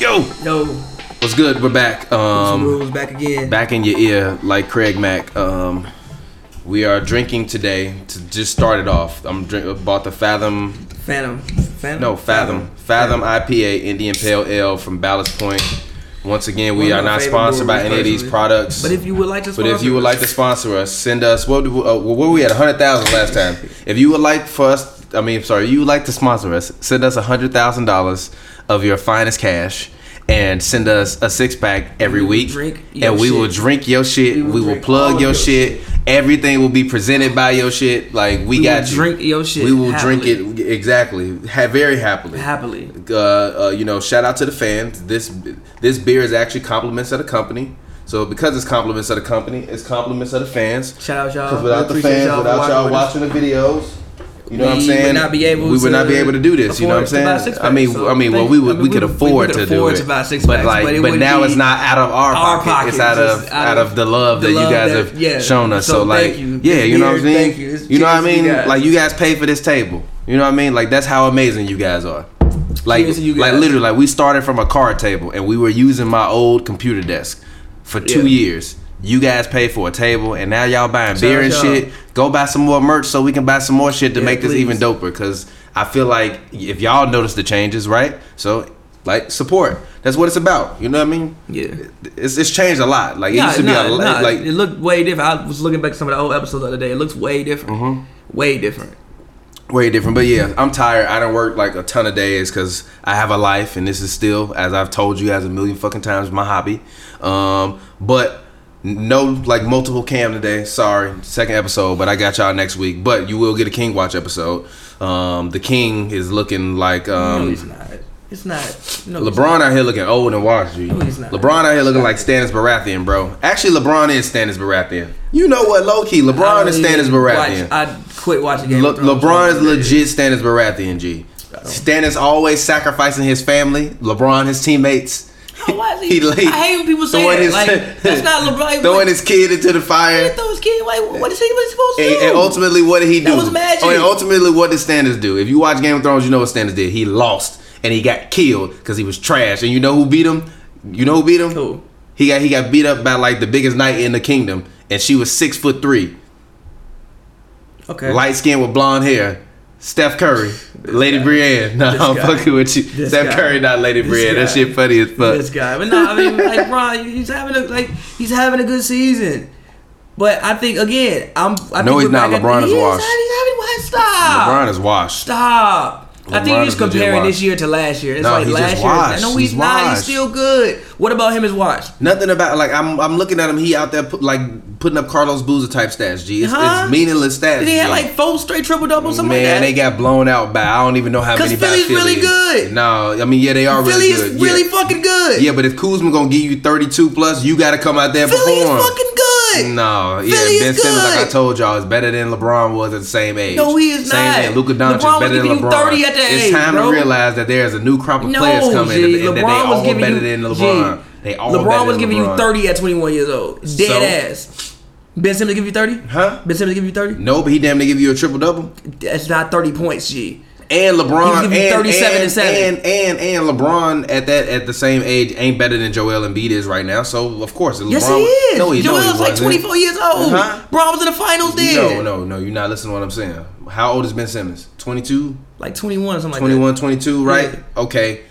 Yo, Yo, what's good? We're back. Um, rules back again. back in your ear, like Craig Mack. Um, we are drinking today to just start it off. I'm drink bought the Fathom, Phantom. Phantom. no Fathom, Fathom IPA Indian Pale Ale from Ballast Point. Once again, we are not sponsored by any of these products. But if you would like to, But if you would like to sponsor us, send us. What? do we- Uh, where were we at? hundred thousand last time. If you would like for us, I mean, sorry, you would like to sponsor us, send us hundred thousand dollars of your finest cash, and send us a six pack every week, and we will drink your shit. We We will, will plug your, your shit. Everything will be presented by your shit. Like we, We got will you. drink your shit We will happily. drink it exactly, ha- very happily happily. uh, uh, you know, shout out to the fans. This this beer is actually compliments of the company. So because it's compliments of the company, it's compliments of the fans. Shout out y'all. Because without the fans, y'all without y'all watching the videos, you know what I'm saying? would not be able we would not be able to do this. You know what I'm afford saying? I mean, so I mean, well, we I would mean, we we could would- we afford to do afford it, to buy six but like, but it but now it's not out of our, our pocket. It's out of out of the love the that you guys that- have yeah. shown us. So, So like, thank you. yeah, you know what I'm saying? thank you. You know what I mean? you. Like, you guys pay for this table. You know what I mean? Like, that's how amazing you guys are. Like, like literally, like we started from a card table and we were using my old computer desk for two years. You guys pay for a table and now y'all buying Shout beer and y'all. shit. Go buy some more merch so we can buy some more shit to Yeah, make this please. even doper. Cause I feel like if y'all notice the changes, right? So like support. That's what it's about. You know what I mean? Yeah. It's, it's changed a lot. Like it Nah, used to be nah, a lot. nah, like it looked way different. I was looking back at some of the old episodes the other day. It looks way different. Mm-hmm. Way different. way different. But yeah, I'm tired. I don't work like a ton of days because I have a life, and this is still, as I've told you guys a million fucking times, my hobby. Um, but no, like multiple cam today. Sorry, second episode, but I got y'all next week. But you will get a King Watch episode. Um, the King is looking like no, um. he's not. It's not. No, LeBron out here looking old and washed, G. No, he's not. LeBron out here looking like Stannis Baratheon, bro. Actually, LeBron is Stannis Baratheon. You know what? Low key, LeBron is Stannis Baratheon. Watch, I quit watching Game Le-. LeBron is legit Stannis Baratheon, G. Stannis always sacrificing his family. LeBron his teammates. Why is he, He, like, I hate when people say that. his- like that's not LeBron. throwing his kid into the fire. throw his kid. Like what is he what is supposed to And, do? and ultimately, what did he do? That was magic. Oh, and ultimately, what did Stannis do? If you watch Game of Thrones, you know what Stannis did. He lost and he got killed because he was trash. And you know who beat him? You know who beat him? Who? He got he got beat up by like the biggest knight in the kingdom, and she was six foot three, okay. light skin with blonde hair. Steph Curry, Lady guy. Brienne. No, This I'm guy. fucking with you. This Steph guy. Curry, not Lady This Brienne. That guy. shit funny as fuck. this guy. But no, I mean, like, Ron, he's having a like, he's having a good season. But I think again, I'm. I No, think he's not. LeBron is washed. He's having? Stop. LeBron is washed. Stop. I think he's just comparing this year to last year. It's No, like last year. washed. No, he's, He's not. He's still good. What about him is watched? Nothing about like I'm I'm looking at him. He out there put, like putting up Carlos Boozer type stats. G, it's, Huh? it's meaningless stats. Did he have G. like four straight triple doubles, something Man, like that? they got blown out by I don't even know how many. Because Philly's really good. No, I mean yeah, they are Philly really good. really yeah. fucking good. yeah, but if Kuzma gonna give you 32 plus, you got to come out there and Philly is perform. fucking good. No, yeah, Philly Ben is Simmons, like I told y'all, is better than LeBron was at the same age. No, he is same not. Thing. Luka Doncic LeBron is better than giving you LeBron. 30 at that it's age, time bro. to realize that there's a new crop of No, players coming, G, and, and that they LeBron was all better you than G, LeBron. They all LeBron was giving you 30 at 21 years old. Dead So? ass. Ben Simmons give you 30? Huh? Ben Simmons give you 30? No, but he damn near give you a triple double. That's not 30 points, G. And LeBron and, 37 and, and seven. and and and LeBron at that at the same age ain't better than Joel Embiid is right now. So of course, LeBron, Yes, he is. No, he, no, he Joel's like wasn't. 24 years old. Uh-huh. Was in the finals then. No, no, no. You're not listening to what I'm saying. How old is Ben Simmons? 22, Like 21 or something 21, 22, right? Yeah. Okay.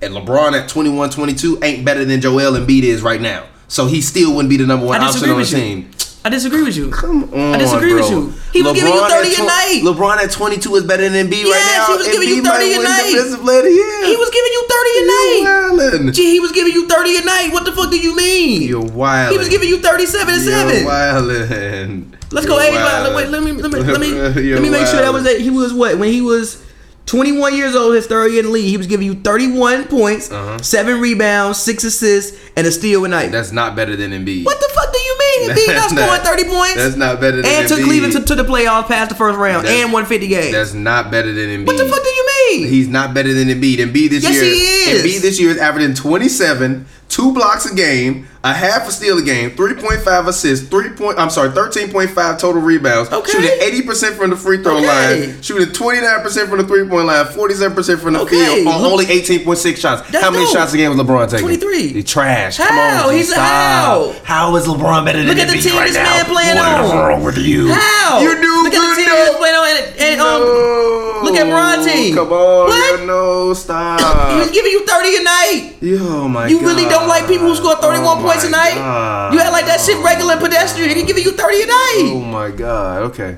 And LeBron at 21, 22 ain't better than Joel Embiid is right now. So he still wouldn't be the number one option on the you. team. I disagree with you. Come on, I disagree with bro. you. He was giving you 30 at a night. LeBron at 22 is better than Embiid right Yes, now. he was giving you 30 a night. Defensive player of. He was giving you 30 a night. wildin'. Gee, he was giving you 30 a night. What the fuck do you mean? You're wild. he was giving you 37 and 7. wildin'. Let's go. You're Hey, wildin'. wait, let me let me let me let me make sure that was that he was what when he was 21 years old, his third year in the league. He was giving you 31 points, Uh-huh. seven rebounds, six assists, and a steal a night. That's not better than Embiid. what the fuck do you Embiid not That's scoring 30 points That's not better than and took Embiid. Cleveland to, to the playoffs past the first round That's- and won 50 games. That's not better than Embiid. What the fuck do you mean? He's not better than Embiid. Embiid this Yes, year. he is. Embiid this year is averaging 27, two blocks a game, a half a steal a game, 3.5 assists, three point. I'm sorry, 13.5 total rebounds. Okay. Shooting 80 percent from the free throw Okay. line. Shooting 29 percent from the three point line, 47 percent from the Okay. field on only 18.6 shots. That's How many dope. shots a game was LeBron taking? 23. He trash. How? Come on, G, He's stop. how? How is LeBron better than Look at the team right this now? man playing what is on. wrong with you? How? You do Look good at the team though. he's playing on and, and um, no. look at Bron team. Come on, What? yo, no, he stop. was giving you 30 a night. Yo, oh my You God. really don't like people who score 31 Oh points a night? God. You act like that shit regular and pedestrian. He giving you 30 a night. Oh my god. Okay.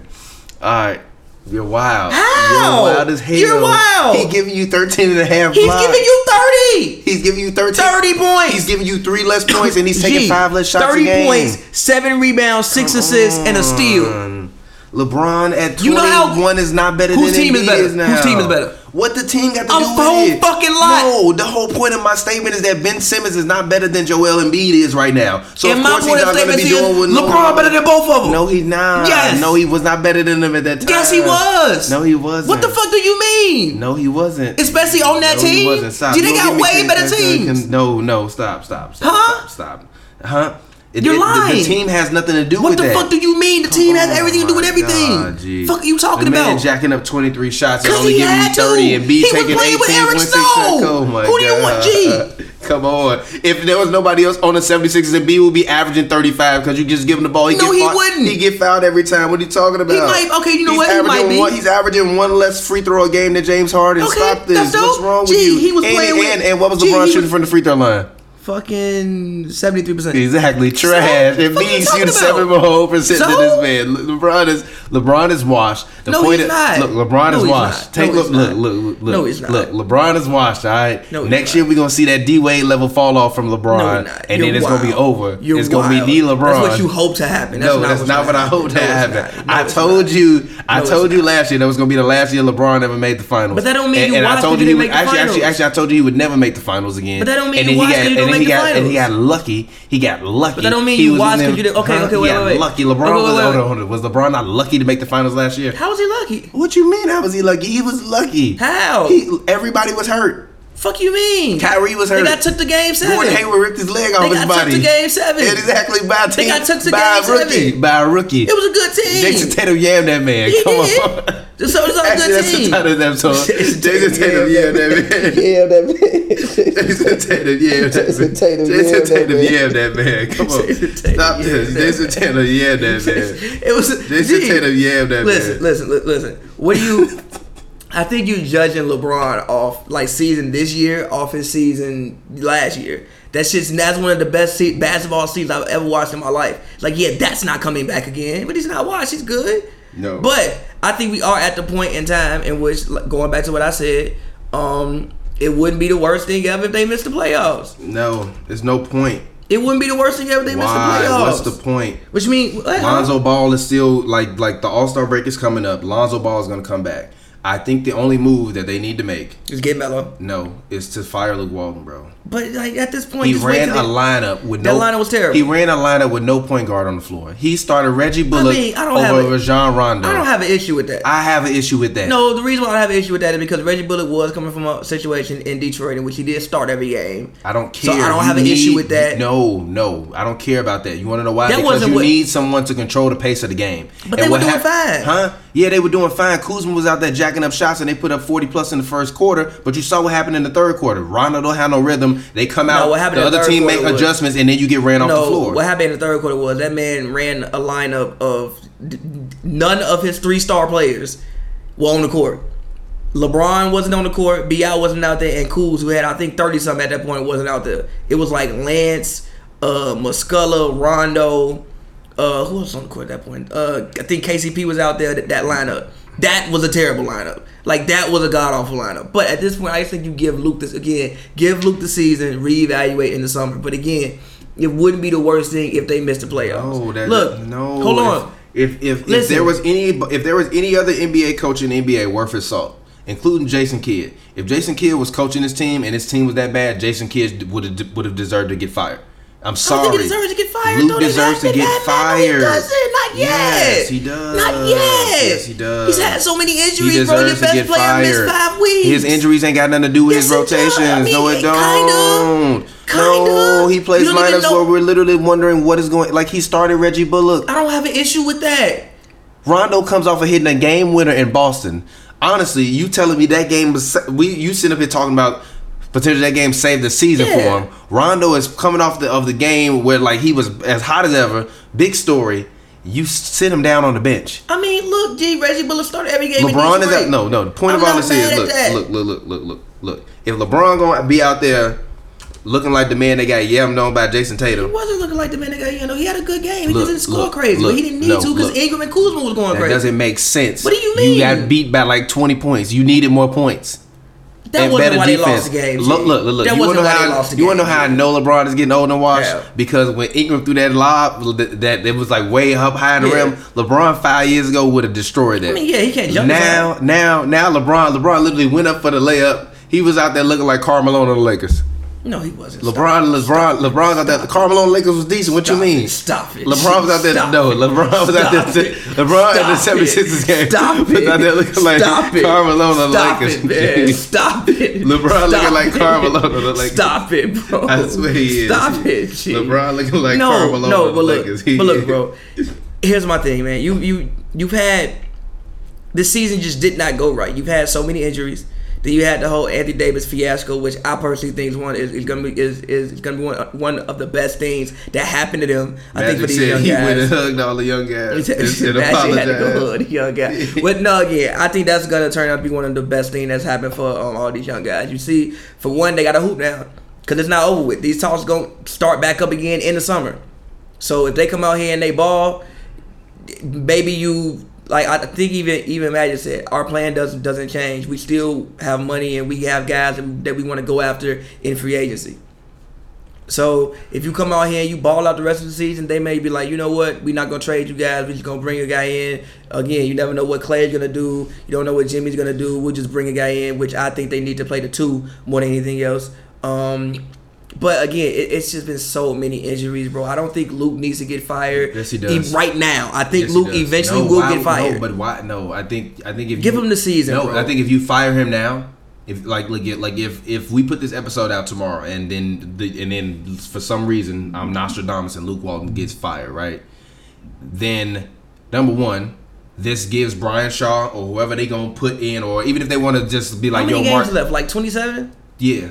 All right. You're wild. How? You're wild as hell. You're wild. He giving you 13 and a half He's blocks. giving you 30. He's giving you 13. 30 points. He's giving you three less points and he's taking G, five less shots 30 a game. points, 7 rebounds, 6 assists, and a steal. LeBron at 21 You know how- is not better Whose than team is better? now. Whose team is better? What the team got to A do whole with it? fucking lot. No, the whole point of my statement is that Ben Simmons is not better than Joel Embiid is right now. So and of course point he's not going to be doing with LeBron better than both of them. No, he's not. Yes. No, he was not better than them at that time. Yes, he was. No, he wasn't. What the fuck do you mean? No, he wasn't. Especially on that no, team. He wasn't. Stop. They Don't got way better teams. No, no, stop, stop, stop, Huh? stop, stop. Huh? It- You're it- the- The, team has nothing to do What with that. What the fuck do you mean? The team has Oh everything to do with everything. God, fuck are you talking the man about? jacking up 23 shots and only giving you had 30 to. and B He was taking playing with 18 Eric. Snow. Oh my Who do you want, G? Come on. If there was nobody else on the 76ers, then B would be averaging 35 because you just give him the ball. He No, get he fouled- wouldn't. He get fouled every time. What are you talking about? He might- okay, you know he's what? He Averaging might be. One, he's averaging one less free throw a game than James Harden. Okay, Stop this. What's wrong with you? he was and, playing with- and, and what was LeBron shooting was- from the free throw line? Fucking seventy three percent. Exactly, trash. So, what B you talking shooting seven more percent So? than this man. LeBron is LeBron is washed. The No, point he's is, not. Look, LeBron No, is washed. Take No, look, look, look, look, No, he's not. Look, LeBron is washed. All right. No, Next not. year we're gonna see that D Wade level fall off from LeBron, not. and You're then it's gonna be over. You're it's gonna be knee LeBron. That's what you hope to happen. That's no, not that's not what I hope to happen. No, it's happen. not. No, I told you, I told you last year that was gonna be the last year LeBron ever made the finals. But that don't mean you and I told you he to would actually, actually, actually, I told you he would never make the finals again. But that don't mean and you then he watched got, him to and make he the got, and he got lucky. He got lucky. But that don't mean He you was watched in 'cause you did- okay, huh? okay, wait, wait, wait. lucky. LeBron Okay, was wait, hold wait. on, hold on. Was LeBron not lucky to make the finals last year? How was he lucky? What you mean? How was he lucky? He was lucky. How? He, everybody was hurt. Fuck you mean? Kyrie was hurt. They got took the game seven. Gordon Hayward ripped his leg off They his got body. took to game seven. Exactly by a team. They got took to by game a rookie, seven. by a rookie. It was a good team. Jayson Tatum yammed that man. He Come did. on. So it's all a Actually, good that's the team. title of the episode. Jason Jayson Tatum yammed that man. Yeah, that man. Jayson Tatum yammed that Jason man. Tatum Jason that Tatum man. that man. Come on. Stop this. that Jason. Tatum yammed that man. It was Jayson Tatum yammed that man. listen, listen, listen. What do you? I think you judging LeBron off like season this year, off his season last year. That shit's that's one of the best se- basketball seasons I've ever watched in my life. Like, yeah, that's not coming back again, but he's not washed. He's good. No. But I think we are at the point in time in which, going back to what I said, um, it wouldn't be the worst thing ever if they missed the playoffs. No, there's no point. It wouldn't be the worst thing ever if they missed the playoffs. What's the point? Which means Lonzo Ball is still like like the All Star break is coming up. Lonzo Ball is gonna come back. I think the only move that they need to make, is get mellow. no, is to fire Luke Walton, bro. But like at this point, He ran a lineup with That no. lineup was terrible. He ran a lineup with no point guard on the floor. He started Reggie Bullock mean, I don't have over a- Rajon Rondo. I don't have an issue with that. I have an issue with that. no, the reason why I have an issue with that is because Reggie Bullock was coming from a situation in Detroit in which he did start every game. I don't care. So. I don't You have an need- issue with that. No, no, I don't care about that. You want to know why? That because you what- need someone to control the pace of the game. But they were doing fine. Huh? Yeah, they were doing fine. Kuzma was out there jacking up shots, and they put up forty plus in the first quarter. But you saw what happened in the third quarter. Rondo don't have no rhythm. They come out. what happened the other team make was- adjustments, and then you get ran off the floor. what happened in the third quarter was that man ran a lineup of d- none of his three star players were on the court. LeBron wasn't on the court, Bi wasn't out there, and Kuz, who had I think thirty something at that point, wasn't out there. It was like Lance, uh, Muscala, Rondo, uh, who was on the court at that point? Uh, I think KCP was out there. That, that lineup, that was a terrible lineup. Like that was a god awful lineup. But at this point, I just think you give Luke this again. Give Luke the season, reevaluate in the summer. But again, it wouldn't be the worst thing if they missed the playoffs. No, that, Look, no. hold on. If if if, if there was any if there was any other NBA coach in the NBA worth his salt, including Jason Kidd, if Jason Kidd was coaching his team and his team was that bad, Jason Kidd would have would have deserved to get fired. I'm sorry. think he deserves to get fired. Luke deserves to get have- no, fired. he doesn't. Not yet. Yes, he does. Not yet. Yes, he does. He's had so many injuries, bro. Your best get player fired. missed five weeks. His injuries ain't got nothing to do with Yes, his rotations. I mean, no, it it don't. kinda- kinda. No, he plays lineups where we're literally wondering what is going. Like he started Reggie Bullock. I don't have an issue with that. Rondo comes off of hitting a game winner in Boston. Honestly, you telling me that game was we you sitting up here talking about potentially that game saved the season Yeah. for him. Rondo is coming off the of the game where like he was as hot as ever. Big story. You sit him down on the bench. I mean, look, G. Reggie Bullock started every game. LeBron is out. No, no. The point I'm of all this is look, look, look, look, look, look, look. If LeBron gonna be out there looking like the man that got yammed on by Jayson Tatum. He wasn't looking like the man that got, you know, he had a good game. He Look, didn't score look, crazy. look, but he didn't need no, to because. Ingram and Kuzma was going that crazy. doesn't make sense. What do you mean? You got beat by like twenty points. You needed more points. That and wasn't better why defense. they lost the game. Look, look, look, look. That You wanna wasn't know how you game. wanna know how I know LeBron is getting old and washed Yeah. because when Ingram threw that lob that, that it was like way up high in the Yeah. rim. LeBron five years ago would have destroyed that. I mean, yeah, he can't jump. now, now, now, LeBron, LeBron literally went up for the layup. He was out there looking like Carmelo on the Lakers. No, he wasn't. LeBron, LeBron, LeBron got that. Carmelo Lakers was decent. What Stop you mean? it. Stop it. LeBron was out there. Stop no. LeBron was out there. it. LeBron in the 76ers it. game Stop it. out there looking like Stop it. Carmelo on the Lakers. it, man. Stop it. LeBron Stop looking like. Carmelo on the Lakers. Stop it, bro. I swear he is. Stop it, G. LeBron looking like no, Carmelo no, on the but look, Lakers. He but look, bro. Here's my thing, man. You you you've had this season just did not go right. You've had so many injuries. Then you had the whole Anthony Davis fiasco, which I personally think is one is, is gonna be is, is gonna be one, one of the best things that happened to them. I think for these said young he went and guys. hugged all the young guys and, Magic had to go hug the young guy. But no, yeah, I think that's gonna turn out to be one of the best things that's happened for um, all these young guys. You see, for one, they got a hoop now because it's not over with. These talks gonna start back up again in the summer. So if they come out here and they ball, maybe you like I think even even Magic said our plan doesn't doesn't change. We still have money and we have guys that, we want to go after in free agency. So if you come out here and you ball out the rest of the season, they may be like, you know what, we're not gonna trade you guys. We're just gonna bring a guy in. Again, you never know what Clay's gonna do. You don't know what Jimmy's gonna do. We'll just bring a guy in, which I think they need to play the two more than anything else. Um, but again, it, it's just been so many injuries, bro. I don't think Luke needs to get fired. Yes, he does. Right now, I think Yes, Luke eventually No, will why- get fired. No, but why? No, I think I think if Give you, him the season, No, bro. I think if you fire him now, if like like like if if we put this episode out tomorrow and then the and then for some reason I'm Nostradamus and Luke Walton gets fired, right? Then number one. This gives Brian Shaw or whoever they gonna put in, or even if they want to just be like, How many "Yo, games Mark, left? Like twenty seven. yeah.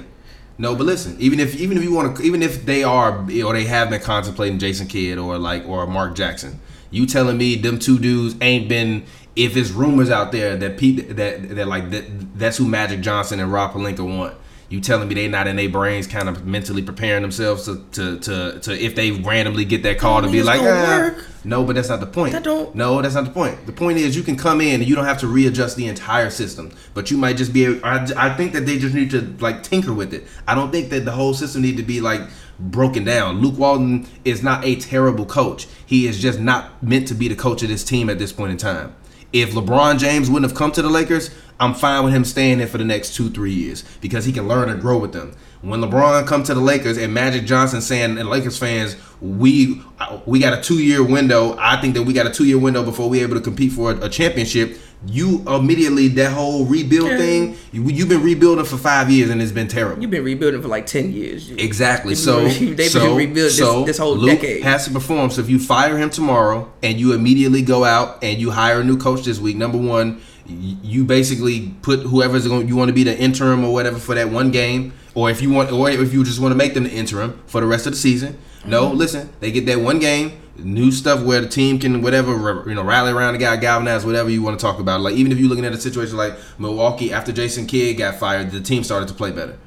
No, but listen, even if even if you want to, even if they are or they have been contemplating Jason Kidd or like or Mark Jackson, you telling me them two dudes ain't been? If it's rumors out there that Pete that that like that that's who Magic Johnson and Rob Pelinka want. You telling me they not in their brains, kind of mentally preparing themselves to to to, to if they randomly get that call to be like, "Ah." no, but that's not the point. That don't- No, that's not the point. The point is you can come in and you don't have to readjust the entire system, but you might just be. able- I, I think that they just need to like tinker with it. I don't think that the whole system need to be like broken down. Luke Walton is not a terrible coach. He is just not meant to be the coach of this team at this point in time. If LeBron James wouldn't have come to the Lakers, I'm fine with him staying there for the next two, three years because he can learn and grow with them. When LeBron come to the Lakers and Magic Johnson saying and Lakers fans, we we got a two year window. I think that we got a two year window before we able to compete for a, a championship. You immediately that whole rebuild Yeah. thing. You, you've been rebuilding for five years and it's been terrible. You've been rebuilding for like ten years. Exactly. So, they've been so, rebuilding this- so this whole Luke decade. has to perform. So if you fire him tomorrow and you immediately go out and you hire a new coach this week, number one, you basically put whoever's going you want to be the interim or whatever for that one game, or if you want, or if you just want to make them the interim for the rest of the season. No, Mm-hmm. listen, they get that one game. New stuff where the team can whatever you know rally around the guy, galvanize whatever you want to talk about. Like even if you're looking at a situation like Milwaukee after Jason Kidd got fired, the team started to play better.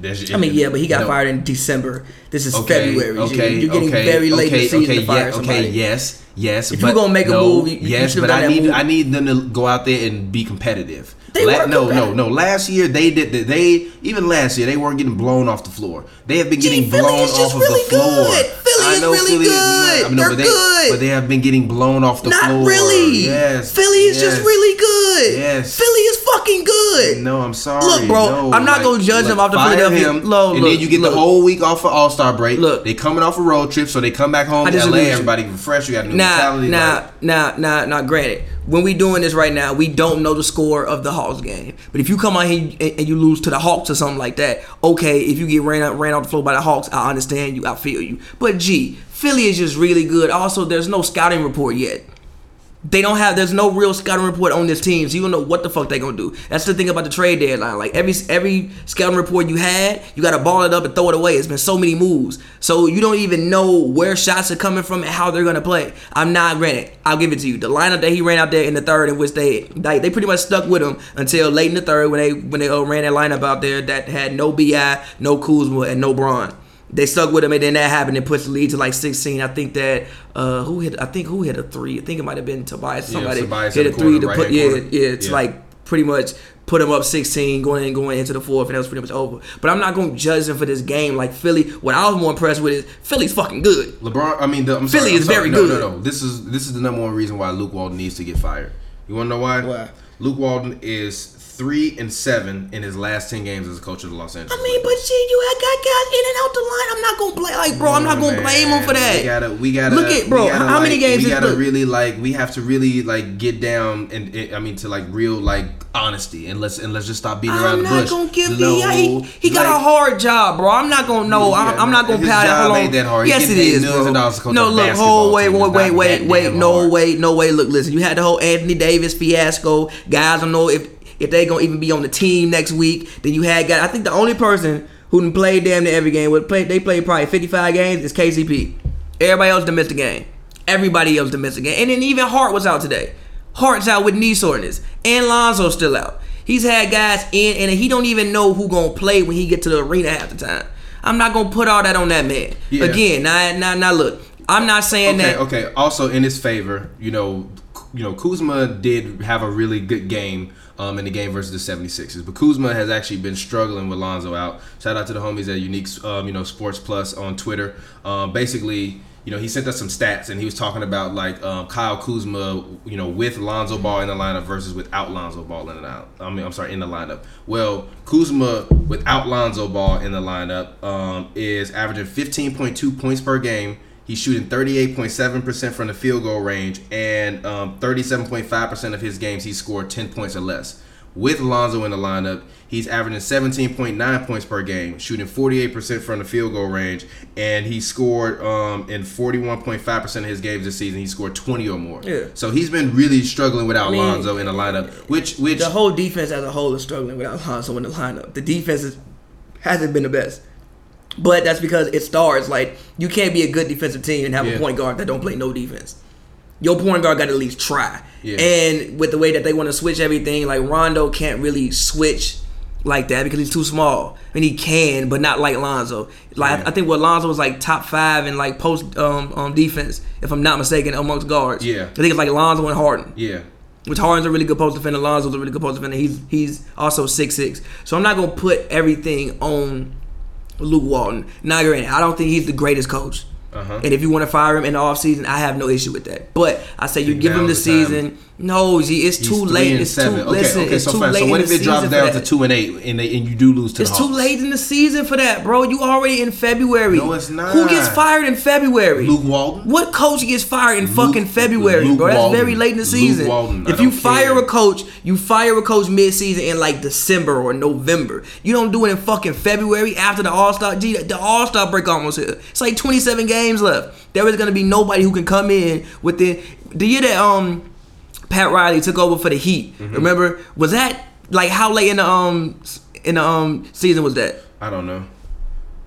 There's- I mean, yeah, but he got no. fired in December. This is Okay, February. Okay, You're getting okay, very late okay, in the season okay, to fire yeah, somebody. Okay, yes, yes. If you're gonna make a no, move, you- you yes, should've but I need move. I need them to go out there and be competitive. They were no, competitive. no, no. Last year they did. They even last year they weren't getting blown off the floor. They have been getting Philly blown off just of really the floor. good. Philly I is know really Philly is- good. I know, They're but they, good. But they have been getting blown off the Not floor. Not really. Yes. Philly is just really good. Yes. Philly is fucking good. No, I'm sorry. Look, bro, No, I'm not gonna judge him off the Philadelphia- him, Look, and look, then you get look. the whole week off for All Star break. Look. they coming off a road trip, so they come back home to LA. Everybody refreshed. You got a new Now, mentality. now, like- now, now, now. Granted, when we doing this right now, we don't know the score of the Hawks game. But if you come out here and, and you lose to the Hawks or something like that, okay. If you get ran out, ran off the floor by the Hawks, I understand you. I feel you. But gee, Philly is just really good. Also, there's no scouting report yet. They don't have. There's no real scouting report on this team, so you don't know what the fuck they gonna do. That's the thing about the trade deadline. Like every every scouting report you had, you gotta ball it up and throw it away. It's been so many moves, so you don't even know where shots are coming from and how they're gonna play. I'm not granted. I'll give it to you. The lineup that he ran out there in the third, in which they they, they pretty much stuck with him until late in the third when they when they uh, ran that lineup out there that had no Bi, no Kuzma, and no Bron they stuck with him, and then that happened and pushed the lead to like 16. I think that uh who hit? I think who hit a three? I think it might have been Tobias. Yeah, Somebody Tobias hit a the three to right-hand put yeah corner. yeah to Yeah. like pretty much put him up 16 going in going into the fourth, and that was pretty much over. But I'm not gonna judge them for this game. Like Philly, what I was more impressed with is Philly's fucking good. LeBron. I mean, the, I'm Philly sorry, I'm is sorry. very no, good. No, no, This is this is the number one reason why Luke Walton needs to get fired. You want to know why? Why? Luke Walton is three and seven in his last ten games as a coach of the Los Angeles. I mean, but shit, you had got guys in and out the line. I'm not gonna blame like bro. I'm not gonna Man, blame him for that. We gotta, we gotta Look at- bro, gotta, how many games We gotta look. really like. We have to really like get down and it, I mean to like real like honesty and let's and let's just stop beating around the bush. I'm not gonna give no, the he, he got like, a hard job, bro. I'm not gonna know. I'm, I'm not gonna pat it. job Hold ain't that hard. Yes, it is, bro. of dollars to coach no, look, hold, wait, wait, wait, wait, wait. No, wait, no, wait. Look, listen. You had the whole Anthony Davis fiasco. Guys don't know if if they gonna even be on the team next week. Then you had guys. I think the only person who done played damn near every game, would play. They played probably 55 games. Is KCP. Everybody else done missed a game. Everybody else done missed a game. And then even Hart was out today. Hart's out with knee soreness, and Lonzo's still out. He's had guys in, and he don't even know who gonna play when he get to the arena half the time. I'm not gonna put all that on that man. Yeah. Again, now, now, now, look. I'm not saying Okay, that. okay. Also, in his favor, you know, you know, Kuzma did have a really good game um, in the game versus the 76ers. But Kuzma has actually been struggling with Lonzo out. Shout out to the homies at Unique, um, you know, Sports Plus on Twitter. Um, basically, you know, he sent us some stats and he was talking about like um, Kyle Kuzma, you know, with Lonzo Ball in the lineup versus without Lonzo Ball in the lineup. I mean, I'm sorry, in the lineup. Well, Kuzma without Lonzo Ball in the lineup um, is averaging 15.2 points per game. He's shooting 38.7% from the field goal range, and um, 37.5% of his games he scored 10 points or less. With Lonzo in the lineup, he's averaging 17.9 points per game, shooting 48% from the field goal range, and he scored um, in 41.5% of his games this season. He scored 20 or more. Yeah. So he's been really struggling without mean, Lonzo in the lineup, which which The whole defense as a whole is struggling without Lonzo in the lineup. The defense is, hasn't been the best. But that's because it starts like you can't be a good defensive team and have Yeah. a point guard that don't play no defense. Your point guard got to at least try. Yeah. And with the way that they want to switch everything, like Rondo can't really switch like that because he's too small. I mean, he can, but not like Lonzo. Like Yeah. I think what Lonzo was like top five in like post um, um defense, if I'm not mistaken, amongst guards. Yeah. I think it's like Lonzo and Harden. yeah. Which Harden's a really good post defender. Lonzo's a really good post defender. He's he's also six six. So I'm not gonna put everything on Luke Walton. Now, granted, I don't think he's the greatest coach. Uh-huh. And if you want to fire him in the offseason, I have no issue with that. But I say you give him the the time. season. No, G, it's He's too late. It's seven. too okay, listen. okay, it's so too fine. late So what if it drops down to two and eight, and they, and you do lose to It's too late in the season for that, bro. You already in February. No, it's not. Who gets fired in February? Luke Walton. What coach gets fired in Luke- fucking February, Luke bro? That's Walton. very late in the Luke season. Walton. If you fire care. a coach, you fire a coach mid-season in like December or November. You don't do it in fucking February after the All Star. Gee, the All Star break almost here. It's like 27 games left. There is gonna be nobody who can come in within the the year that um Pat Riley took over for the Heat. Mm-hmm. Remember, was that like how late in the um in the um season was that? I don't know.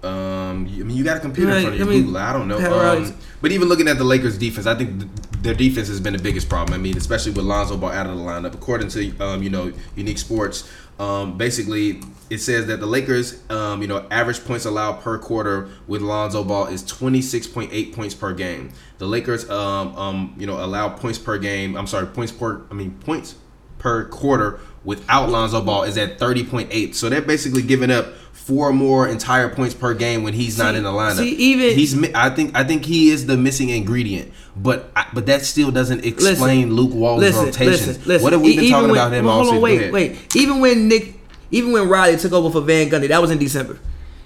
Um, I mean, you got a computer Right, in front of you. I mean, Google. I don't know. Um, but even looking at the Lakers' defense, I think th- their defense has been the biggest problem. I mean, especially with Lonzo Ball out of the lineup. According to um, you know Unique Sports, um, basically it says that the Lakers, um, you know, average points allowed per quarter with Lonzo Ball is twenty six point eight points per game. The Lakers, um, um, you know, allow points per game. I'm sorry, points per. I mean, points per quarter without Lonzo Ball is at 30.8. So they're basically giving up four more entire points per game when he's not in the lineup. see, even- he's. I think. I think he is the missing ingredient. But I- but that still doesn't explain Luke Wall's listen, rotations. listen, listen. What have we been even talking when- about him well, all Hold on, season? wait, wait. Even when Nick, even when Riley took over for Van Gundy, that was in December.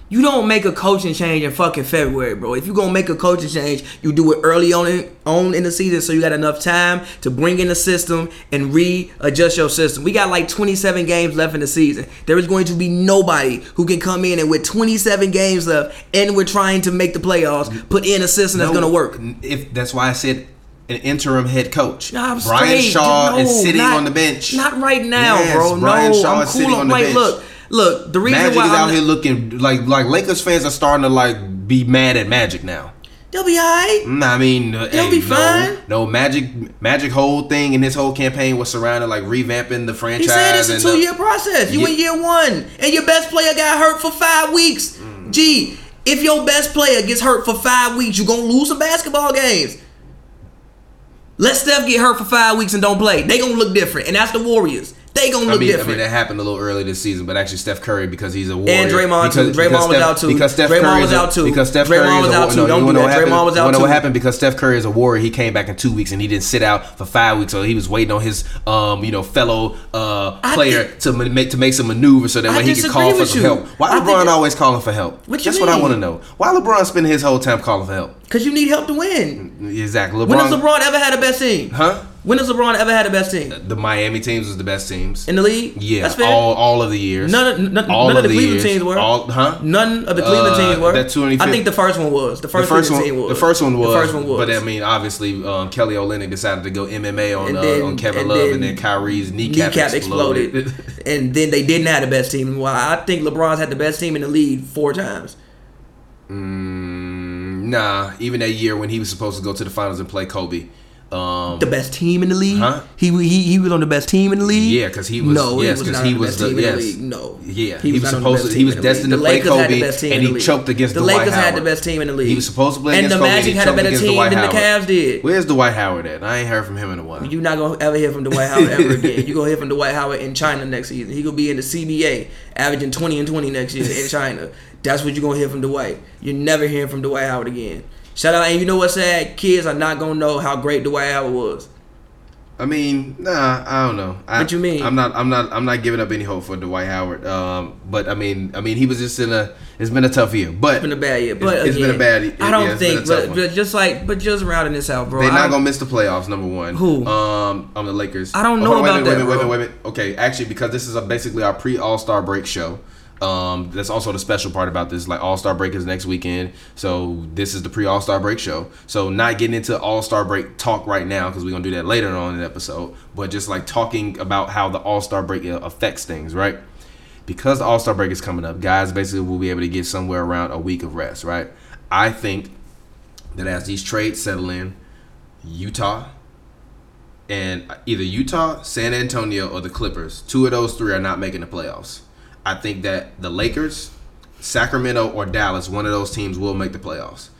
You don't make a coaching change in fucking February, bro. If you're gonna make a coaching change, you do it early on in, on in the season, so you got enough time to bring in the system and readjust your system. We got like 27 games left in the season. There is going to be nobody who can come in and with 27 games left, and we're trying to make the playoffs, put in a system that's gonna work. If that's why I said an interim head coach. Nah, Brian. Shaw No, is sitting not- on the bench. Not right now, Yes, bro. Brian no, Shaw I'm is cool sitting on on the bench. Look, look. The reason Magic why is I'm out not- here looking like like Lakers fans are starting to like be mad at Magic now. they'll be alright. Nah, I mean, uh, They'll hey, be no, fine. No, Magic, Magic whole thing and his whole campaign was surrounded like revamping the franchise. He said it's a two year process. You Yeah. in year one, and your best player got hurt for five weeks. Mm. Gee, if your best player gets hurt for five weeks, you're gonna lose some basketball games. Let Steph get hurt for five weeks and don't play. They gonna look different, and that's the Warriors. They gonna I look mean, I mean, that happened a little early this season, but actually Steph Curry because he's a warrior. And Draymond too. because, Draymond because was Steph, out too. Because Steph Draymond Curry was a, out too. Because Steph Draymond Curry is was a, out too. No, Don't you do that. what happened? Draymond was You out wanna what happened? Because Steph Curry is a warrior. He came back in two weeks and he didn't sit out for five weeks, so he was waiting on his um you know fellow uh I player think- to make to make some maneuvers so that I way he could call for some you. help. Why I LeBron think- always calling for help? What That's what I want to know. Why LeBron spending his whole time calling for help? Cause you need help to win. Exactly. LeBron, When has LeBron ever had a best team? Huh? When has LeBron ever had the best team The Miami teams was the best teams. in the league? Yeah, that's fair. all all of the years. None of, none, all none of the Cleveland years. teams were. All, huh? None of the Cleveland Uh, teams were. that 2015 I think the first one was. The The first, first one, team was. the first one was, The first one was. But I mean, obviously, um, Kelly Olynyk decided to go MMA on uh, then- on Kevin Love, then and then Kyrie's kneecap, kneecap exploded. exploded, and then they didn't have the best team. Well, I think LeBron's had the best team in the league four times. mm, nah, even that year when he was supposed to go to the finals and play Kobe. Um, The best team in the league. Huh? He he he was on the best team in the league. Yeah, 'cause he was- No, yes, he 'cause was not he the was the- yes. the. No. Yeah, he was not on the supposed to- he was the destined to the play the Kobe, and he choked against the Lakers had the best team in the league. he was supposed to play and against the Kobe. and Magic he had a better team than the Howard. Cavs did. Where's Dwight Howard at? I ain't heard from him in a while. You're not gonna ever hear from Dwight Howard ever again. You're gonna hear from Dwight Howard in China next season. He gonna be in the CBA, averaging 20 and 20 next year in China. That's what you're gonna hear from Dwight. You're never hearing from Dwight Howard again. Shout out, and you know what's sad? Kids are not gonna know how great Dwight Howard was. I mean, nah, I don't know. I, What you mean? I'm not, I'm not, I'm not giving up any hope for Dwight Howard. Um, but I mean, I mean, he was just in a. It's been a tough year, but It's been a bad year, but it's again, been a bad. I don't yeah, think, but, but just like, but just rounding this out, bro. They're not don't- gonna miss the playoffs. Number one. Who? Um, on the Lakers. I don't Oh, know on, wait about minute, that, Wait minute, wait a minute. Okay, actually, because this is a, basically our pre All Star break show. Um, that's also the special part about this. Like All Star break is next weekend, so this is the pre All Star break show. So not getting into All Star break talk right now because we're gonna do that later on in the episode. But just like talking about how the All Star break uh, affects things, right? Because the All Star break is coming up, guys basically will be able to get somewhere around a week of rest, right? I think that as these trades settle in, Utah and either Utah, San Antonio, or the Clippers, two of those three are not making the playoffs. I think that the Lakers, Sacramento, or Dallas, one of those teams will make the playoffs.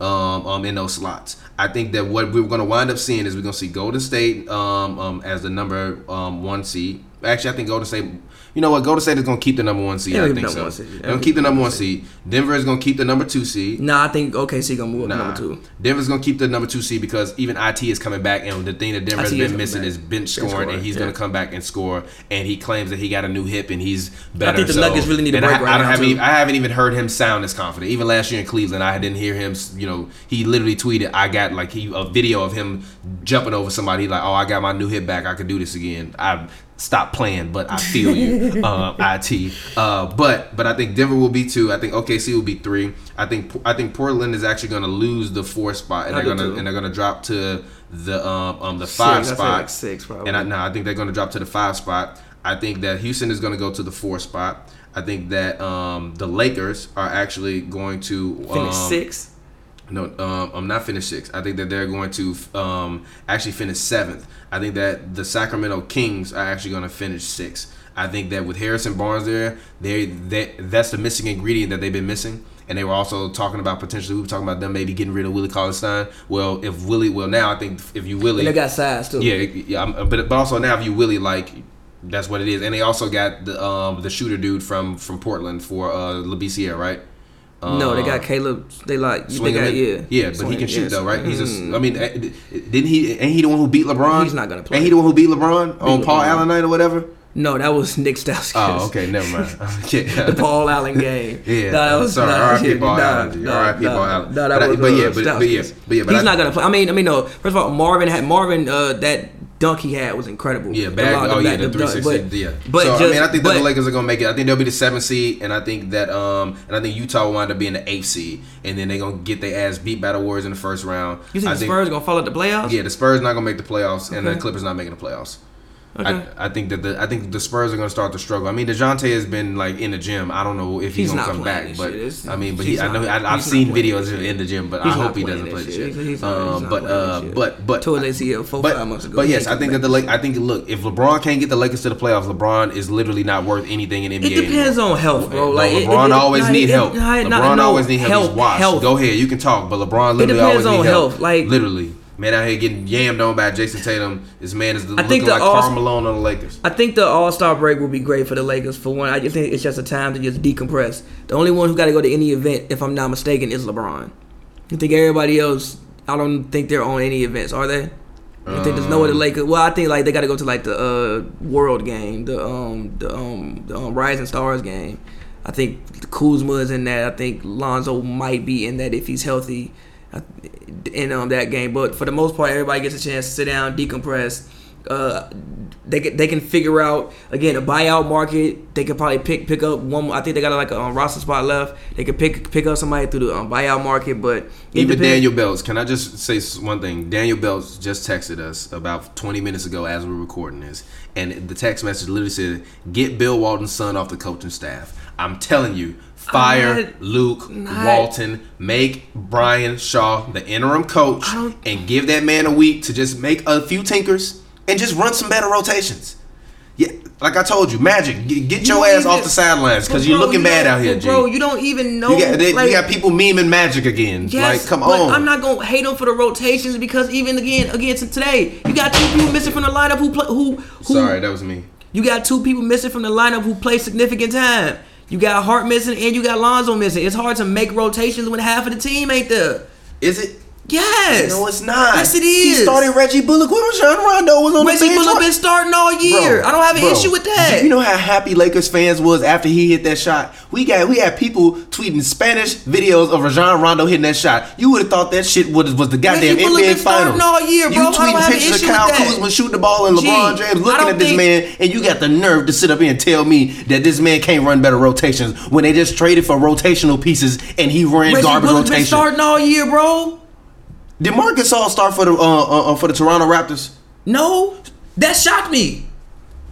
Um, um, in those slots, I think that what we're going to wind up seeing is we're going to see Golden State um, um, as the number um, one seed. Actually, I think Golden State. You know what? Golden State is going to keep the number one seed. Yeah, I think so. seed. They're going to keep the number one seed. Denver is going to keep the number two seed. Nah, I think OKC gonna move up Nah. number two. Denver's gonna keep the number two seed because even IT is coming back, and the thing that Denver has been missing back. is bench scoring, scoring, and he's yeah. gonna come back and score. And he claims that he got a new hip and he's better. I think the so- Nuggets really need a break I, right I don't now, have too. any- I haven't even heard him sound as confident. Even last year in Cleveland, I didn't hear him. You know, he literally tweeted, "I got like he a video of him jumping over somebody. Like, oh, I got my new hip back. I could do this again. I stop playing, but I feel you, uh, it. Uh, but but I think Denver will be two. I think OKC will be three. I think I think Portland is actually going to lose the four spot, and I they're gonna too. and they're gonna drop to the um, um the five Six, spot. like six, probably. And I no, I think they're gonna drop to the five spot. I think that Houston is gonna go to the four spot. I think that um the Lakers are actually going to Finish um, six. No, um, I'm not finished sixth. I think that they're going to um, actually finish seventh. I think that the Sacramento Kings are actually going to finish sixth. I think that with Harrison Barnes there, they that that's the missing ingredient that they've been missing. And they were also talking about potentially we were talking about them maybe getting rid of Willie Cauley Stein. Well, if Willie, well now I think if you Willie, And they got size too. yeah, yeah, I'm- but but also now if you Willie like That's what it is. And they also got the um the shooter dude from from Portland for uh Labissiere, right? No, they got Caleb. They like they got, yeah, yeah, but he can shoot though, right? He's just. mm. I mean, eh, didn't he? Ain't he the one who beat LeBron? He's not gonna play. Ain't he the one who beat LeBron on Paul Allen night or whatever? No, that was Nik Stauskas. Oh, okay, never mind. Okay. the Paul Allen game. Yeah, that was sorry, nah, R.I.P. Paul Allen, nah, R.I.P. Paul Allen. Nah, that was, but uh, yeah, but- but yeah, but yeah, but he's not gonna play. I mean, I mean, no. First of all, Marvin had Marvin. Uh, that dunk he had was incredible. Yeah, back. long- Oh yeah, back- the three but- Yeah, But so just, I mean, I think but, the Lakers are gonna make it. I think they'll be the seventh seed, and I think that um, and I think Utah will wind up being the eighth seed, and then they're gonna get their ass beat by the Warriors in the first round. You think I the Spurs gonna follow the playoffs? Yeah, the Spurs not gonna make the playoffs, and the Okay. Clippers not making the playoffs. Okay. I, I think that the I think the Spurs are gonna start to struggle. I mean, Dejounte has been like in the gym. I don't know if he's, He's gonna come back, but shit. I mean, but he, I know I, I've seen videos shit. in the gym, but I hope he doesn't play this shit. shit. He's- he's he's Um, but uh, this but but Tore ACL four but, five months ago. but yes, I think that the Lake. I think look, if LeBron can't get the Lakers to the playoffs, LeBron is literally not worth anything in NBA. It depends anymore. on health, bro. Like LeBron it- always need help. LeBron no, always need help. He's washed. Go ahead, you can talk, but LeBron literally depends always on need help. health, like- literally, man out here getting yammed on by Jayson Tatum. This man is I looking the like Karl Malone on the Lakers. I think the All Star break will be great for the Lakers. For one, I just think it's just a time to just decompress. The only one who got to go to any event, if I'm not mistaken, is LeBron. I think everybody else, I don't think they're on any events, are they? I think there's no Um, other Lakers. Well, I think like they got to go to like the uh, World game, the um the um the um, Rising Stars game. I think Kuzma is in that. I think Lonzo might be in that if he's healthy uh, in um that game. But for the most part, everybody gets a chance to sit down, decompress. Uh, they can they can figure out again a buyout market. They could probably pick pick up one. I think they got like a um, roster spot left. They could pick pick up somebody through the um, buyout market. But Even depends- Daniel Belts. Can I just say one thing? Daniel Belts just texted us about 20 minutes ago as we're recording this, and the text message literally said, "Get Bill Walton's son off the coaching staff." I'm telling you, fire not- Luke not- Walton, make Brian Shaw the interim coach, and give that man a week to just make a few tinkers and just run some better rotations. Yeah, like I told you, Magic, get, get You your ass off the sidelines because you're looking you bad out here, G. bro. You don't even know. You got, they, like, you got people memeing Magic again. Yes, like, come on. I'm not gonna hate him for the rotations because even again, again today, you got two people missing from the lineup who play who who. Sorry, that was me. You got two people missing from the lineup who play significant time. You got Hart missing and you got Lonzo missing. It's hard to make rotations when half of the team ain't there. Is it? Yes. No, it's not. Yes, it He started Reggie Bullock when Rajon Rondo was on Reggie the. Bullock been starting all year. Bro, I don't have an bro, issue with that. You know how happy Lakers fans was after he hit that shot. We got we had people tweeting Spanish videos of Rajon Rondo hitting that shot. You would have thought that shit was was the goddamn Bullock NBA been starting finals. all year, bro. You I don't tweeting have an pictures of Kyle. Kuzma shooting the ball and Gee, LeBron James looking at this think- man, and you got the nerve to sit up here and tell me that this man can't run better rotations when they just traded for rotational pieces and he ran garbage rotations. Reggie garbage Bullock been starting all year, bro. Did Marc Gasol start for the uh, uh, uh, for the Toronto Raptors? No, that shocked me.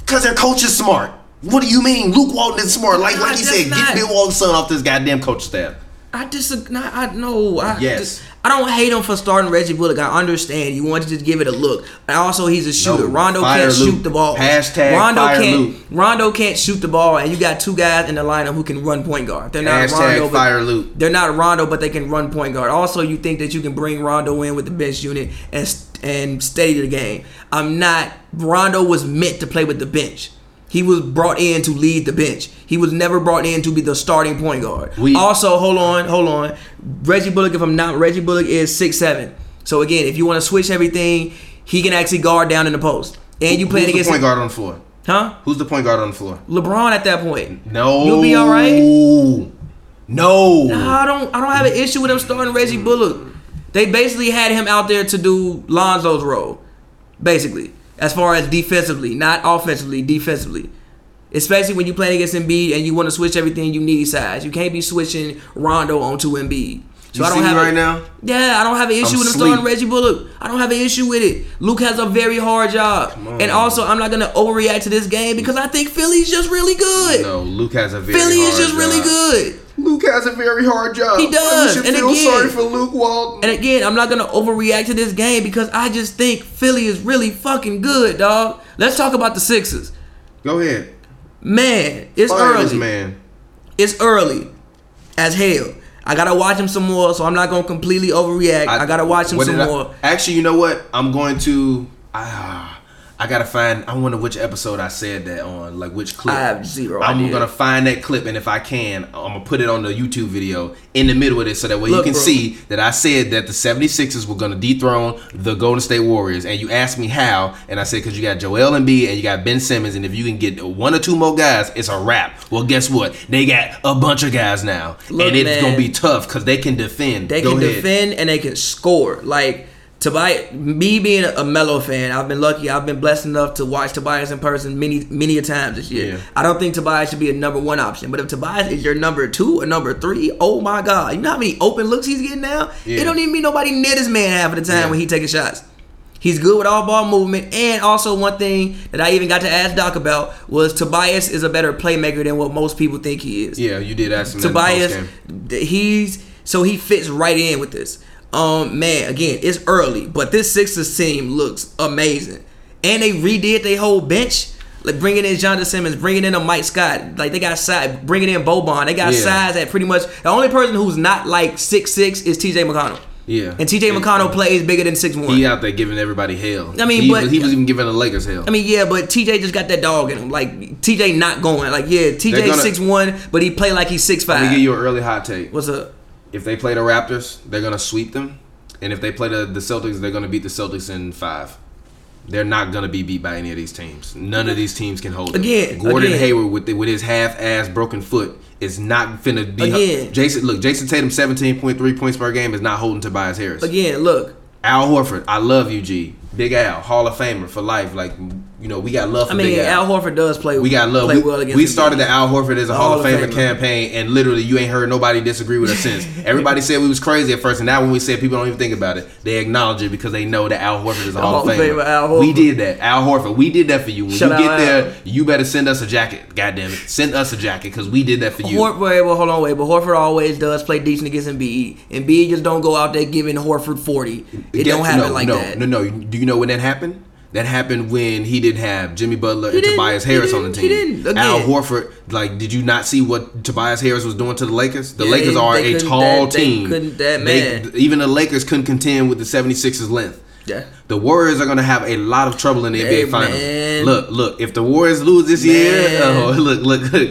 Cause their coach is smart. What do you mean? Luke Walton is smart. Like Nah, like he said, not- get Bill Walton's son off this goddamn coach staff. I disagree. I know. I Yes. just- I don't hate him for starting Reggie Bullock. I understand you want to just give it a look. And also, he's a shooter. No, Rondo can't Luke. shoot the ball. Hashtag Rondo fire can't. Luke. Rondo can't shoot the ball, and you got two guys in the lineup who can run point guard. They're not Hashtag Rondo. but- Luke. They're not Rondo, but they can run point guard. Also, you think that you can bring Rondo in with the bench unit and and steady the game. I'm not. Rondo was meant to play with the bench. He was brought in to lead the bench. He was never brought in to be the starting point guard. We- also, hold on, hold on. Reggie Bullock, if I'm not, Reggie Bullock is six seven. So again, if you want to switch everything, he can actually guard down in the post. And you playing Who's the against point guard on the floor? huh? Who's the point guard on the floor? LeBron at that point. No. You'll be all right. No. Nah, I don't. I don't have an issue with him starting Reggie Bullock. They basically had him out there to do Lonzo's role, basically, as far as defensively, not offensively, defensively. Especially when you're playing against Embiid and you want to switch everything, you need size. You can't be switching Rondo onto Embiid. So you see me a- right now? Yeah, I don't have an issue I'm with him sleep. starting Reggie Bullock. I don't have an issue with it. Luke has a very hard job, on. and also I'm not gonna overreact to this game because I think Philly's just really good. No, Luke has a very Philly is just really good. Luke has a very hard job. He does, and feel again- sorry for Luke Walton. And again, I'm not gonna overreact to this game because I just think Philly is really fucking good, dog. Let's talk about the Sixers. Go ahead. Man, it's Fire early. man. It's early as hell. I gotta watch him some more, so I'm not gonna completely overreact. I, gotta watch him some I- more. actually, you know what? I'm going to. Ah, I gotta find. I wonder which episode I said that on, like which clip. I have zero I'm idea. gonna find that clip, and if I can, I'm gonna put it on the YouTube video in the middle of it, so that way Look, you can bro. see that I said that the 76ers were gonna dethrone the Golden State Warriors. And you asked me how, and I said because you got Joel Embiid and you got Ben Simmons, and if you can get one or two more guys, it's a wrap. Well, guess what? They got a bunch of guys now, Look, and it's man. gonna be tough because they can defend. They Go can ahead. defend and they can score. Like Tobias, me being a Melo fan, I've been lucky. I've been blessed enough to watch Tobias in person many, many a times this year. Yeah. I don't think Tobias should be a number one option. But if Tobias is your number two or number three, oh my God, you know how many open looks he's getting now? Yeah. It don't even mean nobody near this man half of the time Yeah. when he taking shots. He's good with all ball movement, and also one thing that I even got to ask Doc about was Tobias is a better playmaker than what most people think he is. Yeah, you did ask him. Tobias, he's so he fits right in with this. Um, man, again, it's early, but this Sixers team looks amazing, and they redid their whole bench. Like bringing in Jonathan Simmons, bringing in a Mike Scott, like they got size, bringing in Boban, they got Yeah. size at pretty much the only person who's not like six six is T.J. McConnell. Yeah. and T.J. McConnell plays bigger than six one. He out there giving everybody hell. I mean, he, but- was, he was even giving the Lakers hell. I mean, yeah, but TJ just got that dog in him. Like TJ not going. Like yeah, TJ six one, but he play like he's six five. Let me give you an early hot take. What's up? If they play the Raptors, they're gonna sweep them, and if they play the, the Celtics, they're gonna beat the Celtics in five. They're not gonna be beat by any of these teams. None of these teams can hold them. Again, Gordon again. Hayward with the, with his half-ass broken foot is not finna be. Again. Jayson, look, Jayson Tatum, seventeen point three points per game is not holding Tobias Harris. Again, look. Al Horford, I love you, G. Big Al, Hall of Famer for life. Like you know, we got love for I mean, Big Al Horford does play. We got love. Play We, well against we started the Al Horford as a Hall, Hall of of Famer Famer. campaign, and literally you ain't heard nobody disagree with us since. Everybody said we was crazy at first, and now when we said people don't even think about it, they acknowledge it because they know that Al Horford is a Hall, Hall of Famer. Famer, Al We did that, Al Horford. We did that for you. When Shout you out get Al. there, you better send us a jacket. God damn it, send us a jacket because we did that for you. Horford, wait, well, hold on, wait. But Horford always does play decent against Embiid. Embiid just don't go out there giving Horford forty. It Yeah, don't happen no, like no, that. No, no, Do you know when that happened? That happened when he didn't have Jimmy Butler and didn't- Tobias he Harris on the he team. didn't. Al Horford, like, did you not see what Tobias Harris was doing to the Lakers? The Yeah, Lakers are a tall they team. couldn't- that They- man. even the Lakers couldn't contend with the 76ers length. Yeah. The Warriors are gonna have a lot of trouble in the Hey, NBA Finals. man. Look, look. If the Warriors lose this year, oh, look, look, look.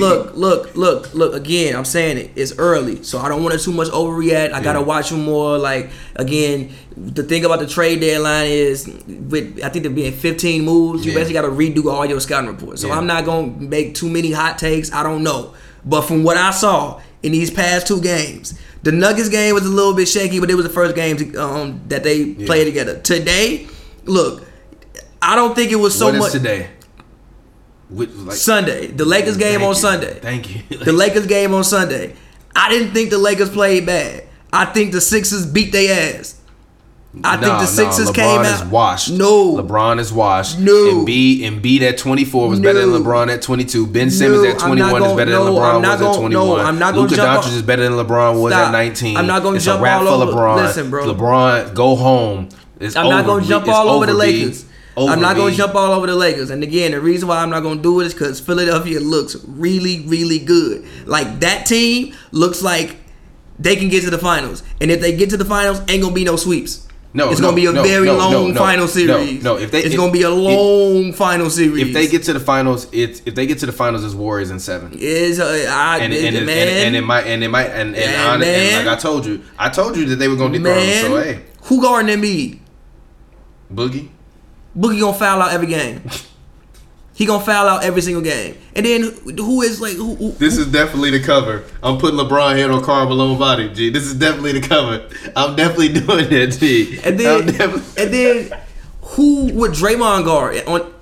look, look, look, look. Again, I'm saying it. It's early, so I don't want to too much overreact. I gotta Yeah. watch them more. Like again, the thing about the trade deadline is, with I think there being 15 moves, you Yeah. basically got to redo all your scouting reports. So Yeah. I'm not gonna make too many hot takes. I don't know, but from what I saw in these past two games. The Nuggets game was a little bit shaky, but it was the first game to, um, that they played together. Today, look, I don't think it was so what is much. today? Which, like, Sunday, the Lakers game on you. Sunday. Thank you. The Lakers game on Sunday. I didn't think the Lakers played bad. I think the Sixers beat their ass. I think the Sixers nah, came out. washed. No. LeBron is washed. No. Embiid, Embiid at 24 was better than LeBron at 22. Ben Simmons No, at I'm 21 not is better no, than I'm LeBron not was at 21. no, I'm not gonna Luka jump Doncic is better than LeBron was Stop. at 19. I'm not gonna jump a wrap all for over- LeBron. listen, bro. LeBron, go home. It's I'm over. not gonna jump It's all over the over, B. Lakers. Over, I'm not gonna jump all over the Lakers. And again, the reason why I'm not gonna do it is because Philadelphia looks really, really good. Like that team looks like they can get to the finals. And if they get to the finals, ain't gonna be no sweeps. No, it's no, gonna be a no, very no, long final series. no. If they- it's if- gonna be a long final series. If they get to the finals, it's if they get to the finals, it's Warriors in seven. is uh, I, and, and, and, man, and, and it might and it might and, and, Yeah, and like I told you, I told you that they were gonna dethrone man, them. So hey, who guarding Embiid? Boogie. Boogie gonna foul out every game. He gonna foul out every single game. And then who is like who? who This is definitely the cover. I'm putting LeBron head on Karl Malone body, G. This is definitely the cover. I'm definitely doing that, G. and then definitely- and then who would Draymond guard on?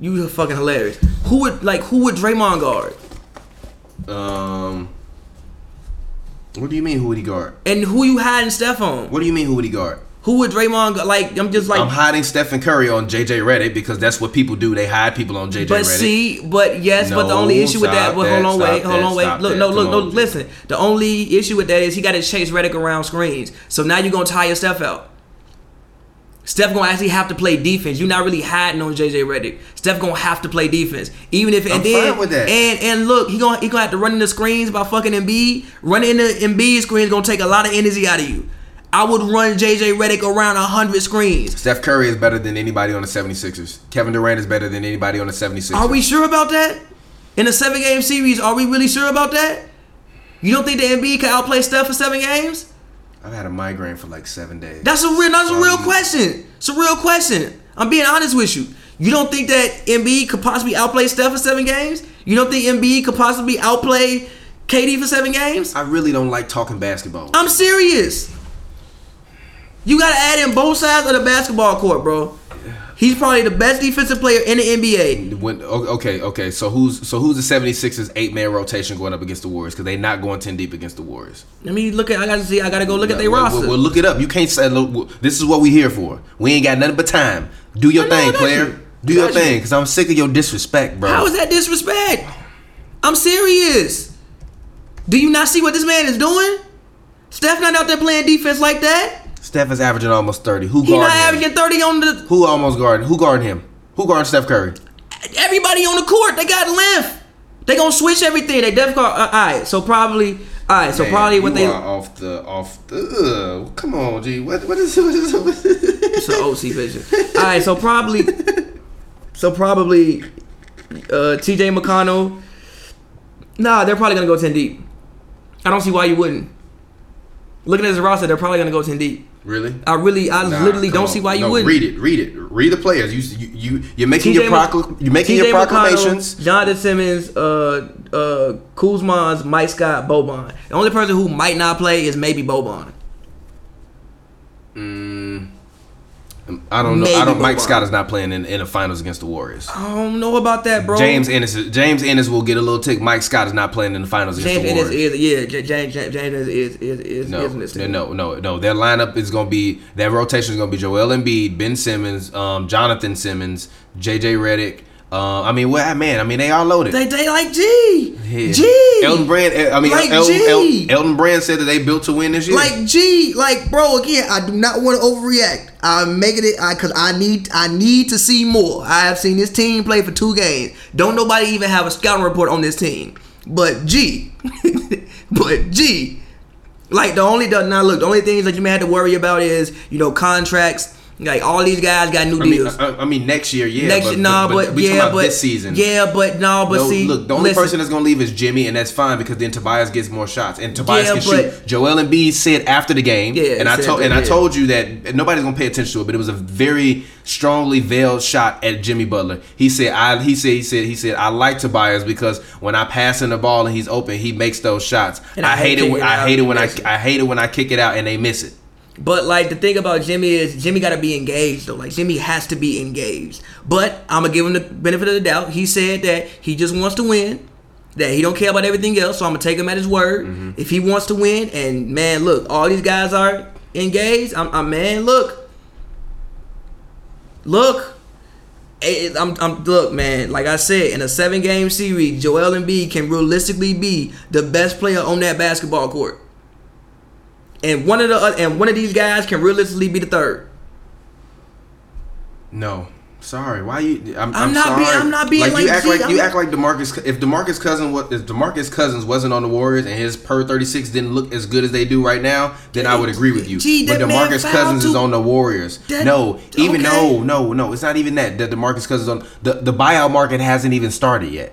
You are fucking hilarious. Who would like who would Draymond guard? um, what do you mean? Who would he guard? And who you hiding Steph on? What do you mean? Who would he guard? Who would Draymond like? I'm just like. I'm hiding Stephen Curry on JJ Redick because that's what people do. They hide people on JJ But see, but yes, but the only issue with that, that, hold on, wait, hold on, wait. Look, no, look, no. Listen, the only issue with that is he got to chase Redick around screens. So now you're gonna tire Steph out. Steph gonna actually have to play defense. You're not really hiding on JJ Redick. Steph gonna have to play defense, even if and I'm then fine with that. and and look, he gonna he gonna have to run in the screens by fucking Embiid. Running in the Embiid screens gonna take a lot of energy out of you. I would run JJ Redick around hundred screens. Steph Curry is better than anybody on the 76ers. Kevin Durant is better than anybody on the 76ers. Are we sure about that? In a seven game series, are we really sure about that? You don't think the Embiid can outplay Steph for seven games? I've had a migraine for like seven days. That's a real. That's a real Um, question. It's a real question. I'm being honest with you. You don't think that Embiid could possibly outplay Steph for seven games? You don't think Embiid could possibly outplay KD for seven games? I really don't like talking basketball. I'm serious. You gotta add in both sides of the basketball court, bro. He's probably the best defensive player in the NBA. When, okay, okay. So who's so who's the 76ers eight man rotation going up against the Warriors? Because they're not going ten deep against the Warriors. Let me look at. I gotta see. I gotta go look at their Well, roster. Well, well, look it up. You can't say. Look, this is what we here for. We ain't got nothing but time. Do your I thing, player. you. Do your you. thing, because I'm sick of your disrespect, bro. How is that disrespect? I'm serious. Do you not see what this man is doing? Steph not out there playing defense like that. Steph is averaging almost thirty. Who He not guarding him? averaging 30 on the Who almost guarding? Who guarding him? Who guarding Steph Curry? everybody on the court. They got length. They gonna switch everything. They def card. Uh, all right, so probably. All right, so Man, probably what they. off the off the. Ugh, come on, G. What what is what is? What is It's an OC vision. All right, so probably. So probably. Uh, T.J. McConnell. Nah, they're probably gonna go ten deep. I don't see why you wouldn't. Looking at his roster, they're probably gonna go ten deep. Really? I really, I Nah, literally don't on. see why you No, wouldn't. Read it. Read it. Read the players. You you you you're making your procl- you're making your proclamations. McConnell, Jonathan Simmons, uh, uh, Kuzma's, Mike Scott, Boban. The only person who might not play is maybe Boban. I don't know. Maybe I don't. Mike Scott is not playing in, in the finals against the Warriors. I don't know about that, bro. James Ennis. James Ennis will get a little tick. Mike Scott is not playing in the finals against James the Ennis Warriors. is yeah. James James James is is is is, no, is in this team. no, no, no. Their lineup is going to be that rotation is going to be Joel Embiid, Ben Simmons, um, Jonathan Simmons, JJ Redick. Uh, I mean, well, man, I mean, they all loaded. They they like G Yeah. G Elton Brand. I mean, Like El, G. El, Elton Brand said that they built to win this year. like G like bro. Again, I do not want to overreact. I'm making it I because I need I need to see more. I have seen this team play for two games. Don't nobody even have a scouting report on this team. But G, but G, like the only the, now look the only things that you may have to worry about is you know contracts. Like all these guys got new I mean, deals. I, I mean, next year, yeah. Next but, nah, but, we talking yeah, about but this season. Yeah, but no, but No, see, look, the only listen, person that's gonna leave is Jimmy, and that's fine because then Tobias gets more shots, and Tobias Yeah, can but- shoot. Joel Embiid said after the game, Yeah, and I told and I told you that nobody's gonna pay attention to it, but it was a very strongly veiled shot at Jimmy Butler. He said, I he said he said he said I like Tobias because when I pass in the ball and he's open, he makes those shots. And I, I hate hate it. When, I hate it when I. I hate it when I kick it out and they miss it. But like the thing about Jimmy is Jimmy got to be engaged though. Like Jimmy has to be engaged. But I'm gonna give him the benefit of the doubt. He said that he just wants to win. That he don't care about everything else. So I'm gonna take him at his word. Mm-hmm. If he wants to win, and man, look, all these guys are engaged. I'm, I'm man, look, look. I'm, I'm look, man. Like I said, in a seven game series, Joel Embiid can realistically be the best player on that basketball court and one of the oth- and one of these guys can realistically be the third. No. Sorry, why you? I'm, I'm I'm, not sorry. being- I'm not being like, you act G, like you I'm act like Demarcus. If Demarcus Cousins was if Demarcus Cousins wasn't on the Warriors and his per 36 didn't look as good as they do right now, then I would agree with you. G, but Demarcus Cousins is on the Warriors. That- no, even okay. no, no, no. It's not even that. That Demarcus Cousins on the the buyout market hasn't even started yet.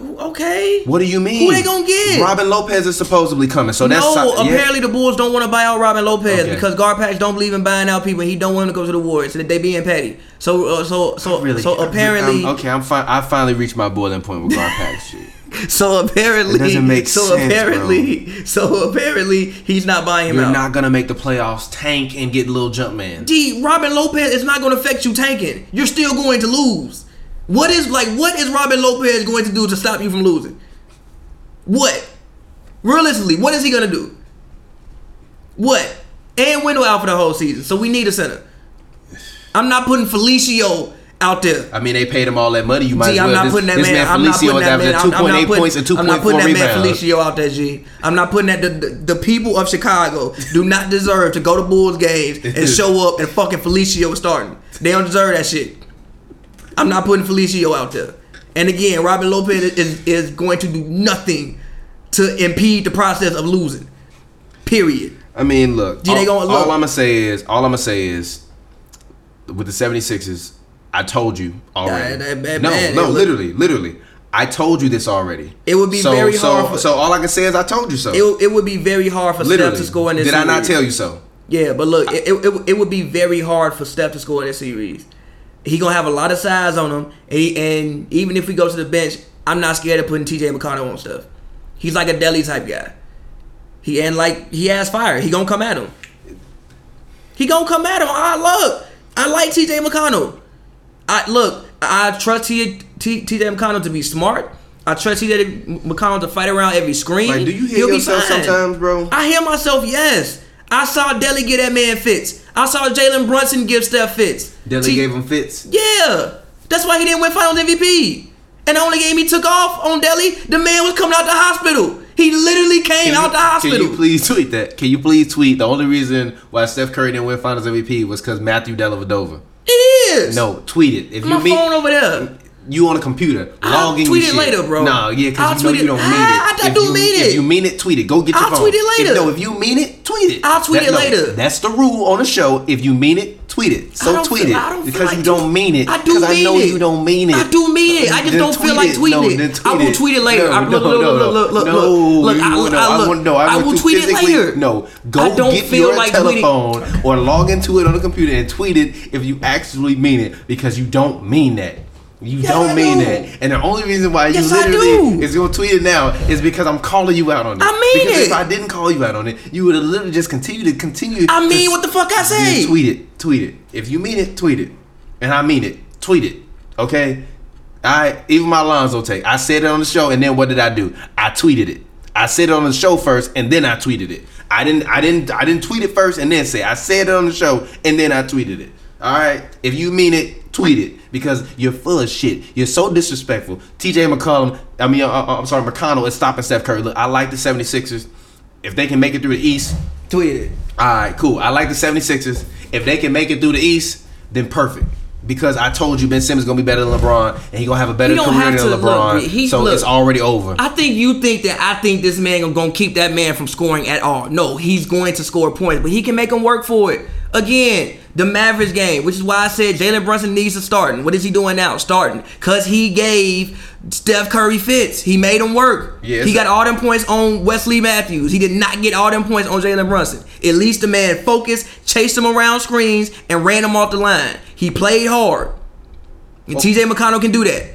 Okay. What do you mean? Who they gonna get? Robin Lopez is supposedly coming. So that's no, yeah. apparently the Bulls don't want to buy out Robin Lopez Okay. because Garpax don't believe in buying out people. and He don't want to go to the Warriors. So they being petty. So uh, so so Really? so apparently I'm- okay, I'm fine. I finally reached my boiling point with Garpax shit. so apparently It doesn't make so sense, apparently so apparently he's not buying him out. You're out. not gonna make the playoffs, tank and get little jump man. D Robin Lopez is not to affect you tanking. You're still going to lose. What is like what is Robin Lopez going to do to stop you from losing? What? Realistically, what is he going to do? What? And Wendell out for the whole season, so we need a center. I'm not putting Felicio out there. I mean, they paid him all that money. You might G, as I'm not this, putting that man. man I'm not putting that man. I'm, I'm not 2.8 putting, points and I'm not putting that man. Felicio out there. G. I'm not putting that. The, the, the people of Chicago do not deserve to go to Bulls games and show up and fucking Felicio starting. They don't deserve that shit. I'm not putting Felicio out there. And again, Robin Lopez is, is going to do nothing to impede the process of losing. Period. I mean, look. All, all I'm gonna say is, all I'm gonna say is, with the 76ers, I told you already. That- that- that no, no, literally, literally, I told you this already. It would be so, very so, hard for- So all I can say is, I told you so. It, it would be very hard for literally, Steph to score in this did series. I not tell you so? Yeah, but look, it, it, it, it would be very hard for Steph to score in this series. He gonna have a lot of size on him, and, he, and even if we go to the bench, I'm not scared of putting T.J. McConnell on stuff. He's like a Delly type guy. He and like he has fire. He gonna come at him. He gonna come at him. I look. I like T.J. McConnell. I look. I trust T.J. McConnell to be smart. I trust T.J. McConnell to fight around every screen. Like, do you hear He'll yourself sometimes, bro? I hear myself, yes. I saw Delly get that man fits. I saw Jalen Brunson give Steph fits. Delly T- gave him fits. Yeah. That's why he didn't win finals MVP. And the only game he took off on Delly, the man was coming out the hospital. He literally came Can out you, the hospital. Can you please tweet that? Can you please tweet? The only reason why Steph Curry didn't win Finals MVP was because Matthew Dellavedova. it is. No, tweet it. If My you meet, phone over there. You on a computer, I'll tweet it shit. later, bro. No, yeah, because you know you don't mean I- it. I If do you, mean If it. you mean it, tweet it. Go get your I'll phone. tweet it If- later. no, if you mean it, tweet it. I'll tweet it no, later. That's the rule on the show. If you mean it, tweet it. So tweet feel- it I because like you don't mean it. I do Because I mean know it. you don't mean it. I do mean it. I just Then don't feel like tweeting no, it. I will tweet it later. No, no, look, no, look, no, look, look, look, no, look. I- no, I- I look, no. I, I will tweet it later. No, go get your like telephone or log into it on the computer and tweet it if you actually mean it because you don't mean that. You Yes, don't I mean do. that. And the only reason why you Yes, I literally is gonna tweet it now is because I'm calling you out on it. I mean because it. if I didn't call you out on it, you would have literally just continue to continue. I mean what the fuck I say. Tweet it. Tweet it. If you mean it, tweet it. And I mean it. Tweet it. Okay? I even my Lonzo take. I said it on the show, and then what did I do? I tweeted it. I said it on the show first, and then I tweeted it. I didn't. I didn't. I didn't tweet it first, and then say I said it on the show, and then I tweeted it. All right. If you mean it, tweet it because you're full of shit. You're so disrespectful. T.J. McCollum. I mean, uh, uh, I'm sorry, McConnell is stopping Steph Curry. Look, I like the 76ers. If they can make it through the East, Tweet it. all right, cool. I like the 76ers. If they can make it through the East, then perfect. Because I told you Ben Simmons is gonna be better than LeBron, and he gonna have a better career than LeBron. look, he- so look. it's already over. I think you think that I think this man gonna keep that man from scoring at all. No, he's going to score points, but he can make him work for it. Again, the Mavericks game, which is why I said Jalen Brunson needs to start. And what is he doing now? Starting. Cause he gave Steph Curry fits. He made him work. Yeah, he got all them points on Wesley Matthews. He did not get all them points on Jalen Brunson. At least the man focused, chased him around screens, and ran him off the line. He played hard. And TJ McConnell can do that.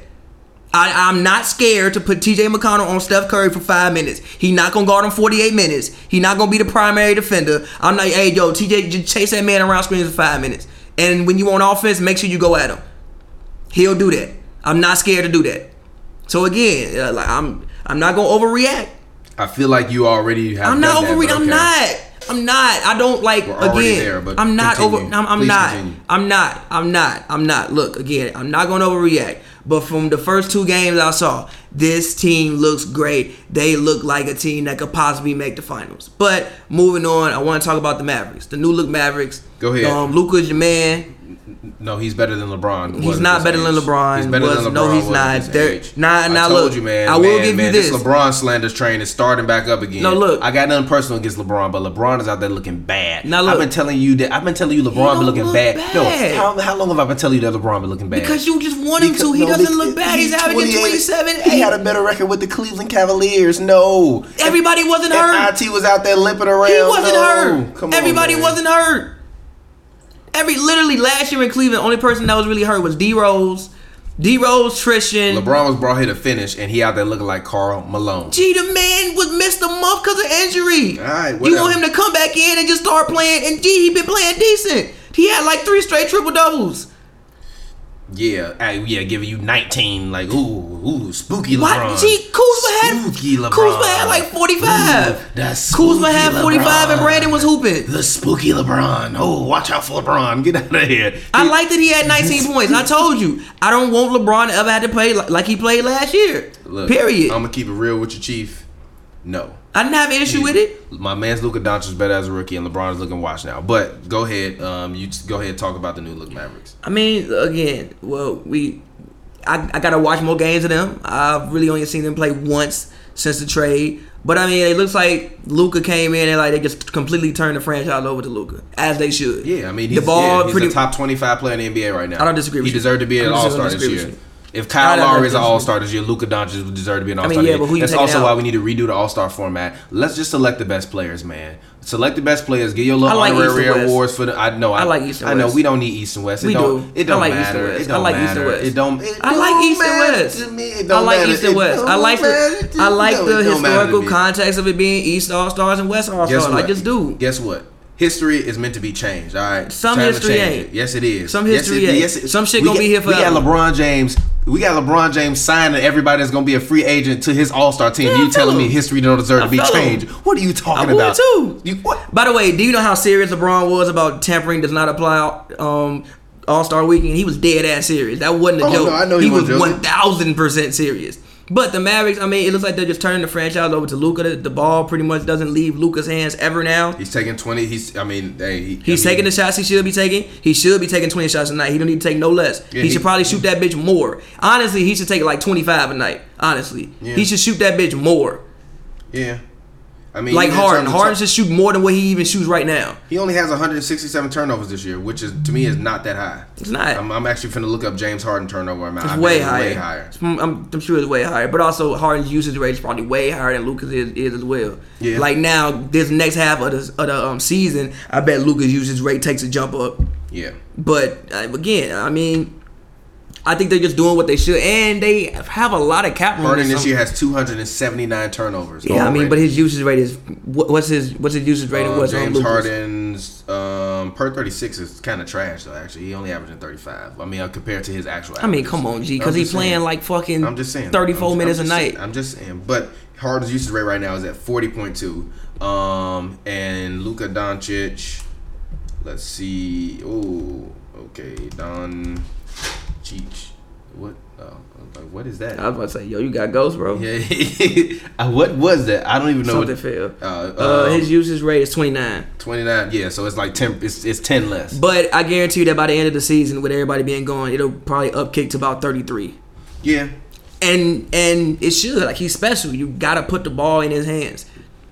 I, I'm not scared to put TJ McConnell on Steph Curry for five minutes. He not gonna guard him 48 minutes. He not gonna be the primary defender. I'm like, hey, yo, TJ, just chase that man around screens for five minutes. And when you on offense, make sure you go at him. He'll do that. I'm not scared to do that. So again, uh, like I'm, I'm not gonna overreact. I feel like you already have. I'm not overreacting. but I'm not. I'm not. I don't like again. there, I'm not continue. over. I'm, I'm not. continue. I'm not. I'm not. I'm not. Look again. I'm not going to overreact. But from the first two games I saw, this team looks great. They look like a team that could possibly make the finals. But moving on, I want to talk about the Mavericks, the new look Mavericks. Go ahead. Um, Luka's your man. No, he's better than LeBron. He's not this better than. LeBron. He's better was, than LeBron. no, he's not. this There- age. nah, nah, I told look, you, man. I will man, give you man, this. LeBron slanders train is starting back up again. No, look. I got nothing personal against LeBron, but LeBron is out there looking bad. Now, look. I've been telling you that. I've been telling you LeBron been looking look bad. bad. No, how, how long have I been telling you that LeBron been looking bad? Because you just want him Because- to. He no, doesn't look bad. He's, averaging 28. 27. He had a better record with the Cleveland Cavaliers. No, Everybody wasn't hurt. It was out there limping around. He wasn't No. hurt. Come on, Everybody man. wasn't hurt. Every literally last year in Cleveland, only person that was really hurt was D Rose, D Rose, Tristan. LeBron was brought here to finish, and he out there looking like Karl Malone. Gee, the man was missed a month because of injury. All right, you want him to come back in and just start playing? And gee, he been playing decent. He had like three straight triple doubles. Yeah, uh, yeah, giving you 19, like, ooh, ooh, spooky LeBron. What? Gee, Kuzma had Spooky LeBron. Kuzma had like forty five. Ooh, that's Kuzma had forty five, and Brandon was hooping. The spooky LeBron. Oh, watch out for LeBron. Get out of here. I like that he had 19 points. I told you, I don't want LeBron to ever have to play like, he played last year. Look, Period. I'm gonna keep it real with you, Chief. No. I didn't have an issue with it. My man's Luka Doncic is better as a rookie, and LeBron is looking washed now. But go ahead, um, you go ahead and talk about the new look Mavericks. I mean, again, well, we, I, I gotta watch more games of them. I've really only seen them play once since the trade. But I mean, it looks like Luka came in and like they just completely turned the franchise over to Luka, as they should. Yeah, I mean, he's, the ball yeah, he's pretty. a top 25 player in the NBA right now. I don't disagree with He you. deserved to be an All Star this year. If Kyle I Lowry is an. All Star this year, Luka Doncic would deserve to be an All Star. I mean, yeah, but who you That's also out? why we need to redo the All Star format. Let's just select the best players, man. Select the best players. Get your little I like honorary West. awards for the. I know. I like East and West. I know West. we don't need East and West. It We don't. do. It don't I like East and. West. It don't I like East and. West. It don't. It I like don't East and matter West. to me. It I like matter. East and West. I like matter the I like the It don't matter to historical context of it being East All Stars and West All Stars. I just do. Guess what? History is meant to be changed. All right. Some Time history ain't. it. Yes, it is. Some Yes, history it- ain't. yes, it- Some shit gonna got- be here We got. LeBron James. We got LeBron James signing everybody that's gonna be a free agent to his All Star team. Yeah, you telling me history don't deserve I to be feel him. changed? What are you talking I about? too. You what? By the way, do you know how serious LeBron was about tampering does not apply um, All Star Weekend? He was dead ass serious. That wasn't a Oh, joke. no, I know he, he was one thousand percent serious. But the Mavericks, I mean, it looks like they're just turning the franchise over to Luka. The, the ball pretty much doesn't leave Luka's hands ever now. He's taking twenty. He's. I mean, hey, he, He's I mean, taking the shots he should be taking. He should be taking 20 shots a night. He don't need to take no less. Yeah, he, he- should probably shoot that bitch more. Honestly, he should take like 25 a night. Honestly. Yeah. He should shoot that bitch more. Yeah. I mean, Like Harden. Harden tur- should shoot more than what he even shoots right now. He only has 167 turnovers this year, which is to me is not that high. It's not. I'm, I'm actually finna look up James Harden turnover amount. It's I way it's higher. Way higher. I'm, I'm, sure it's way higher. But also, Harden's usage rate is probably way higher than Luka's is, is as well. Yeah. Like now, this next half of the, of the um, season, I bet Luka's usage rate takes a jump up. Yeah. But uh, again, I mean, I think they're just doing what they should, and they have a lot of cap room. Harden this year has 279 turnovers. Yeah, I mean, but his usage rate is what's his what's his usage rate? Uh, what's on James? Harden's um, per 36 is kind of trash though. Actually, he only averaging 35. I mean, uh, compared to his actual. I mean, come on, G, because he's playing saying. like fucking. I'm just saying. 34 I'm- minutes a night. saying- I'm just saying. But Harden's usage rate right now is at 40.2. Um, and Luka Doncic. Let's see. Oh, okay, Don Cheech. What? Oh, like, what is that? I was about to say, yo, you got ghosts, bro. Yeah. Uh, what was that? I don't even know. Something what, failed. uh, Uh, um, his usage rate is 29. 29. Yeah, so it's like 10. It's, it's 10 less. But I guarantee you that by the end of the season, with everybody being gone, it'll probably upkick to about 33. Yeah. And and it should like he's special. You gotta put the ball in his hands.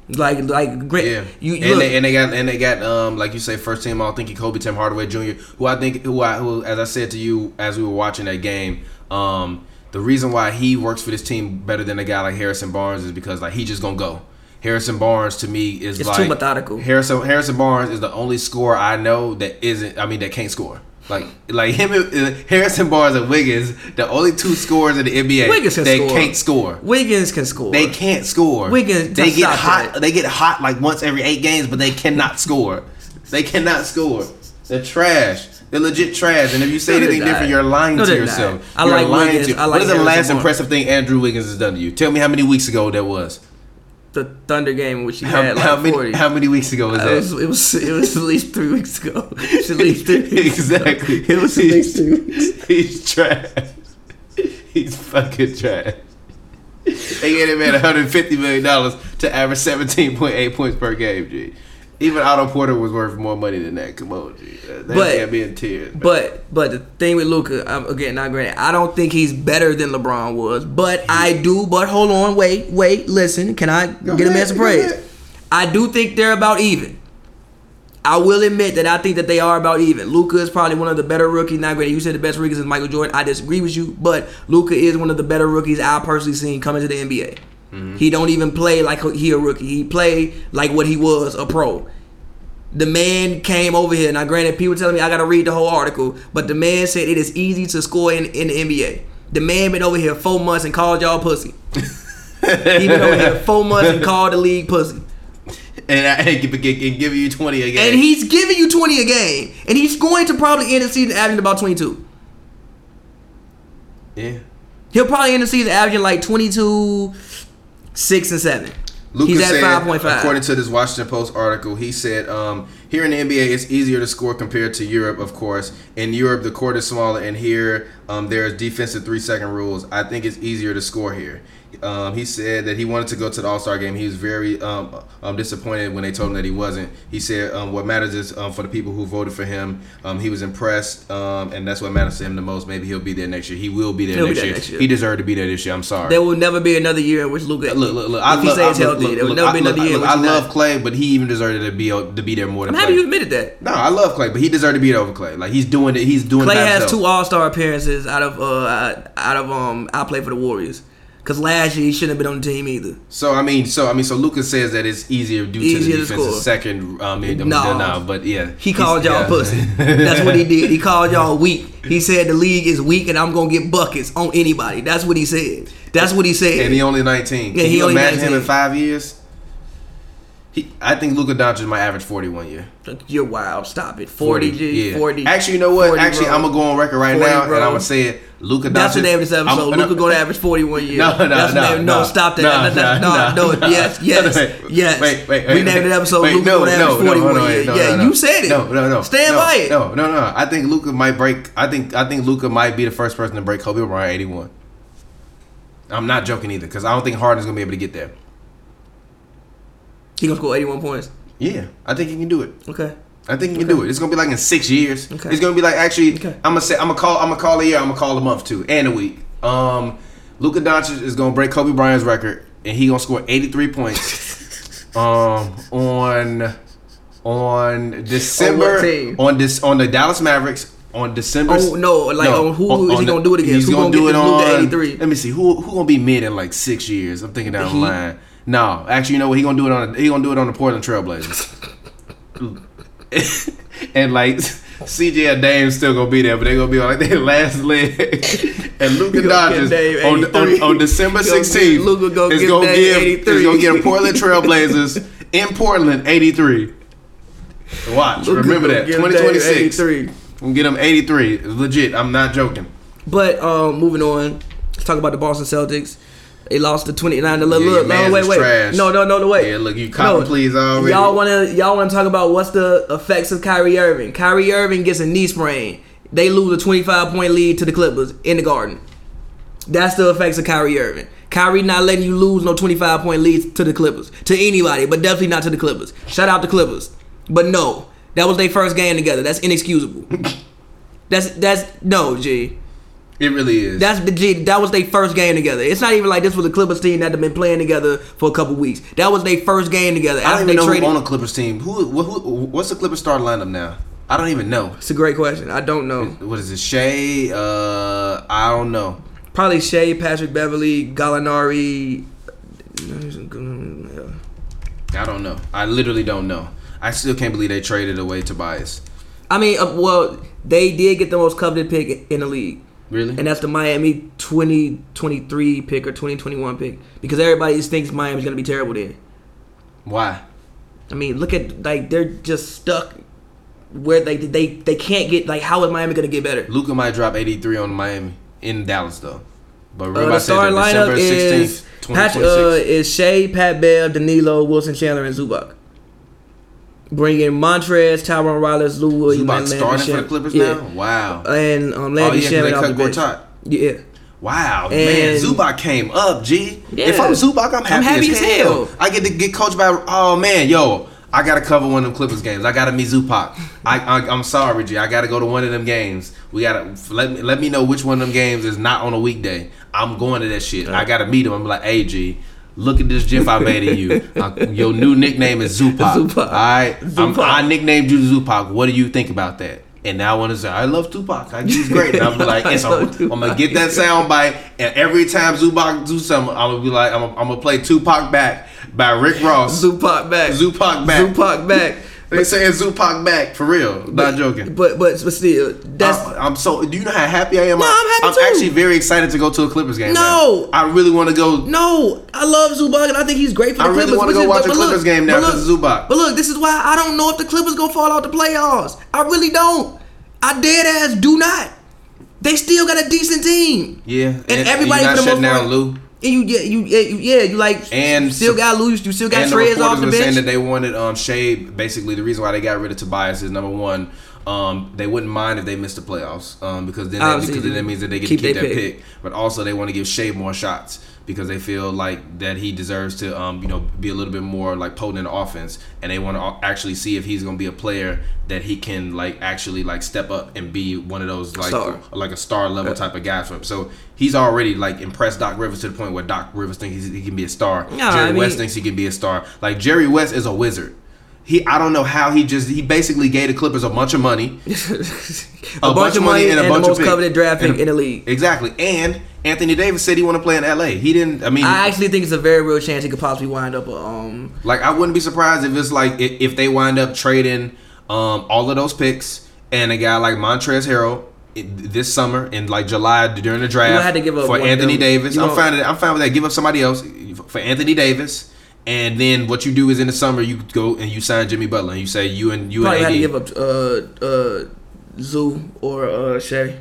Like like great. Yeah, You, and look, they and they got and they got um like you say first team All Thinking Kobe Tim Hardaway Jr. Who I think who I who as I said to you as we were watching that game, um the reason why he works for this team better than a guy like Harrison Barnes is because like he just gonna go. Harrison Barnes to me is It's like too methodical. Harrison Harrison Barnes is the only scorer I know that isn't I mean that can't score. Like like him and uh, Harrison Barnes and Wiggins, the only two scorers in the NBA Wiggins can they score. can't score. Wiggins can score. They can't score. Wiggins- they get hot. that. They get hot like once every eight games, but they cannot score. They cannot score. They're trash. They're legit trash. And if you say No, anything different, you're lying No, to yourself. not. I You're like lying Wiggins. to- I like what is the Harrison last Barnes. impressive thing Andrew Wiggins has done to you? Tell me how many weeks ago that was. The Thunder game, which he How, had like how many? 40. How many weeks ago was it that? was, it was it was at least three weeks ago. It's at least three weeks ago. exactly. It was at least three weeks. He's trash. He's fucking trash. They gave him man 150 million dollars to average 17.8 points per game. G. Even Otto Porter was worth more money than that. Come on, G. That But- got me in tears. man. But but the thing with Luka, um, again, not granted, I don't think he's better than LeBron was. But I do. But hold on, wait, wait, listen. Can I get a ahead, man's praise? I do think they're about even. I will admit that I think that they are about even. Luka is probably one of the better rookies. Not granted, you said the best rookies is Michael Jordan. I disagree with you, but Luka is one of the better rookies I've personally seen coming to the NBA. Mm-hmm. He don't even play like he a rookie. He play like what he was a pro. The man came over here. Now, granted, people telling me I gotta read the whole article, but the man said it is easy to score in, in the NBA. The man been over here four months and called y'all pussy. he been over here four months and called the league pussy. and I and give, give you 20 a game. And he's giving you 20 a game. And he's going to probably end the season averaging about 22. yeah. He'll probably end the season averaging like 22, 6, and 7. Luka he's at 5.5. according to this Washington Post article, he said, um, "Here in the NBA, it's easier to score compared to Europe. Of course, in Europe, the court is smaller, and here um, there's defensive three-second rules. I think it's easier to score here." Um, he said that he wanted to go to the All Star game. He was very um, um, disappointed when they told him that he wasn't. He said um, what matters is um, for the people who voted for him. Um, he was impressed, um, and that's what matters to him the most. Maybe he'll be there next year. He will be there, He'll be next, there year. next year. He deserved to be there this year. I'm sorry. There will never be another year in which Luka. Look, look, look. I he love, stays I, healthy, look, there will never I, be another year. look, which I he's love not. Clay, but he even deserved to be to be there more than I'm happy Clay. you admitted that. No, I love Clay, but he deserved to be there over Clay. Like he's doing it. He's doing. Clay it has two All Star appearances out of uh out of um I play for the Warriors. Cause last year he shouldn't have been on the team either. So I mean, so I mean, so Lucas says that it's easier due Easier to to the defense's score. second. Um, I mean, No. no, but yeah, He called y'all yeah. pussy. That's what he did. He called y'all weak. He said the league is weak and I'm gonna get buckets on anybody. That's what he said. That's what he said. and he only 19. Yeah, Can he you only imagine him in five years? He, I think Luka Doncic might average 41 year. You're wild. Stop it. 40 G. 40. Actually, you know what? Actually, bro. I'm gonna go on record right now, bro. and I'm gonna say it. Luka Doncic. That's the name of this episode. Luka going to average 41 years. No, no, That's no, no, no, stop that. no, No, no, no, no, no. yes, yes, Wait, yes. wait, wait, we named the episode Wait, Luka no, going to no, average no, 41 no, years. no, yeah, no, you said it. No, no, no. Stand by it. No, no, no. I think Luka might break. I think I think Luka might be the first person to break Kobe Bryant 81. I'm not joking either, because I don't think Harden's gonna be able to get there. He to score 81 points. Yeah, I think he can do it. Okay. I think he can Okay. do it. It's gonna be like in six years. Okay. It's gonna be like actually. Okay. I'm gonna say I'm gonna call. I'm gonna call a year. I'm gonna call a month too, and a week. Um, Luka Doncic is gonna break Kobe Bryant's record, and he gonna score 83 points. um, on on December team? on this on the Dallas Mavericks on December. Oh, no, like, on who is he gonna do it against? He's Who gonna, gonna do it on 83? Let me see who who gonna be mid in like six years. I'm thinking down the, line. No, actually, you know what? He gonna do it on. He gonna do it on the Portland Trailblazers. and like CJ and Dame still gonna be there, but they gonna be on like their last leg. and Luka You gonna get Doncic on, on, on December You gonna get- sixteenth is gonna give 83. is gonna get a Portland Trailblazers in Portland eighty three. Watch, Luka remember that give twenty twenty six. 83. We'll get them eighty three. Legit, I'm not joking. But um, moving on, let's talk about the Boston Celtics. They lost to 29. Look, Yeah, look, no, wait, wait. trash. No, no, no, no, wait. Yeah, look, you copy please already. Y'all wanna y'all wanna talk about what's the effects of Kyrie Irving? Kyrie Irving gets a knee sprain. They lose a 25 point lead to the Clippers in the Garden. That's the effects of Kyrie Irving. Kyrie not letting you lose no 25 point leads to the Clippers. To anybody, but definitely not to the Clippers. Shout out to the Clippers. But no, that was their first game together. That's inexcusable. that's that's no, G. It really is. That's the G. That was their first game together. It's not even like this was a Clippers team that had been playing together for a couple weeks. That was their first game together. I don't they even know traded. who on a Clippers team. Who, who, who what's the Clippers starting lineup now? I don't even know. It's a great question. I don't know. What is it? Shai? Uh, I don't know. Probably Shai, Patrick Beverley, Gallinari. I don't know. I literally don't know. I still can't believe they traded away Tobias. I mean, uh, well, they did get the most coveted pick in the league, Really? and that's the Miami 2023 pick or 2021 pick because everybody just thinks Miami's gonna be terrible then. Why? I mean, look at like they're just stuck where they they they can't get like how is Miami gonna get better? Luka might drop 83 on Miami in Dallas though. But Uh, the starting lineup December is 16th, Patrick, 2026. uh, is Shai, Pat Bev, Danilo, Wilson Chandler, and Zubac. Bring in Montrez, Tyron Riles, Lou Williams, Zubac Landry starting for the Clippers yeah. now? Wow. and um, oh Landry yeah, 'cause they Shamet off the bench. Gortat. Yeah, Wow, man, And- Zubac came up, G. Yeah. If I'm Zubac, I'm happy, happy as, as hell. hell. I get to get coached by. Oh man, yo, I gotta cover one of them Clippers games. I gotta meet Zupac. I, I I'm sorry, G. I gotta go to one of them games. We gotta let me let me know which one of them games is not on a weekday. I'm going to that shit. I gotta meet him. I'm like, hey, G. Look at this gif I made of you. Uh, your new nickname is Zupac. Zupac. All right, Zupac. I nicknamed you Zupac. What do you think about that? And now I want to say, I love Tupac. I, he's great. And I'm like, and so I'm, gonna get that sound bite, and every time Zupac do something, I'm gonna be like, I'm, I'm gonna play Tupac back by Rick Ross. Zupac back, Zupac back. Zupac back. They saying Zupac back for real. Not joking. But but but still, that's I, am so. Do you know how happy I am? No, I'm happy I'm too. actually very excited to go to a Clippers game. No. now. I really want to go. no. I love Zubac and I think he's great for the Clippers. I really wanna but go watch but a look- Clippers game now but 'cause look- Zubac. But look, this is why I don't know if the Clippers gonna fall out the playoffs. I really don't. I dead ass do not. They still got a decent team. Yeah, And everybody you're not for the shutting most down Lou. And you yeah you yeah you, yeah, you like And still got loose you still got and the off the were saying bench. that they wanted um Shai. Basically, the reason why they got rid of Tobias is number one. Um, they wouldn't mind if they missed the playoffs, um, because then they, because then that means that they get keep to keep their pick. pick. But also, they want to give Shai more shots because they feel like that he deserves to, um, you know, be a little bit more like potent in offense, and they want to actually see if he's going to be a player that he can like actually like step up and be one of those like Star. like a star level type of guy for him. So he's already like impressed Doc Rivers to the point where Doc Rivers thinks he can be a star. Yeah, Jerry I West mean- thinks he can be a star. Like Jerry West is a wizard. He I don't know how he just he basically gave the Clippers a bunch of money, a, bunch, of money and, a the bunch of most pick. coveted draft pick a- in the league. Exactly. And Anthony Davis said he want to play in LA. He didn't I mean I actually think it's a very real chance he could possibly wind up um like I wouldn't be surprised if it's like i- if they wind up trading um all of those picks and a guy like Montrez Harrell this summer in like July during the draft You had to give up for Anthony. Davis. I'm fine. I'm fine with that. Give up somebody else for Anthony Davis. And then what you do is in the summer you go and you sign Jimmy Butler and you say you and you probably and had AD. to give up uh uh Zoo or uh Shai.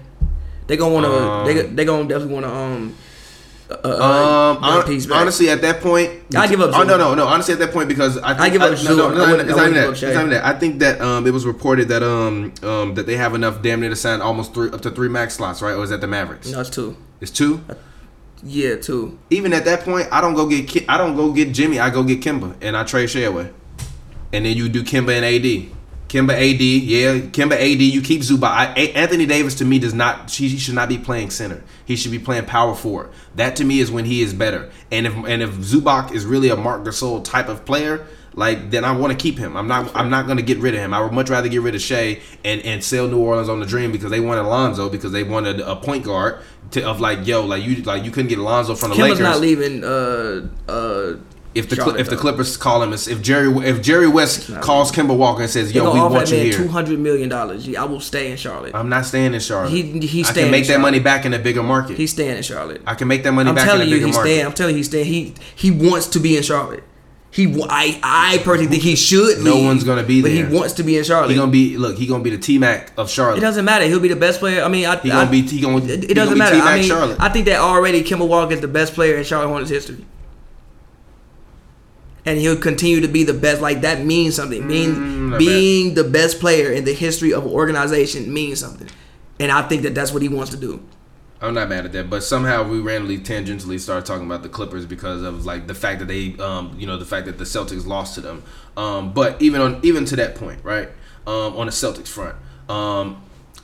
They gonna wanna Um, they they gonna definitely wanna um uh, uh, Um, honestly, at that point, I'd give up Oh no, no, no. Honestly, at that point, because I, think, I'd give up I, Zoo. No, I no, no, it's I not even that. It's not even that. I think that um, it was reported that um, um, that they have enough damn near to sign almost three up to three max slots, right? Or is that the Mavericks? no, it's two. It's two. Yeah, too. Even at that point, I don't go get Ki- I don't go get Jimmy. I go get Kemba, and I trade Shai away, and then you do Kemba and AD. Kemba AD, yeah, Kemba AD. You keep Zubac. Anthony Davis to me does not. He, he should not be playing center. He should be playing power forward. That to me is when he is better. And if and if Zubac is really a Marc Gasol type of player, like then I want to keep him. I'm not. I'm not going to get rid of him. I would much rather get rid of Shai and and sell New Orleans on the dream because they wanted Alonzo because they wanted a point guard to, of like yo like you like you couldn't get Alonzo from the Kemba's Lakers not leaving uh uh if the Charlotte, if the though. Clippers call him, if Jerry if Jerry West calls Kemba Walker and says, "Yo, we want you here," two hundred million dollars. I will stay in Charlotte. I'm not staying in Charlotte. He- he's I staying can make in that Charlotte. money back in a bigger market. He's staying in Charlotte. I can make that money I'm back in a telling you, he's market. staying. I'm telling you, he's staying. He he wants to be in Charlotte. He I I personally think he should. No leave, one's gonna be there. but he wants to be in Charlotte. He gonna be look. He gonna be the T Mac of Charlotte. it doesn't matter. He'll be the best player. I mean, I, He gonna be. He gonna. It, doesn't matter. I mean, Charlotte. I think that already Kemba Walker is the best player in Charlotte Hornets history, and he'll continue to be the best. Like that means something. Being Mm, being the best player in the history of an organization means something, and I think that that's what he wants to do. I'm not mad at that, but somehow we randomly tangentially started talking about the Clippers because of like the fact that they, um, you know, the fact that the Celtics lost to them. Um, but even on even to that point, right? Um, on the Celtics front, um,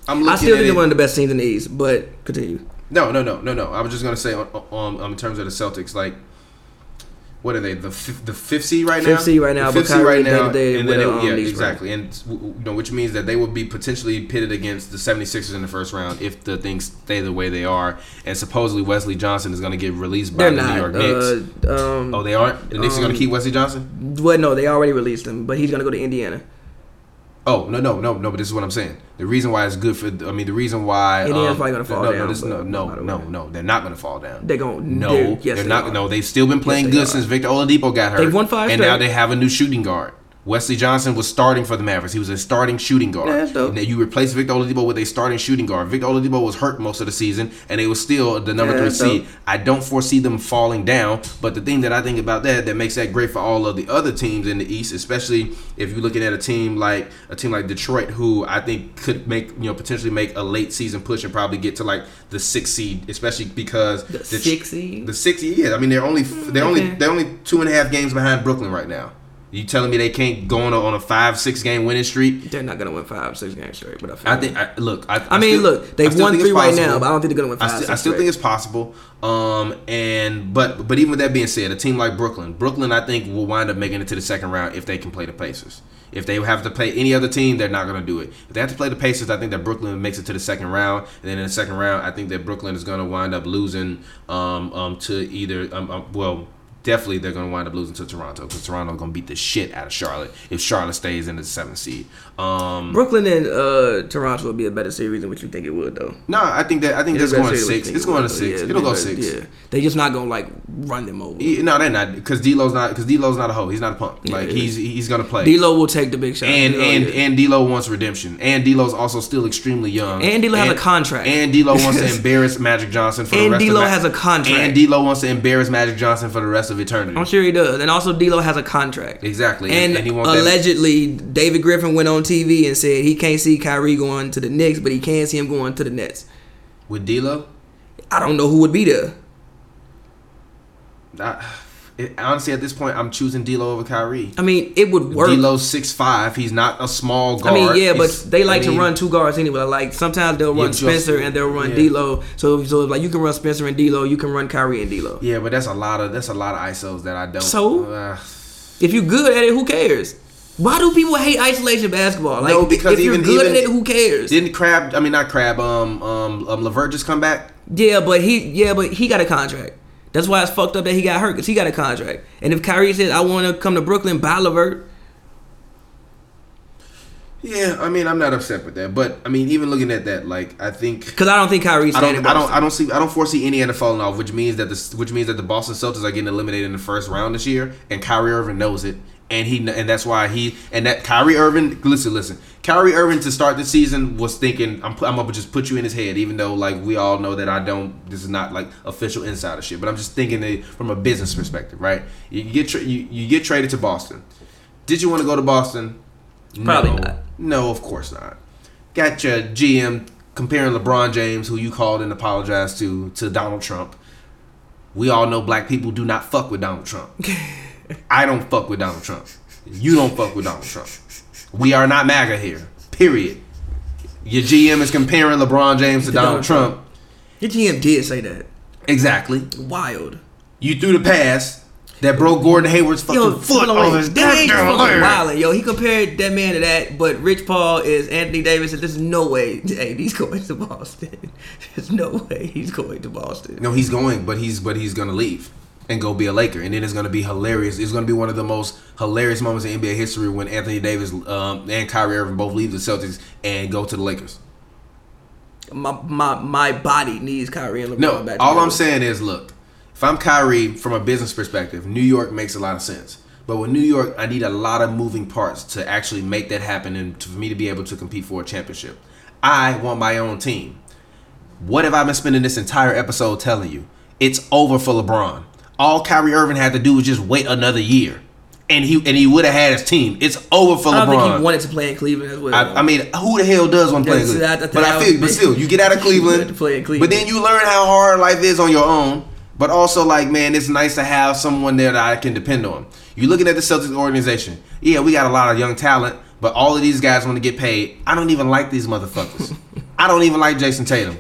I'm looking I still think they're one of the best teams in the East, but continue. No, no, no, no, no. I was just gonna say on, on, um, in terms of the Celtics, like, what are they? The fifth, the fifth seed right now. Fifth seed right now, The fifth seed right now, and then the, it- um, yeah, exactly, and you know, which means that they would be potentially pitted against the 76ers in the first round if the things stay the way they are, and supposedly Wesley Johnson is gonna get released by They're the New not. York Knicks. Uh, um, oh, they aren't. The Knicks are gonna um, keep Wesley Johnson. well, no, they already released him, but he's gonna go to Indiana. Oh no no no no! But this is what I'm saying. The reason why it's good for I mean the reason why Indiana's um, probably gonna fall no, down, No, this, no no no no. They're not gonna fall down. They're gonna No, they're, yes, they're they not. are. No, they've still been playing they good are. since Victor Oladipo got hurt. They've won five and straight. now they have a new shooting guard. Wesley Johnson was starting for the Mavericks. He was a starting shooting guard. Yeah, that's dope. And then you replace Victor Oladipo with a starting shooting guard. Victor Oladipo was hurt most of the season, and they was still the number Yeah, three seed. I don't foresee them falling down. But the thing that I think about that that makes that great for all of the other teams in the East, especially if you're looking at a team like a team like Detroit, who I think could make you know potentially make a late season push and probably get to like the sixth seed, especially because The Det- sixth seed? the sixth seed. Yeah, I mean they're only they're only they're only two and a half games behind Brooklyn right now. You telling me they can't go on a, on a five six game winning streak? They're not gonna win five, six games straight. But I, feel I think. I, look, I, I mean, still- look, they've won three right now, but I don't think they're gonna win I, five. I six still think it's possible. Um, and but but even with that being said, a team like Brooklyn, Brooklyn, I think will wind up making it to the second round if they can play the Pacers. If they have to play any other team, they're not going to do it. If they have to play the Pacers, I think that Brooklyn makes it to the second round, and then in the second round, I think that Brooklyn is going to wind up losing um, um, to either um, um, well. Definitely, they're going to wind up losing to Toronto because Toronto's going to beat the shit out of Charlotte if Charlotte stays in the seventh seed. Um, Brooklyn and uh, Toronto would be a better series than what you think it would, though. no, I think that I think It's that's better going six. It's going to six. Yeah, It'll go yeah, six. Yeah, they just not gonna like run them over. Yeah, No, they're not because D'Lo's not because D'Lo's not a hoe. He's not a punk. Yeah, like he's he's gonna play. D'Lo will take the big shot. and D'Lo, and and D'Lo wants redemption. And D'Lo's also still extremely young. And D'Lo has a contract. And D'Lo wants to embarrass Magic Johnson for the And rest D'Lo of Ma- has a contract. And D'Lo wants to embarrass Magic Johnson for the rest of eternity. I'm sure he does. And also, D'Lo has a contract. Exactly. And, And- and he wants that- allegedly, David Griffin went on TV and said he can't see Kyrie going to the Knicks, but he can see him going to the Nets. With D'Lo, I don't know who would be there. I, it, honestly, at this point, I'm choosing D'Lo over Kyrie. I mean, it would work. D'Lo's six five. He's not a small guard. I mean, yeah, but He's- they like I mean, to run two guards anyway. Like sometimes they'll run just- Spencer and they'll run yeah. D'Lo. So so like you can run Spencer and D'Lo, you can run Kyrie and D'Lo. Yeah, but that's a lot of that's a lot of ISOs that I don't. So? Uh, If you're good at it, who cares? Why do people hate isolation basketball? Like, No, because if you're even- good even- at it, who cares? didn't Crabbe? I mean, not Crabbe. Um, um, um, Levert just come back. Yeah, but he yeah, but he got a contract. That's why it's fucked up that he got hurt because he got a contract. And if Kyrie says I want to come to Brooklyn, buy Levert, Yeah, I mean, I'm not upset with that, but I mean, even looking at that, like, I think because I don't think Kyrie's I don't, I don't, I don't see, I don't foresee Indiana falling off, which means that the, which means that the Boston Celtics are getting eliminated in the first round this year, and Kyrie Irving knows it, and he, and that's why he, and that Kyrie Irving, listen, listen, Kyrie Irving to start the season was thinking, I'm, I'm gonna just put you in his head, even though like we all know that I don't, this is not like official insider shit, but I'm just thinking it from a business perspective, right? You get, tra- you, you get traded to Boston. Did you want to go to Boston? Probably no. not. No, of course not. Got your GM comparing LeBron James, who you called and apologized to, to Donald Trump. We all know black people do not fuck with Donald Trump. I don't fuck with Donald Trump. You don't fuck with Donald Trump. We are not MAGA here. Period. Your GM is comparing LeBron James to Donald Donald Trump. Your GM did say that. Exactly. Wild. You threw the pass that broke Gordon Hayward's fucking Yo, foot on on, his that ain't goddamn leg. Yo, he compared that man to that, but Rich Paul is Anthony Davis, and there's no way, he's going to Boston. There's no way he's going to Boston. No, he's going, but he's but he's gonna leave and go be a Laker, and then it's gonna be hilarious. It's gonna be one of the most hilarious moments in NBA history when Anthony Davis um, and Kyrie Irving both leave the Celtics and go to the Lakers. My my my body needs Kyrie and LeBron No, back. all. I'm saying is, look, if I'm Kyrie from a business perspective, New York makes a lot of sense. But with New York, I need a lot of moving parts to actually make that happen and to, for me to be able to compete for a championship. I want my own team. What have I been spending this entire episode telling you? It's over for LeBron. All Kyrie Irving had to do was just wait another year, and he and he would have had his team. It's over for I LeBron. think he wanted to play in Cleveland as well. I, I mean, who the hell does want to play in Cleveland? I- but I feel, was- but still, you get out of Cleveland, play in but then you learn how hard life is on your own. But also, like, man, it's nice to have someone there that I can depend on. You're looking at the Celtics organization. Yeah, we got a lot of young talent, but all of these guys want to get paid. I don't even like these motherfuckers. I don't even like Jayson Tatum.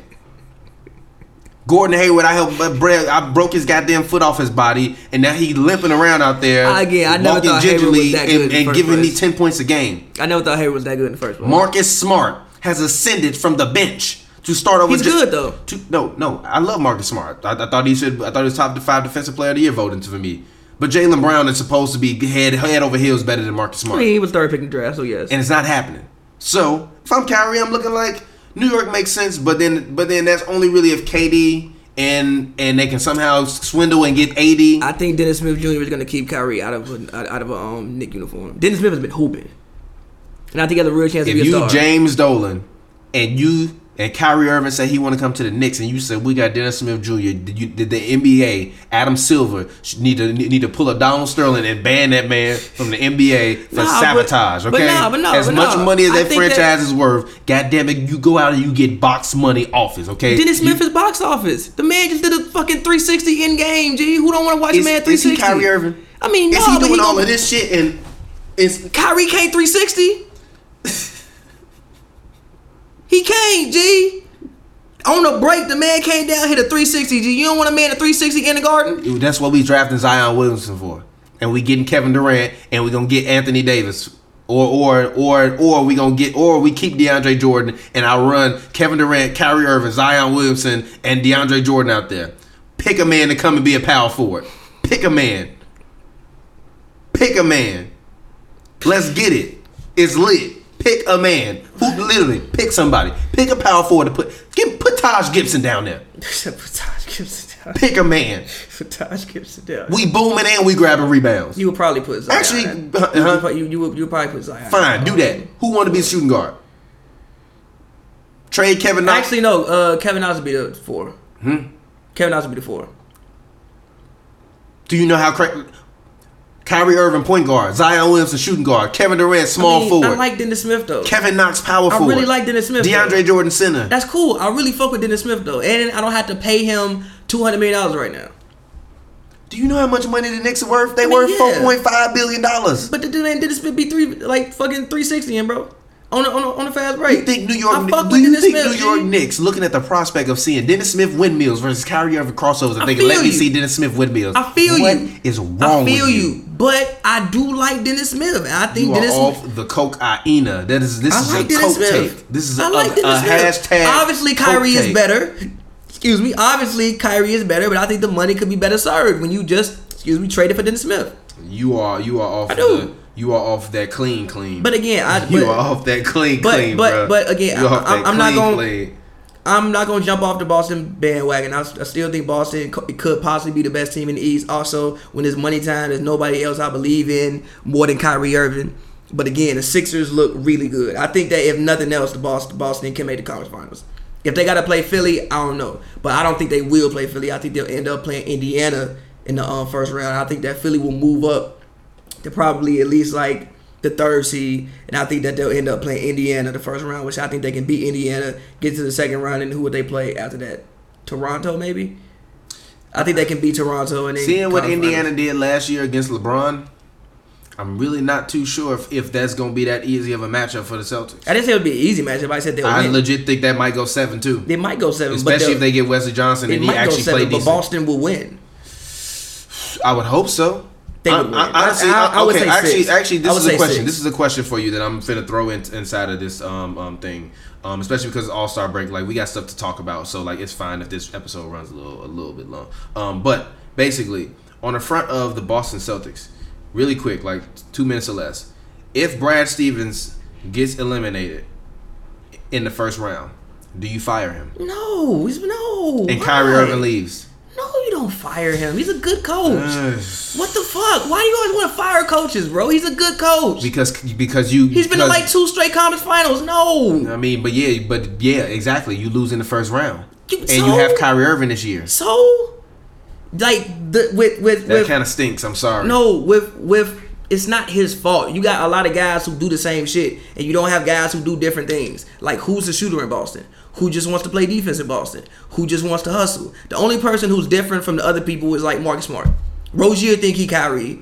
Gordon Hayward, I helped, I broke his goddamn foot off his body, and now he limping around out there, Again, I never walking thought Hayward was gingerly that good and, and first giving me ten points a game. I never thought Hayward was that good in the first place. Marcus Smart has ascended from the bench to start over. He's Ja- good, though. To, no, no, I love Marcus Smart. I, I thought he should. I thought he was top five defensive player of the year voting for me. But Jaylen Brown is supposed to be head head over heels better than Marcus I Smart, mean, he was third pick in the draft, so yes. and it's not happening. So if I'm Kyrie, I'm looking like New York makes sense, but then but then that's only really if KD and and they can somehow swindle and get AD. I think Dennis Smith Jr. is going to keep Kyrie out of a, out of a um, Knick uniform. Dennis Smith has been hooping, and I think he has a real chance to if be a you star. James Dolan and you and Kyrie Irving said he want to come to the Knicks, and you said we got Dennis Smith Jr. Did you did the NBA Adam Silver need to need to pull a Donald Sterling and ban that man from the NBA for Nah, sabotage? but Okay, nah, but nah, as but much money as I that franchise is worth, God damn it, you go out and you get box money office. Okay, Dennis Smith You- is box office. The man just did a fucking 360 in game. G, who don't want to watch is, a man 360? he Kyrie Irving? I mean, is no, he but doing all gonna- of this shit and? Is Kyrie can't 360. He can't, G. On the break, the man came down, hit a 360. G, you don't want a man a 360 in the garden? That's what we drafting Zion Williamson for, and we getting Kevin Durant, and we gonna get Anthony Davis, or or or or we gonna get, or we keep DeAndre Jordan, and I run Kevin Durant, Kyrie Irving, Zion Williamson, and DeAndre Jordan out there. Pick a man to come and be a power forward. Pick a man. Pick a man. Let's get it. It's lit. Pick a man. Who literally pick somebody. Pick a power forward to put. Get, put Taj Gibson down there. Put Taj Gibson down. Pick a man. Put Taj Gibson down. We booming and we grabbing rebounds. you would probably put Zion. Actually, uh, you, uh-huh. would, you, you, would, you would probably put Zion. Fine, do that. Who want to be a shooting guard? Trade Kevin Knox. Actually, no. Uh, Kevin Knox would be the four. Hmm? Kevin Knox would be the four. do you know how? Cra- Kyrie Irving point guard, Zion Williamson shooting guard, Kevin Durant small I mean, forward, I like Dennis Smith though. Kevin Knox power I forward. really like Dennis Smith. though. DeAndre Jordan center. That's cool. I really fuck with Dennis Smith though, and I don't have to pay him two hundred million dollars right now. Do you know how much money the Knicks are worth? They I mean, worth yeah. four point five billion dollars. But the dude man Dennis Smith be three like fucking three sixty in bro on a, on a, on a fast break. You think New York? Do with you think Smith, New York G. Knicks looking at the prospect of seeing Dennis Smith windmills versus Kyrie Irving crossovers and I thinking, "Let feel me see Dennis Smith windmills"? I feel What you. is wrong I feel with you. you? but I do like Dennis Smith. I think You are Dennis. off the Coke cocaine. That is this I is like a Dennis coke Smith. take. This is a, I like a, Dennis a Smith. hashtag. Obviously, Kyrie is take. better. Excuse me. Obviously, Kyrie is better, but I think the money could be better served when you just excuse me traded for Dennis Smith. You are you are off I do. the you are off that clean clean. But again, I you but are off that clean but- clean. but- bruh. but again, I- that I'm not gonna- clean. I'm not gonna jump off the Boston bandwagon. I, I still think Boston co- could possibly be the best team in the East. Also, when it's money time, there's nobody else I believe in more than Kyrie Irving. But again, the Sixers look really good. I think that if nothing else, the Boston, Boston can make the conference finals. If they got to play Philly, I don't know, but I don't think they will play Philly. I think they'll end up playing Indiana in the um, first round. I think that Philly will move up to probably at least like the third seed, and I think that they'll end up playing Indiana the first round, which I think they can beat Indiana, get to the second round, and who would they play after that? Toronto, maybe. I think they can beat Toronto and Seeing what Indiana finals. did last year against LeBron, I'm really not too sure if, if that's gonna be that easy of a matchup for the Celtics. I didn't say it would be an easy matchup. I said they'll I win. legit think that might go seven too. they might go seven, Especially if they get Wesley Johnson they and he might go actually seven, play but decent. Boston will win. I would hope so. They I- would win. Honestly, I- I would okay, say actually, six. actually, this is a question. six. This is a question for you that I'm finna throw in, inside of this um, um thing, um, especially because All Star break. Like we got stuff to talk about, so like it's fine if this episode runs a little a little bit long. Um, but basically, on the front of the Boston Celtics, really quick, like two minutes or less. If Brad Stevens gets eliminated in the first round, do you fire him? No, he's no. And Kyrie? Irving leaves. No, you don't fire him. He's a good coach. what the fuck? Why do you always want to fire coaches, bro? He's a good coach. Because because you He's been in like two straight conference finals. No. I mean, but yeah, but yeah, exactly. You lose in the first round, You- and so? you have Kyrie Irving this year. So, like the with with That kind of stinks. I'm sorry. no with with it's not his fault. You got a lot of guys who do the same shit, and you don't have guys who do different things. Like who's the shooter in Boston? Who just wants to play defense in Boston? Who just wants to hustle? The only person who's different from the other people is like Marcus Smart. Rozier think he Kyrie.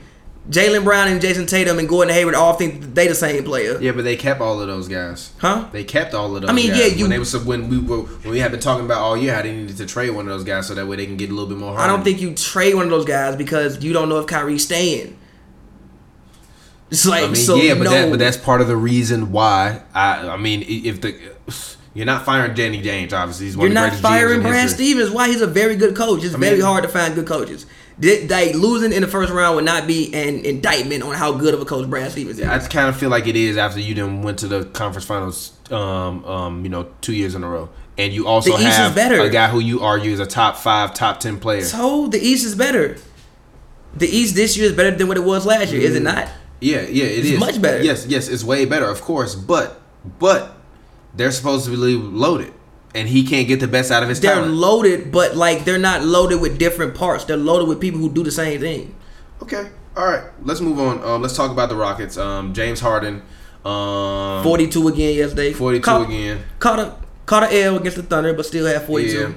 Jaylen Brown and Jayson Tatum and Gordon Hayward all think they the same player. Yeah, but they kept all of those guys. Huh? They kept all of those. I mean, guys. yeah, you- when they was when we were when we had been talking about all year how they needed to trade one of those guys so that way they can get a little bit more. I don't think you trade one of those guys because you don't know if Kyrie's staying. It's like I mean, so yeah, but no. that but that's part of the reason why I I mean if the you're not firing Danny Ainge obviously he's one You're of the not firing Brad. Stevens. Why he's a very good coach. It's very mean- hard to find good coaches. They losing in the first round would not be an indictment on how good of a coach Brad Stevens is. I kind of feel like it is after you then went to the conference finals, um, um, you know, two years in a row, and you also The have a guy who you argue is a top five, top ten player. So the East is better. The East this year is better than what it was last year, is it not? Yeah, yeah, it It's is much better. Yes, yes, it's way better, of course. But, but they're supposed to be loaded, and he can't get the best out of his They're talent. loaded, but like they're not loaded with different parts. They're loaded with people who do the same thing. okay, all right. Let's move on. Um, let's talk about the Rockets. Um, James Harden. Um, 42 again yesterday. 42 Caught- again. Caught a caught a L against the Thunder, but still had 42. Yeah.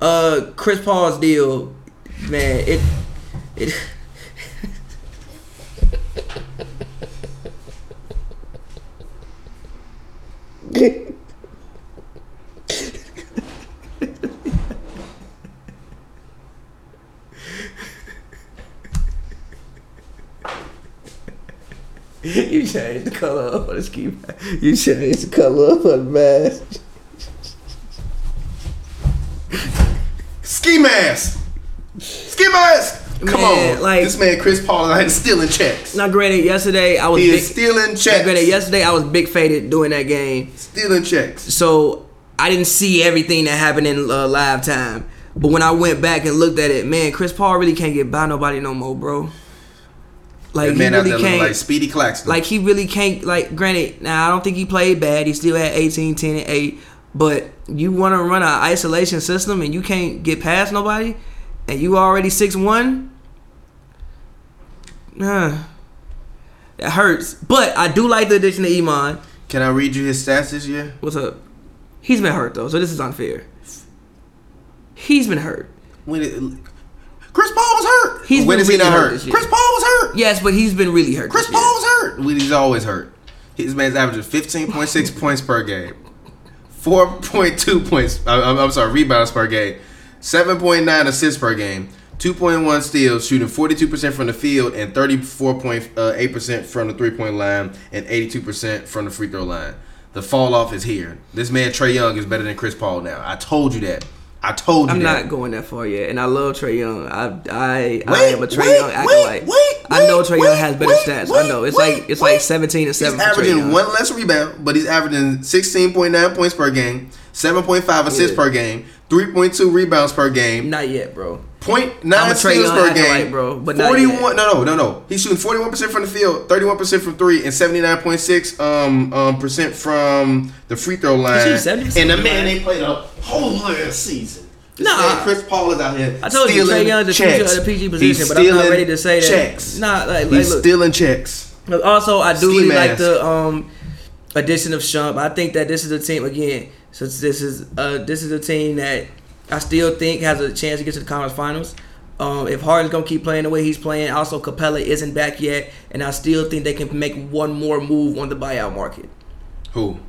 Uh, Chris Paul's deal, man, it it. You changed the color of the ski mask. You changed the color of the mask. Ski mask. Ski mask. Come Man, on, like- this man Chris Paul is stealing checks. Now, granted, yesterday I was He big, is stealing checks. granted, yesterday I was big faded doing that game, stealing checks. so I didn't see everything that happened in uh, live time. But when I went back and looked at it, man, Chris Paul really can't get by nobody no more, bro. Like That he man out really there can't. like Speedy Claxton. Like he really can't. Like granted, now I don't think he played bad. He still had 18, 10, and 8. But you want to run an isolation system and you can't get past nobody, and you already six one. Nah, that hurts. But I do like the addition of Iman. Can I read you his stats this year? What's up? He's been hurt though, so this is unfair. He's been hurt. When it, Chris Paul was hurt. He's when been is he not hurt hurt? Chris Paul was hurt. Yes, but he's been really hurt. Chris. Paul was hurt. Well, He's always hurt. His man's averaging 15.6 points per game, 4.2 points. I- I'm, I'm sorry, rebounds per game, 7.9 assists per game, 2.1 steals, shooting 42% from the field and 34.8% from the three point line and 82% from the free throw line. The fall off is here. This man Trae Young is better than Chris Paul now. I told you that. I told you I'm that. not going that far yet, and I love Trae Young. I I, I Wait, am a Trae wait, Young wait, acolyte. wait, I know wait, Trae Young wait, has better wait, stats. wait, I know it's wait, like it's wait. like 17 and seven. He's averaging one less rebound, but he's averaging 16.9 points per game, 7.5 assists Yeah. per game, 3.2 rebounds per game, Not yet, bro. 0.9 I'm a steals per acolyte, game, bro, but 41. No, no, no, no. He's shooting 41% from the field, 31% from three, and 79.6 um um percent from the free throw line. shooting 70% And the man line? they played a whole last season. This Nah. man, Chris Paul is out here. I told you stealing Trae Young's the checks. future of the PG He's position, but I'm not stealing ready to say that. Checks. Nah, like, like He's look. stealing checks. Also, I do really like the um addition of Shump. I think that this is a team again. Since this is uh this is a team that I still think has a chance to get to the conference finals. Um, if Harden's gonna keep playing the way he's playing, also Capela isn't back yet, and I still think they can make one more move on the buyout market. Who?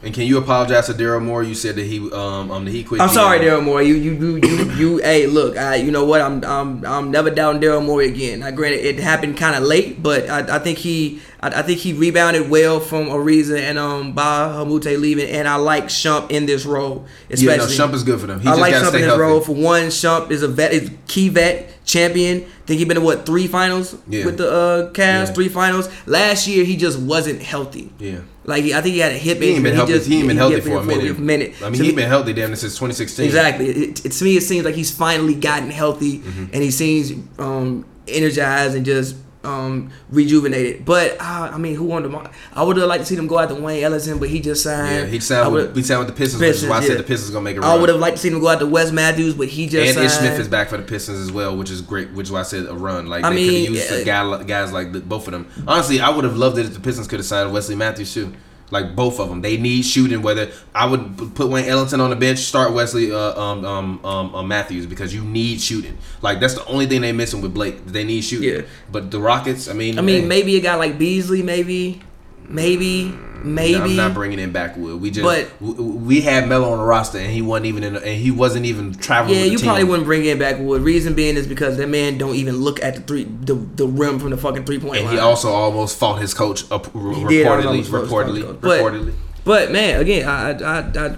And can you apologize to Daryl Morey? You said that he um um that he quit. I'm sorry, Daryl Morey. You you you you you. hey, look, I you know what? I'm I'm I'm never down Daryl Morey again. Now, granted, it happened kind of late, but I, I think he I, I think he rebounded well from Ariza and um Ba Hamute leaving, and I like Shump in this role, Yeah, especially. no, Shump is good for them. He I just like Shump in this healthy. role. For one, Shump is a vet, is key vet, champion. think he been to what three finals Yeah. with the uh, Cavs, Yeah. three finals. Last year, he just wasn't healthy. Yeah. Like I think he had a hip He injury. been healthy. just- he ain't been healthy hit for a minute. I mean, So he he- been healthy damn since 2016. Exactly. It, it, to me, it seems like he's finally gotten healthy, Mm-hmm. and he seems um, energized and just um, rejuvenated. But uh, I mean, who wanted him? I would have liked to see them go out to Wayne Ellington, but he just signed. Yeah, he signed with, he signed with the Pistons, which is why I said the Pistons gonna make a I run. I would have liked to see them go out to Wes Matthews, but he just and signed. Ish Smith is back for the Pistons as well, which is great. Which is why I said a run. Like I they could have used uh, the guy, guys like the, both of them. Honestly, I would have loved it if the Pistons could have signed Wesley Matthews too. Like both of them, they need shooting. Whether I would put Wayne Ellington on the bench, start Wesley uh, um, um, um, um, Matthews because you need shooting. Like that's the only thing they missing with Blake. They need shooting. Yeah. But the Rockets, I mean, I mean, hey, maybe a guy like Beasley, maybe, maybe, maybe. I'm not bringing in Backwood. We just But- w- we had Melo on the roster and he wasn't even in, and he wasn't even traveling. Yeah, with the you team. probably wouldn't bring in Backwood. Reason being is because that man don't even look at the three, the, the rim from the fucking three point And line. he also almost fought his coach up, r- He did reportedly. almost fought his Reportedly. But- reportedly. But man, again, I I I,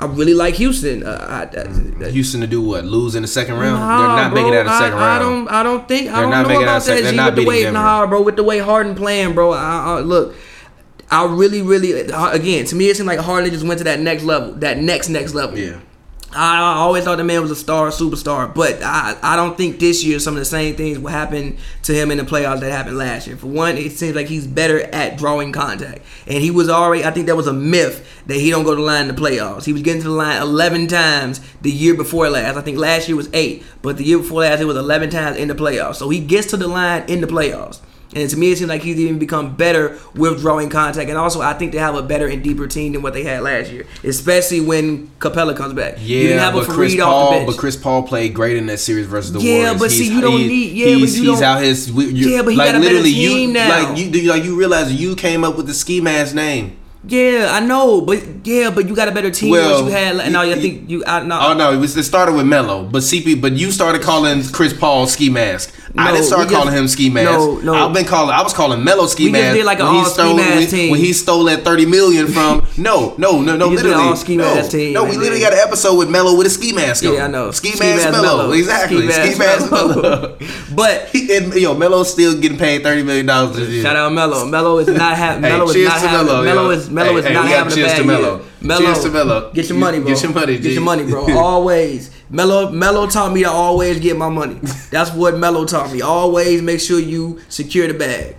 I really like Houston. Uh, I, I, Houston to do what? Lose in the second round? Nah, They're not bro, making it out of the I- second I, round. don't. I don't think. I They're don't not know making it out about sec- that. not with the way, Denver. nah, bro. With the way Harden playing, bro. I, I, look, I really, really, uh, again, to me, it seemed like Harden just went to that next level, that next next level. yeah. I, I always thought the man was a star, superstar, but I, I don't think this year some of the same things will happen to him in the playoffs that happened last year. For one, it seems like he's better at drawing contact, and he was already. I think that was a myth that he don't go to the line in the playoffs. He was getting to the line eleven times the year before last. I think last year was eight, but the year before last it was eleven times in the playoffs. So he gets to the line in the playoffs. And to me, it seems like he's even become better with drawing contact. And also, I think they have a better and deeper team than what they had last year, especially when Capela comes back. Yeah, but Chris Fareed off the Paul, but Chris Paul played great in that series versus the Yeah, Warriors. but see, you don't need- yeah, but he's, you he's don't- out his. You, Yeah, but he like got a better literally, team you now. like you like you realize you came up with the ski mask name. yeah, I know, but yeah, but you got a better team than Well, what you had. And now you- you think you, I no, Oh no, it was it started with Melo, but CP, but you started calling Chris Paul ski mask. I No, didn't start we just- calling him ski mask. no, no. I've been calling. I was calling Melo ski We just mask. did like an all-ski stole mask when, team. when he stole that thirty million from. no, no, no, no. We just did an literally, all-ski no, mask team, no. We literally got an episode with Melo with a ski mask on. Yeah, I know. Ski, Ski mask, mask Melo. Melo. Exactly. Ski Ski, mask mask. Melo. but He, and, yo, Melo's still getting paid thirty million dollars this year. Shout out Melo. Melo is not having. Hey, is cheers not to having. Melo, Melo is Hey, is not we having a bad year. Melo. Cheers to Melo. Get your money, bro. get your money, dude. Get your money, bro. Always. Melo. Melo taught me to always get my money. That's what Melo taught me. Always make sure you secure the bag.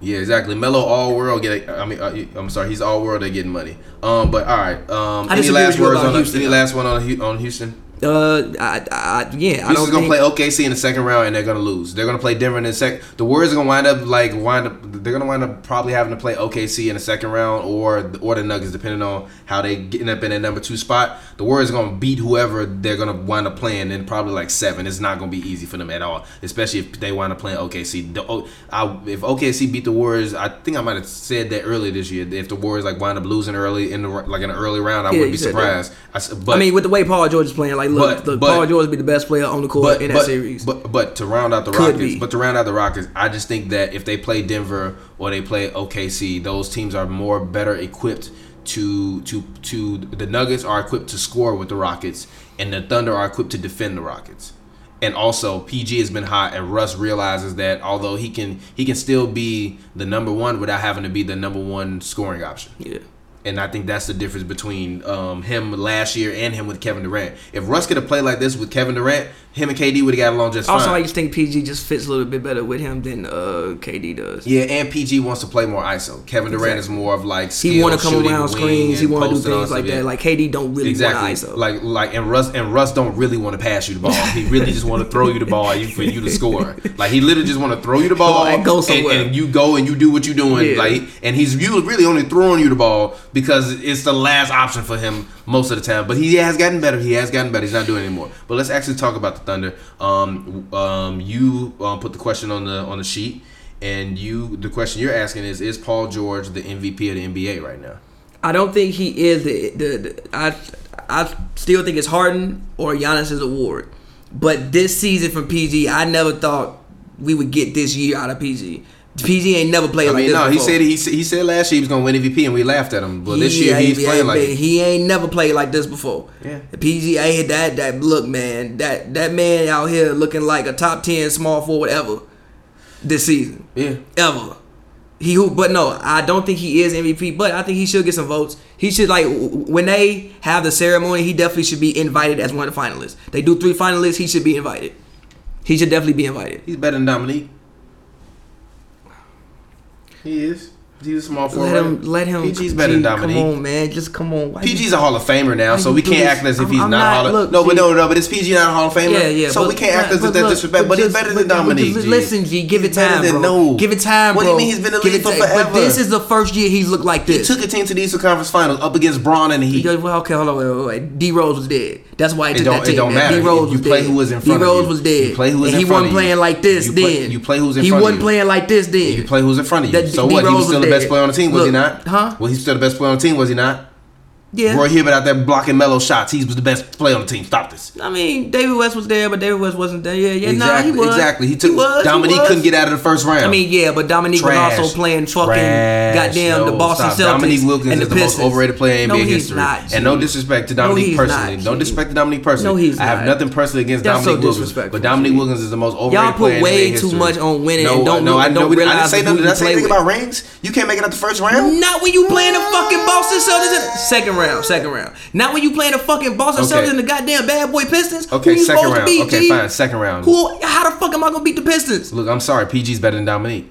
Yeah, exactly. Melo all world get. I mean, uh, I'm sorry, he's all world. They getting money. Um, but all right. Um, I any last words on Houston, any though. last one on on Houston? Uh, I, I yeah, I Houston's don't gonna think. play OKC in the second round and they're gonna lose. They're gonna play Denver in the second. The Warriors are gonna wind up like wind up. They're gonna wind up probably having to play OKC in the second round or or the Nuggets, depending on how they getting up in that number two spot. The Warriors are gonna beat whoever they're gonna wind up playing in probably like seven. It's not gonna be easy for them at all, especially if they wind up playing OKC. The, I, if OKC beat the Warriors, I think I might have said that earlier this year. If the Warriors like wind up losing early in the like in an early round, I Yeah, wouldn't be surprised. I, but I mean, with the way Paul George is playing, like, look, But- look but- Paul George be the best player on the court but, in that but, series. But but to round out the Could Rockets, be. but to round out the Rockets, I just think that if they play Denver or they play OKC, those teams are more better equipped to to to the Nuggets are equipped to score with the Rockets, and the Thunder are equipped to defend the Rockets. And also, PG has been hot, and Russ realizes that although he can he can still be the number one without having to be the number one scoring option. yeah. And I think that's the difference between um, him last year and him with Kevin Durant. If Russ could have played like this with Kevin Durant, him and KD would have got along just Also, fine. Also, I just think PG just fits a little bit better with him than uh, KD does. yeah, and PG wants to play more ISO. Kevin Durant is more of like skill, He want to come around screens. He and want to do things like stuff, yeah. that. Like KD don't really exactly. want ISO. Like like and Russ and Russ don't really want to pass you the ball. He really just want to throw you the ball for you to score. Like he literally just want to throw you the ball and go somewhere. and you go and you do what you're doing. Yeah. Like and he's you really only throwing you the ball because it's the last option for him most of the time. But he has gotten better. He has gotten better. He's not doing anymore. But let's actually talk about the Thunder. Um, um, you um, put the question on the on the sheet, and you the question you're asking is: Is Paul George the MVP of the NBA right now? I don't think he is the, the, the I I still think it's Harden or Giannis's award. But this season from PG, I never thought we would get this year out of PG. PG ain't never played I like mean, this no, he said he said, he said last year he was gonna win MVP, and we laughed at him. But this He year he's he playing ain't like he ain't never played like this before. Yeah. The PG ain't that that look man that that man out here looking like a top ten small forward ever this season yeah. ever. He who, but no, I don't think he is MVP. But I think he should get some votes. He should like when they have the ceremony. He definitely should be invited as one of the finalists. They do three finalists. He should be invited. He should definitely be invited. He's better than Dominique. He is. He's a small forward. Let him. Let him. PG's better than Dominique. Come on, man. Just come on. Why you- PG's a Hall of Famer now, so we can't this? act as if I'm- he's I'm not, Hall of look, No, but no, no, but it's PG not a Hall of Famer. Yeah, yeah. So but- we can't act but- as if but that's look, disrespect. But, he's better than Dominique. Listen, G. Give it time, bro. no. Give it time, bro. What do you mean he's been in the league for forever? But this is the first year he's looked like this. He took a team to the Eastern Conference Finals up against Bron and the Heat. Well, okay, hold on, wait, wait. D Rose was dead. That's why he It took that it don't matter. D Rose You play who was in front D Rose was dead. You play who was in he wasn't playing like this then. you play who's in front of you. He wasn't playing like this then. You play who's in front of you. So what? He was still the best player on the team, was he not? huh? Well, he's still the best player on the team, was he not? Yeah. Roy Hibbert out there blocking Melo shots. He was the best player on the team. Stop this. I mean, David West was there, but David West wasn't there. Yeah, yeah, nah, exactly. he was. Exactly. He took was, he Dominique was. couldn't get out of the first round. I mean, yeah, but Dominique Trash. was also playing fucking goddamn the Boston stop. Celtics Dominique Wilkins and is the the most Pistons. overrated player in no, NBA he's history. Not, and no disrespect to No, Dominique he's personally. not, no disrespect to Dominique personally. No, he's I have not. nothing personally against That's so Dominique Wilkins. disrespectful, But Dominique Wilkins is the most overrated Y'all put way too much on winning no, and don't no, know- I, don't we- I didn't say nothing. Did I say anything about rings? You can't make it out the first round. Not when you playing the fucking Boston Celtics in second round, second round. Not when you playing the fucking Boston Okay. Celtics and the goddamn bad boy Pistons. Okay, second round. to beat, Okay, G? fine, second round. Who? How the fuck am I gonna beat the Pistons? Look, I'm sorry. PG's better than Dominique.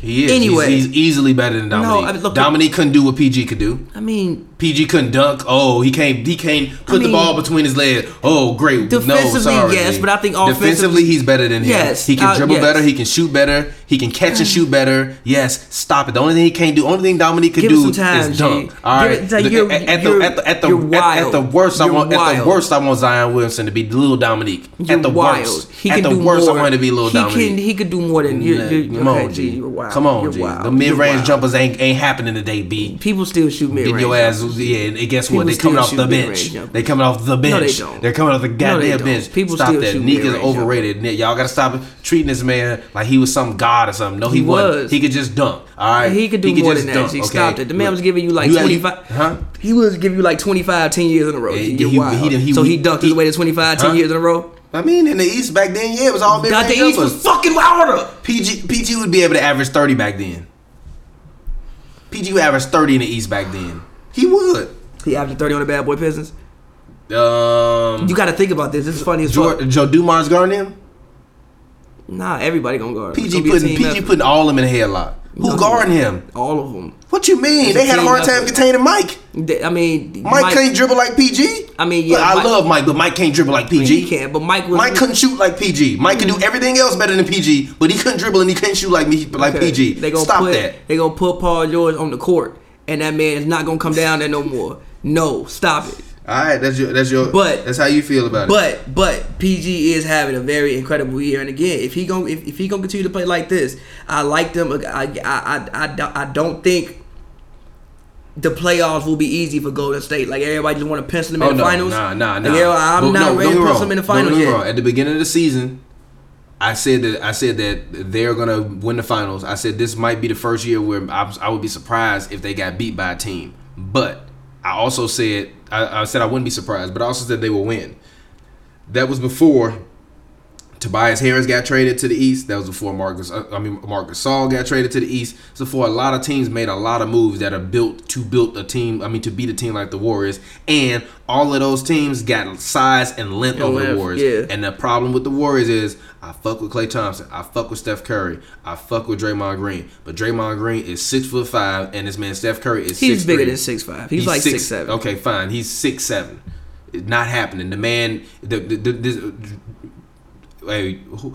He is. Anyway. he's, he's easily better than No, Dominique. I mean, look- Dominique couldn't do what PG could do. I mean, PG couldn't dunk. Oh, he can't. He can't put the mean- ball between his legs. Oh, great. no, Defensively, sorry. yes, but I think defensively offensively- he's better than him. Yes, he can uh, dribble yes. better. He can shoot better. He can catch and shoot better. Yes, stop it. The only thing he can't do, only thing Dominique could do time, is dunk. G. All it- like, The- at, the at the at the at, at wild. the worst, I You're want at the worst I want Zion Williamson to be little Dominique. you're at the wild. worst, He at can the do worst, more. I want to be little he Dominique. Can, he could do more than you. You Come okay, on, G. G. You're wild. Come on, G. wild. The mid range jumpers ain't ain't happening today, B. People still shoot mid Get range. your ass, yeah. And guess what? People They coming off the bench. They coming off the bench. No, they don't. They're coming off the goddamn don't. bench. People Stop still that. Nick is overrated. Nick, y'all gotta stop treating this man like he was some god or something. No, he, He wasn't. was. He could just dunk. All right. He could do more just than that. G. okay? Stop it. The man was giving you like you- 25. Huh? He was giving you like 25, 10 years in a row. Yeah, he- he- he he- so he he- dunked he- his way to 25, 10 years in a row. I mean, in the East back then, yeah, it was all range the East was fucking harder. PG PG would be able to average thirty back then. PG would average thirty in the East back then. He would. He averaged 30 on the bad boy Pistons. Um, You got to think about this. This is funny as fuck. Joe, Joe Dumars guarding him. Nah, everybody gonna guard. him. PG gonna putting PG effort. putting all of them in a headlock. Who No. guarding him? all of them. What you mean? They had a hard time effort. containing Mike. They- I mean, Mike, can't dribble like PG. I mean, Look, yeah, I love Mike, but Mike can't dribble like I mean, PG. he can't, but Mike was Mike couldn't shoot like PG. Mike could do everything else better than PG, but he couldn't dribble and he couldn't shoot like me, like Okay. PG. They gonna Stop put, that. They gonna put Paul George on the court, and that man is not gonna come down there no more. No, stop it. All right, that's your that's your. But- that's how you feel about it. But but PG is having a very incredible year, and again, if he going if, if he gonna continue to play like this, I like them. I I I, I, don't- I don't think the playoffs will be easy for Golden State. Like everybody just want to pencil them in oh the no, finals. nah, nah, nah. Like, I'm But not no, ready to pencil them in the finals yet. wrong. At the beginning of the season, I said that I said that they're gonna win the finals. I said this might be the first year where I, I would be surprised if they got beat by a team. But I also said I, I said I wouldn't be surprised, but I also said they will win. That was before Tobias Harris got traded to the East. That was before Marcus. uh, I mean, Marc Gasol got traded to the East. So for a lot of teams made a lot of moves that are built to build a team. I mean, to beat a team like the Warriors, and all of those teams got size and length over the Warriors. yeah. And the problem with the Warriors is, I fuck with Klay Thompson. I fuck with Steph Curry. I fuck with Draymond Green. But Draymond Green is six foot five, and this man Steph Curry is He's six bigger three. than six five. He's, like six, seven. Okay, fine. He's six seven. It's not happening. The man. The, the, the, the hey, who,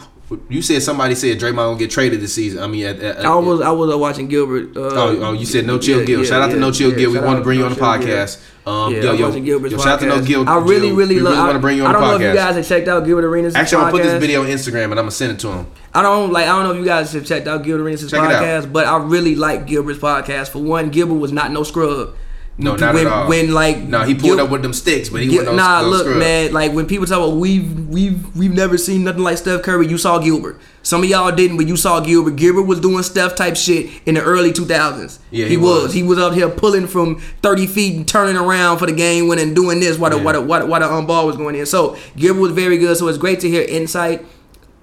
you said somebody said Draymond gonna get traded this season. I mean, at, at, I was I was watching Gilbert. Uh, Oh, oh, you said no chill yeah, Gil. yeah, shout out to no chill yeah, Gil. We want to bring you on the podcast. Um, Yeah, yo, yo, yo, shout out to no. Gil. I really, Gil. really love. really want to bring you on I don't know if you guys have checked out Gilbert Arenas' Actually, I'm gonna put this video on Instagram and I'm gonna send it to him. I don't like. I don't know if you guys have checked out Gilbert Arenas' Check podcast, but I really like Gilbert's podcast. For one, Gilbert was not no scrub. No, not when, at all. When like no, he pulled Gil- up with them sticks, but he Gil- no, nah, no look, man. Like when people talk about we've we've we've never seen nothing like Steph Curry. You saw Gilbert. Some of y'all didn't, but you saw Gilbert. Gilbert was doing Steph type shit in the early 2000s. Yeah, he, he was. was. He was up here pulling from 30 feet and turning around for the game winning and doing this while the Yeah. while the, while the, while the um, ball was going in. So Gilbert was very good. So it's great to hear insight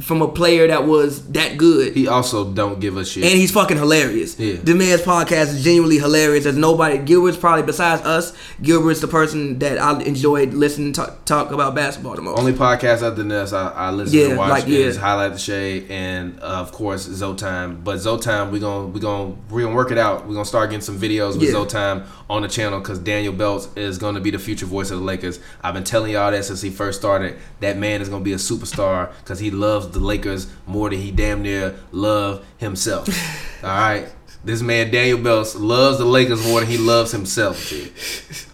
from a player that was that good. He also don't give a shit. And he's fucking hilarious. Yeah. The man's podcast is genuinely hilarious. There's nobody. Gilbert's probably besides us. Gilbert's the person that I enjoyed listening to talk about basketball the most. Only podcast other than this I, I listen Yeah, to watch like, is yeah. Highlight the Shade and uh, of course Zotime. But Zotime we gonna we gonna we gonna work it out. We're gonna start getting some videos with Yeah. Zotime on the channel because Daniel Belts is gonna be the future voice of the Lakers. I've been telling y'all that since he first started. That man is gonna be a superstar because he loves the Lakers more than he damn near love himself. All right. This man Daniel Belts loves the Lakers more than he loves himself. G.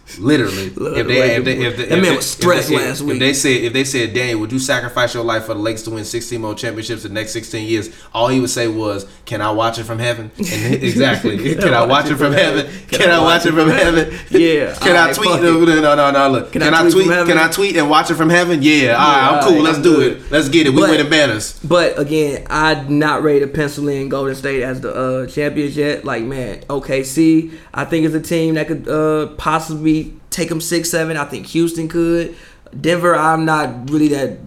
Literally, if they, if they, if they, That if man was if stressed last if week. they said if they said, Daniel, would you sacrifice your life for the Lakers to win 16 more championships in the next 16 years? All he would say was, "Can I watch it from heaven?" And exactly, can, I watch it from heaven? Can, I watch it from heaven? Yeah, Can I tweet? No, no, no, no. Look, can, Can I tweet? Can I tweet and watch it from heaven? Yeah, all right, I'm cool. Let's I'm do good. it. Let's get it. We But- winning banners. But again, I'm not ready to pencil in Golden State as the uh, champions yet. Like man, OKC, I think is a team that could uh, possibly take them six, seven. I think Houston could. Denver, I'm not really that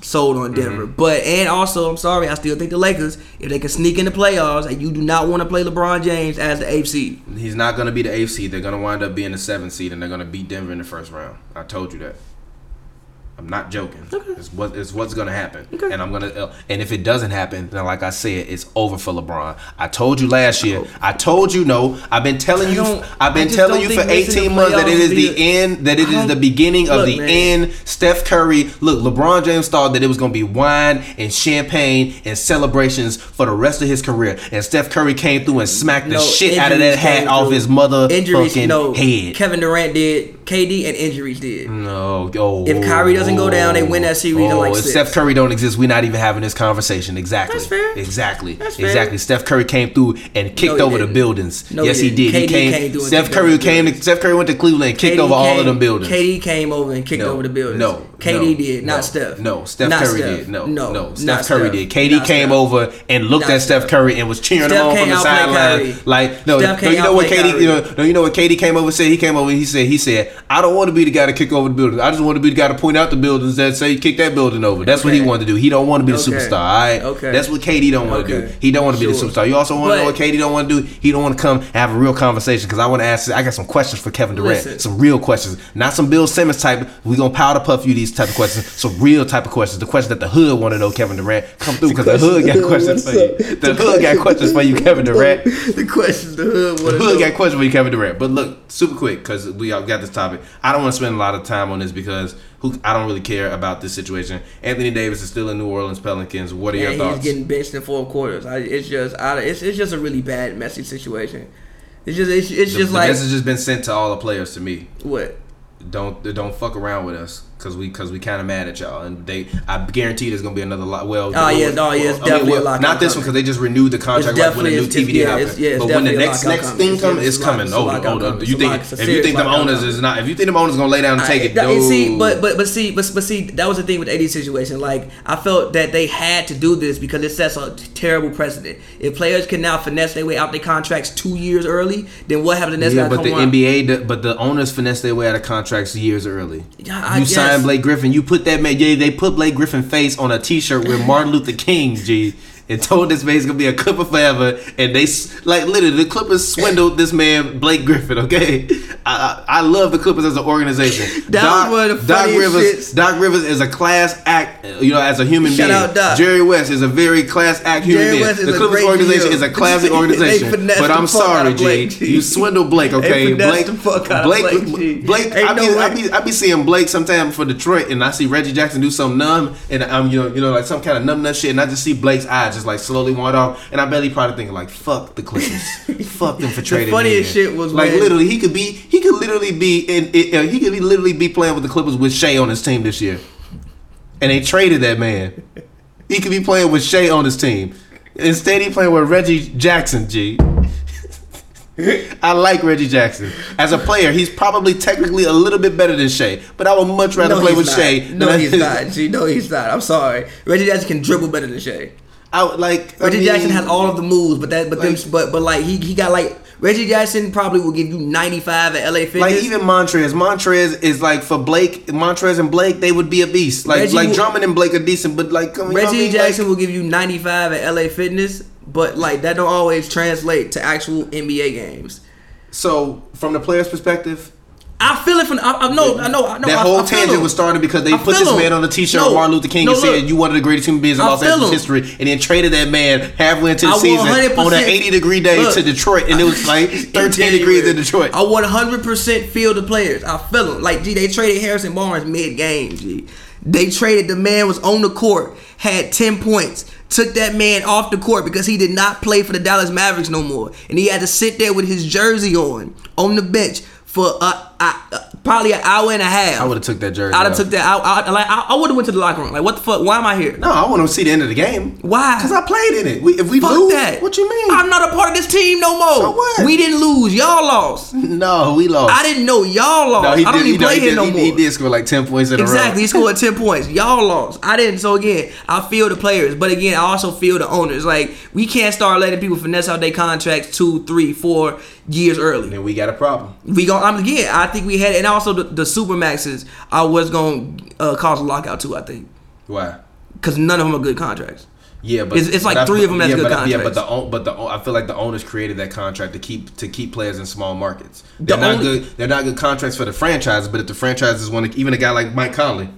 sold on Denver. Mm-hmm. But and also, I'm sorry, I still think the Lakers, if they can sneak in the playoffs, and you do not want to play LeBron James as the eighth seed. He's not going to be the eighth seed. They're going to wind up being the seventh seed, and they're going to beat Denver in the first round. I told you that. I'm not joking. Okay. It's what it's what's gonna happen, Okay. and I'm gonna. Uh, and if it doesn't happen, then like I said, it's over for LeBron. I told you last year. I told you no. I've been telling you. I've been telling you for 18 months that it is the end. That it is the beginning of the man. end. Steph Curry. Look, LeBron James thought that it was gonna be wine and champagne and celebrations for the rest of his career, and Steph Curry came through and smacked the shit out of that hat came off through. his mother Injuries, fucking no. head. Kevin Durant did. KD and injuries did. No, oh, If Kyrie doesn't go down, they win that series in, like, oh, if six. Steph Curry don't exist, we're not even having this conversation. Exactly. That's fair. Exactly. That's fair. Exactly. Steph Curry came through and kicked he over the didn't. buildings. No, yes, he did. didn't. He came. came through Steph Curry over came. To. Steph Curry went to Cleveland and kicked KD over all of them buildings. KD came over and kicked No, over the buildings. No, KD no, did, not no, Steph. No, Steph Not Curry Steph. did. No, no, no, Steph Curry Steph. did. KD came Steph. over and looked at Steph. Curry and was cheering him on from the sideline. Like no, no, you know what KD? You know, no, you know what KD came over said? He came over. He said, he said, I don't want to be the guy to kick over the building. I just want to be the guy to point out the buildings that say kick that building over. That's what he wanted to do. He don't want to be the Okay. superstar. All right. Okay. That's what KD don't want to do. He don't want to be the superstar. You also want to know what KD don't want to do. He don't want to come and have a real conversation because I want to ask. I got some questions for Kevin Durant. Listen. Some real questions, not some Bill Simmons type. We gonna powder puff you these type of questions. Some real type of questions. The questions that the hood want to know. Kevin Durant, come through because the hood got questions for you. The hood got questions for you, Kevin Durant. the questions the hood The hood got questions for you, Kevin Durant. But look, super quick because we all got this topic. I don't want to spend a lot of time on this because who I don't really care about this situation. Anthony Davis is still in New Orleans Pelicans. What are your And thoughts? he's getting benched in four quarters. I, it's just, I, it's, it's just a really bad, messy situation. It's just, it's, it's the, just the like message has been sent to all the players to me. what? Don't don't fuck around with us because we because we kind of mad at y'all and they I guarantee there's gonna be another lot. Well, Oh, yeah, no, yeah, it's definitely a lockout not this one because they just renewed the contract like when the new TV yeah, happened. yeah, but when the next next thing comes, it's it's coming. Oh, oh, coming. you think lock- it's a if you think the owners is not if you think them owners gonna lay down and take it, see, but but but see, but, but see, that was the thing with the AD situation. Like, I felt that they had to do this because it sets a terrible precedent. If players can now finesse their way out their contracts two years early, then what happens the next Yeah, but the? NBA, but the owners finesse their way out of contracts years early. Yeah, I you guess. Blake Griffin. You put that man. Yeah, they put Blake Griffin face on a T-shirt with Martin Luther King. G. And told this man he's gonna be a Clipper forever, and they like literally the Clippers swindled this man Blake Griffin. Okay, I I, I love the Clippers as an organization. That Doc, was one of the Doc Rivers. shits. Doc Rivers is a class act. You know, as a human Shout being. out Doc. Jerry West is a very class act human Jerry being. West is the a Clippers organization GM. is a classy organization. but I'm sorry, G. G. You swindled Blake. Okay, Blake. the fuck out Blake. Blake, Blake. I be, no I be, I be seeing Blake sometime for Detroit, and I see Reggie Jackson do some numb, and I'm, you know, you know, like some kind of numb nut shit, and I just see Blake's eyes just like slowly wander off, and I bet he probably thinking like, "Fuck the Clippers, fuck them for trading." me funniest in." shit was like when- literally he could be, he could literally be in, in, uh, he could be literally be playing with the Clippers with Shai on his team this year, and they traded that man. He could be playing with Shai on his team. Instead, he playing with Reggie Jackson. G. I like Reggie Jackson as a player. He's probably technically a little bit better than Shai, but I would much rather No, play with not. Shai. No, he's not. G, no, he's not. I'm sorry. Reggie Jackson can dribble better than Shai. I would like. I Reggie mean, Jackson has all of the moves, but that, but Like- them, but but like he he got like Reggie Jackson probably will give you 95 at LA Fitness. Like even Montrez, Montrez is like for Blake, Montrez and Blake, they would be a beast. Like Reggie like will- Drummond and Blake are decent, but like know I Reggie mean? Jackson Like, will give you 95 at LA Fitness, but like that don't always translate to actual NBA games. so from the player's perspective, I feel it from I, I know I know I know that I, whole I tangent was started because they I put this him. man on a T-shirt No, of Martin Luther King no, and said you one of the greatest human beings in Los Angeles history, and then traded that man halfway into the season on an 80 degree day Look. to Detroit, and it was like 13 January. degrees in Detroit. I 100% feel the players. I feel them. Like, gee, they traded Harrison Barnes mid game, Gee, They traded the man was on the court, had 10 points, took that man off the court because he did not play for the Dallas Mavericks no more. And he had to sit there with his jersey on, on the bench for uh, uh, uh, probably an hour and a half. I would have took that jersey. I'd have took that. I, I, like, I, I would have went to the locker room. Like, what the fuck? Why am I here? No, I want to see the end of the game. Why? Because I played in it. We, if we Fuck lose, that. what you mean? I'm not a part of this team no more. So what? We didn't lose. Y'all lost. no, we lost. I didn't know y'all lost. No, he I don't did. even he, play he here did, no he, more. he did score like 10 points in Exactly, he scored ten points. Y'all lost. I didn't. So again, I feel the players, but again, I also feel the owners. Like we can't start letting people finesse out their contracts two, three, four years early. Then we got a problem. We go. I'm again. I think we had, and also the, the super maxes are what's going to uh, cause a lockout too. I think Why? because none of them are good contracts. Yeah, but It's- it's like but I- three of them that's yeah, good but, Yeah, but the but the I feel like the owners created that contract to keep to keep players in small markets. They're not only- good. They're not good contracts for the franchises. But if the franchises want to, even a guy like Mike Conley,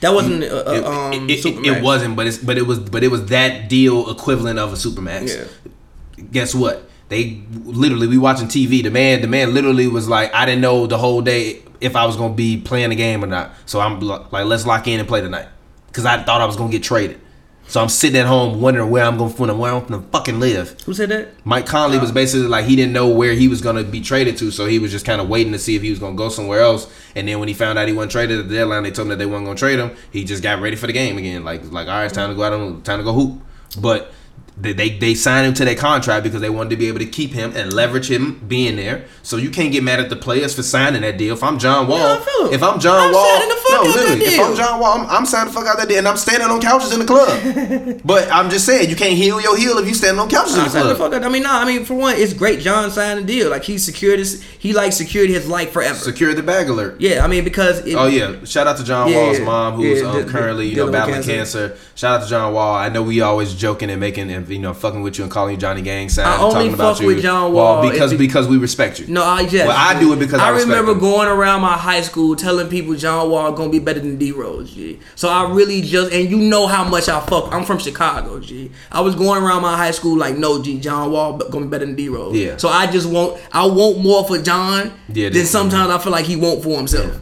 That wasn't uh, it, uh, um, it, it- Supermax. it wasn't. But it's but it was but it was that deal equivalent of a supermax. Yeah. Guess what? They literally we watching TV. The man the man literally was like, I didn't know the whole day if I was gonna be playing the game or not. So I'm like, let's lock in and play tonight because I thought I was gonna get traded. So I'm sitting at home wondering where I'm gonna where I'm gonna fucking live. Who said that? Mike Conley was uh. basically like he didn't know where he was gonna be traded to, so he was just kind of waiting to see if he was gonna go somewhere else. And then when he found out he wasn't traded at the deadline, they told him that they weren't gonna trade him. He just got ready for the game again. Like like all right, it's time to go out and time to go hoop. But They, they they signed him to that contract because they wanted to be able to keep him and leverage him being there. So you can't get mad at the players for signing that deal. If I'm John Wall, Yeah, I feel it. if I'm John I'm Wall, the fuck no, literally, if. I'm John Wall, I'm, I'm signing the fuck out that deal, and I'm standing on couches in the club. but I'm just saying, you can't heal your heel if you standing on couches in Nah, the sign the fuck out. I mean, nah. I mean, for one, it's great. John signed the deal. Like he secured his. He like secured his life forever. Secure the bag alert. yeah, I mean because. It, Oh yeah! Shout out to John Yeah, Wall's mom, who's Yeah, um, currently you know battling cancer. Shout out to John Wall. I know we always joking and making and you know fucking with you and calling you Johnny Gang sign. I only talking about fuck you. with John Wall if because because we respect you. No, I just. Well, I do it because I respect remember him. going around my high school telling people John Wall gonna be better than D Rose, G. So I really just and you know how much I fuck. I'm from Chicago, G. I was going around my high school like, no, G. John Wall gonna be better than D Rose. Yeah. So I just want I want more for John Yeah, than sometimes I feel like he won't for himself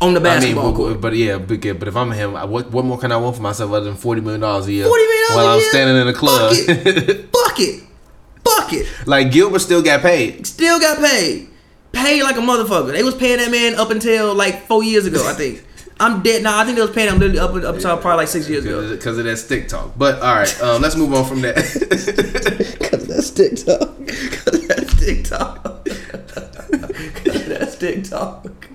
on the I mean, basketball but, court. but yeah, but, but if I'm him, what what more can I want for myself other than forty million dollars a year? Forty million dollars while I'm standing in the club. Bucket, bucket, bucket. like Gilbert still got paid. Still got paid. Paid like a motherfucker. They was paying that man up until like four years ago, I think. I'm dead now. I think they was paying him literally up up until probably like six years ago. Because of that stick talk. But all right, um, let's move on from that. Cause that's TikTok. That's TikTok. That's TikTok.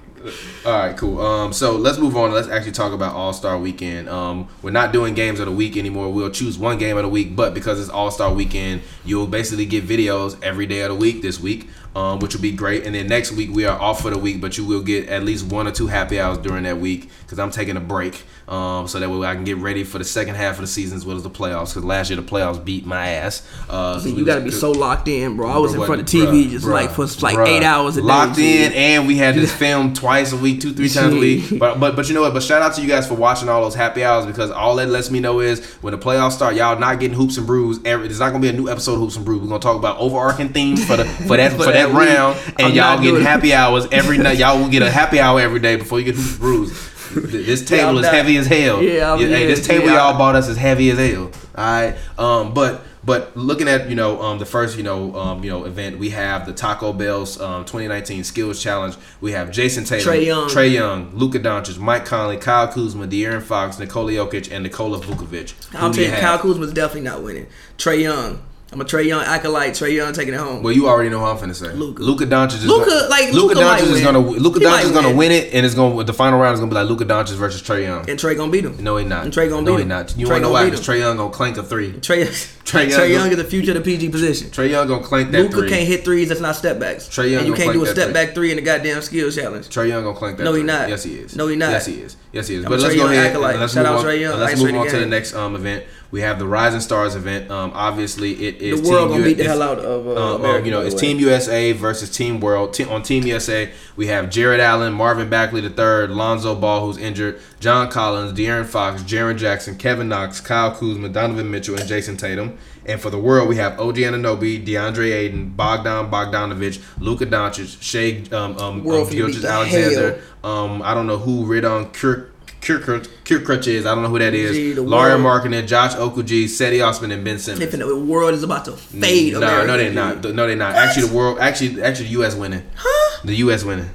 All right, cool. Um, so let's move on. Let's actually talk about All Star Weekend. Um, we're not doing games of the week anymore. We'll choose one game of the week, but because it's All Star Weekend, you'll basically get videos every day of the week this week, um, which will be great. And then next week we are off for the week, but you will get at least one or two happy hours during that week because I'm taking a break, um, so that way I can get ready for the second half of the season as well as the playoffs. Because last year the playoffs beat my ass. Uh, so You gotta be so locked in, bro. I was in front of TV bruh, just bruh, like for like bruh. eight hours a day. Locked G. in, and we had this film twice a week, two, three times a week. But but but you know what? But shout out to you guys for watching all those happy hours because all that lets me know is when the playoffs start, y'all not getting hoops and brews. Every there's not gonna be a new episode of hoops and brews. We're gonna talk about overarching themes for the for that For that, that round, and I'm y'all doing happy hours every night. Y'all will get a happy hour every day before you get brews. This table I'm is not- heavy as hell. Yeah, I'm- hey, this table yeah. y'all bought us is heavy as hell. All right, um, but but looking at you know um, the first you know um, you know event, we have the Taco Bell's um, 2019 Skills Challenge. We have Jayson Tatum, Trae Young. Trae Young, Luka Doncic, Mike Conley, Kyle Kuzma, De'Aaron Fox, Nikola Jokic, and Nikola Vucevic. I'll Who do tell you. Kyle Kuzma's definitely not winning. Trae Young. I'm a Trae Young acolyte. Trae Young taking it home. Well, you already know how I'm finna say. Luka. Luka Doncic is Luka, gonna, like, Luka Luka Doncic is win. gonna Luka He Doncic is gonna win. win it, and it's gonna the final round is gonna be like Luka Doncic versus Trae Young. and Trae gonna beat him. No, he not. And Trae gonna no, beat he not. You Trae wanna know why? Because. Trae Young gonna clank a three. Trae, Trae, Young Young is the future of the PG position. Trae Young gonna clank that Luka three. can't hit threes. That's not step backs. Trae Young and you can't do a step back three in the goddamn skills challenge. Trae Young gonna clank that. No, he three. not. Yes, he is. No, he not. Yes, he is. Yes, he is. But let's go ahead. Let's Shout move out on. Young. Let's move on to the next um event. We have the Rising Stars event. Um, obviously it is The world Team gonna beat the hell out of uh, um, America. you know, it's way. Team USA versus Team World. Te- on Team USA, we have Jarrett Allen, Marvin Bagley III, Lonzo Ball, who's injured, John Collins, De'Aaron Fox, Jaren Jackson, Kevin Knox, Kyle Kuzma, Donovan Mitchell, and Jayson Tatum. And for the world, we have OG Anunoby, DeAndre Ayton, Bogdan Bogdanovic, Luka Doncic, Shai um, um, um, finna beat Gilgeous the Alexander. Um, I don't know who Ridon Kir- Kirkrutch is. I don't know who that is. The world- Markkanen, Josh Okogie, Cedi Osman, and Ben Simmons. The world is about to fade. No, America, no, they're not. No, they're not. Actually, the world. Actually, actually, the U.S. winning. Huh? The U.S. winning.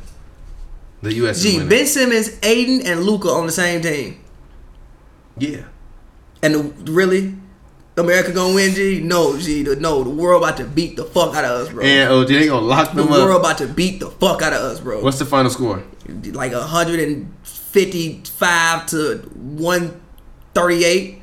The U.S. Gee, winning. Ben Simmons, Ayton, and Luka on the same team. yeah. And the, really, America gonna win? G? No, G. The, no, the world about to beat the fuck out of us, bro. And oh, OG, they gonna lock them up. the world about to beat the fuck out of us, bro. What's the final score? like 155 to 138.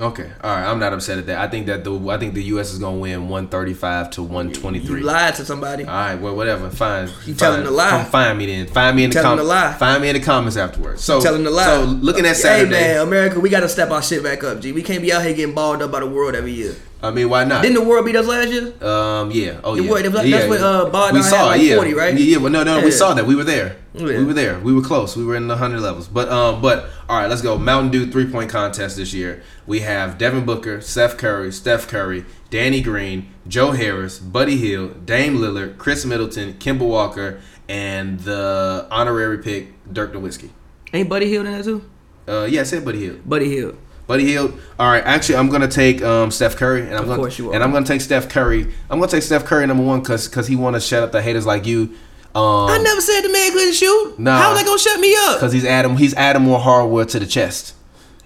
Okay, all right. I'm not upset at that. I think that the I think the U.S. is gonna win 135 to 123. You 123. lied to somebody. All right, well, whatever. Fine. You telling a lie. Come find me then. Find me in the telling comments. a lie. Find me in the comments afterwards. So Telling the lie. So looking at Saturday, Hey man, America, we gotta step our shit back up, G. We can't be out here getting balled up by the world every year. I mean, why not? Didn't the world beat us last year? Um. Yeah. Oh Yeah, yeah. what- that's yeah, when, yeah. uh, Bogdan we had like yeah. 40, right? Yeah. yeah well, no, no, we saw that. We were there. Yeah. We were there. We were close. We were in the hundred levels. But um. But all right. Let's go. Mountain Dew three point contest this year. We have Devin Booker, Seth Curry, Steph Curry, Danny Green, Joe Harris, Buddy Hield, Dame Lillard, Khris Middleton, Kemba Walker, and the honorary pick Dirk Nowitzki. Ain't Buddy Hield in there too? Uh. Yeah. I said Buddy Hield. Buddy Hield. Buddy Hield. All right, actually, I'm gonna take um, Steph Curry, and I'm Of gonna course you are. and I'm gonna take Steph Curry. I'm gonna take Steph Curry number one because because he want to shut up the haters like you. Um, I never said the man couldn't shoot. Nah. How they gonna shut me up? because he's adding he's adding more hardware to the chest.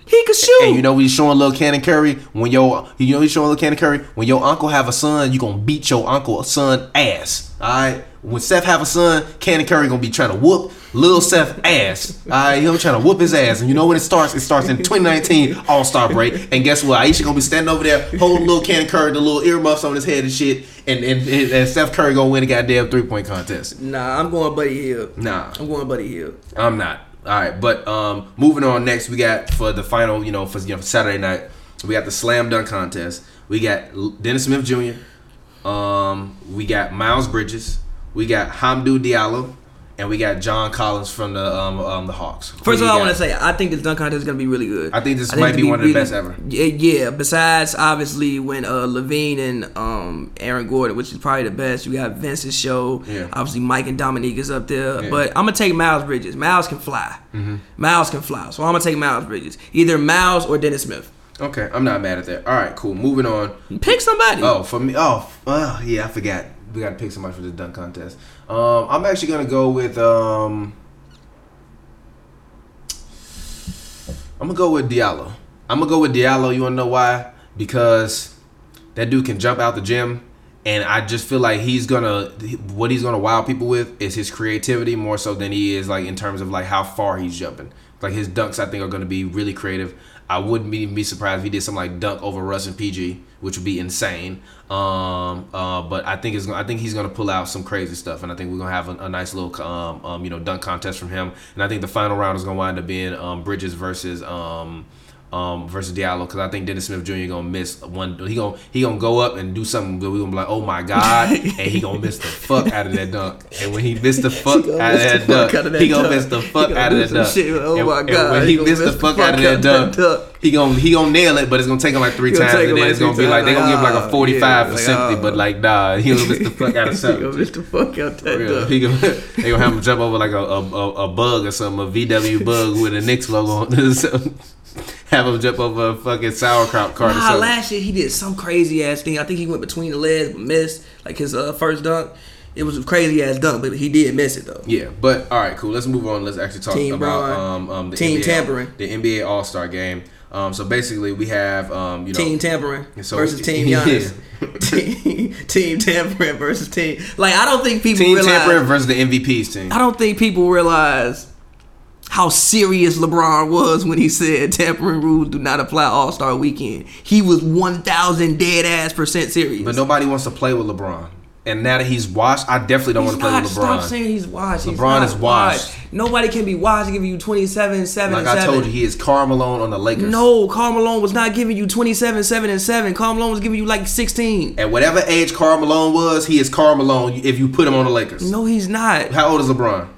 He could shoot. And you know he's showing little Canon Curry when your you know he's showing little Canon Curry when your uncle have a son, you gonna beat your uncle son ass. Alright? When Seth have a son, Canon Curry gonna be trying to whoop little Seth ass. Alright, he'll be trying to whoop his ass. And you know when it starts? It starts in 2019 All Star break. And guess what? Ayesha gonna be standing over there holding little Canon Curry, the little earmuffs on his head and shit. And and, and, and Seth Curry gonna win a goddamn three point contest. nah, I'm going Buddy Hield. Nah. I'm going Buddy Hield. I'm not. All right, but um, moving on. Next, we got for the final, you know, for you know, for Saturday night, we got the slam dunk contest. We got Dennis Smith Jr. Um, we got Miles Bridges. We got Hamidou Diallo, and we got John Collins from the um, um the Hawks. First of all, I want to say I think this dunk contest is gonna be really good. I think this I might it's be gonna one of the best ever. Yeah, yeah. Besides, obviously, when uh, LaVine and um, Aaron Gordon, which is probably the best. You got Vince's show. Yeah. Obviously, Mike and Dominique is up there. Yeah. But I'm gonna take Miles Bridges. Miles can fly. Mm-hmm. Miles can fly. So I'm gonna take Miles Bridges. Either Miles or Dennis Smith. Okay, I'm not mad at that. All right, cool. Moving on. Pick somebody. Oh, for me. Oh, oh yeah, I forgot. We got to pick somebody for the dunk contest. Um, I'm actually gonna go with um. I'm gonna go with Diallo. I'm gonna go with Diallo. You wanna know why? Because that dude can jump out the gym, and I just feel like he's gonna what he's gonna wow people with is his creativity more so than he is like in terms of like how far he's jumping. Like his dunks, I think are gonna be really creative. I wouldn't even be surprised if he did something like dunk over Russ and PG, which would be insane. Um, uh, but I think it's I think he's gonna pull out some crazy stuff, and I think we're gonna have a, a nice little um, um, you know dunk contest from him. And I think the final round is gonna wind up being um, Bridges versus um, um, versus Diallo because I think Dennis Smith Jr. gonna miss one. He gonna he gonna go up and do something that we gonna be like, oh my god, and he gonna miss the fuck out of that dunk. And when he missed the fuck out of that dunk, out of that he gonna miss the fuck out of that dunk. shit. Oh And- my God, when he missed the miss the fuck fuck out of that dunk, dunk. he gonna he gonna nail it, but it's gonna take him like three times, and then like it's gonna be like they gonna give him like a forty five for like, but ah. like nah, he gonna miss the fuck out of something. He gonna miss the fuck out that dunk. he gonna, they gonna have him jump over like a, a, a, a bug or something, a VW bug with a Knicks logo on it. or something. Have him jump over a fucking sauerkraut cart Nah, something. last year he did some crazy ass thing. I think he went between the legs but missed. Like his uh, first dunk, it was a crazy ass dunk, but he did miss it though. Yeah, but all right, cool. Let's move on. Let's actually talk Team about Braun. um, um the Team NBA, tampering. the NBA All Star Game. Um, so basically we have um, you know, Team tampering So- versus team Yeah. Team, team tampering versus team. Like I don't think people team realize. tampering versus the MVPs team. I don't think people realize how serious LeBron was when he said tampering rules do not apply All Star Weekend. He was one thousand dead ass percent serious. But nobody wants to play with LeBron. And now that he's washed, I definitely don't He's want to play with LeBron. Stop saying he's washed. He's LeBron not is washed. Nobody can be washed giving you 27, 7, Like and I told you, he is Karl Malone on the Lakers. No, Karl Malone was not giving you 27, 7, and 7. Karl Malone was giving you like 16. At whatever age Karl Malone was, he is Karl Malone if you put him on the Lakers. No, he's not. How old is LeBron?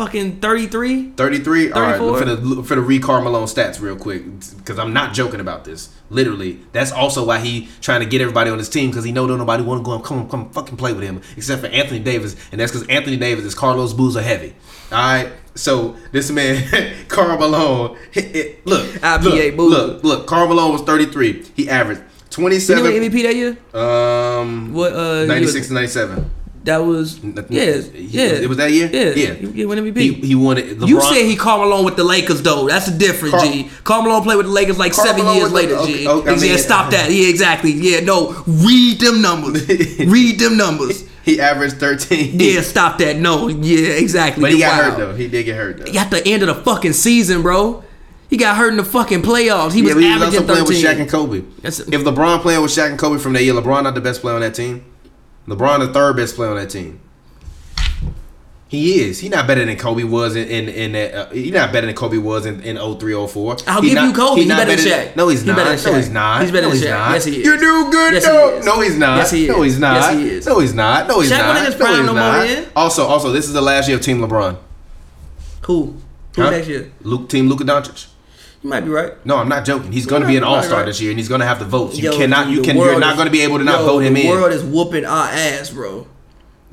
Fucking 33? 33? All right, for the for the read Malone stats real quick because I'm not joking about this. Literally, that's also why he trying to get everybody on his team because he know don't nobody want to go and come come fucking play with him except for Anthony Davis, and that's because Anthony Davis is Carlos Boozer heavy. All right, so this man Karl Malone, it- it- look, IPA look, Boozer. look, look, Karl Malone was 33. He averaged Did he win 27, MVP that year? um, What, uh, 96 was- to 97. That was, yeah, yeah. It was that year. Yeah, yeah. He, won MVP. He, he won it. LeBron, you said he Karl Malone with the Lakers though. That's a different Karl- G. Karl Malone played with the Lakers like Karl seven Malone years the- later. okay, G. okay, I yeah, mean- stop that. Yeah, exactly. Yeah, no. Read them numbers. Read them numbers. he averaged 13. Yeah, stop that. No. Yeah, exactly. But he got Wow. hurt though. He did get hurt though. At the end of the fucking season, bro. He got hurt in the fucking playoffs. He was yeah, but he was also averaging playing with 13. Shaq and Kobe. That's- if LeBron playing with Shaq and Kobe from that year, LeBron not the best player on that team. LeBron the third best player on that team. He is. He not better than Kobe was in in, in that. Uh, he not better than Kobe was in in 03, 04. I'll He give not- you Kobe. he He better than Shaq. No, he's He not. No, he's not. He's better no, than Shaq. not. Yes, he is. You do good Yes, though. is. No, he's not. Yes, he is. No, he's not. Yes, he is. No, he's not. No, he's Shaq not. wasn't his no, prime he's no more not. Also, also, this is the last year of Team LeBron. Who? Who Huh? next year? Luke, Team Luka Doncic. You might be right. No, I'm not joking. He's going to be an All Star right. this year, and he's going to have the votes. You Yo, cannot. You can. You're not going to be able to not yo, vote him in. the world is whooping our ass, bro.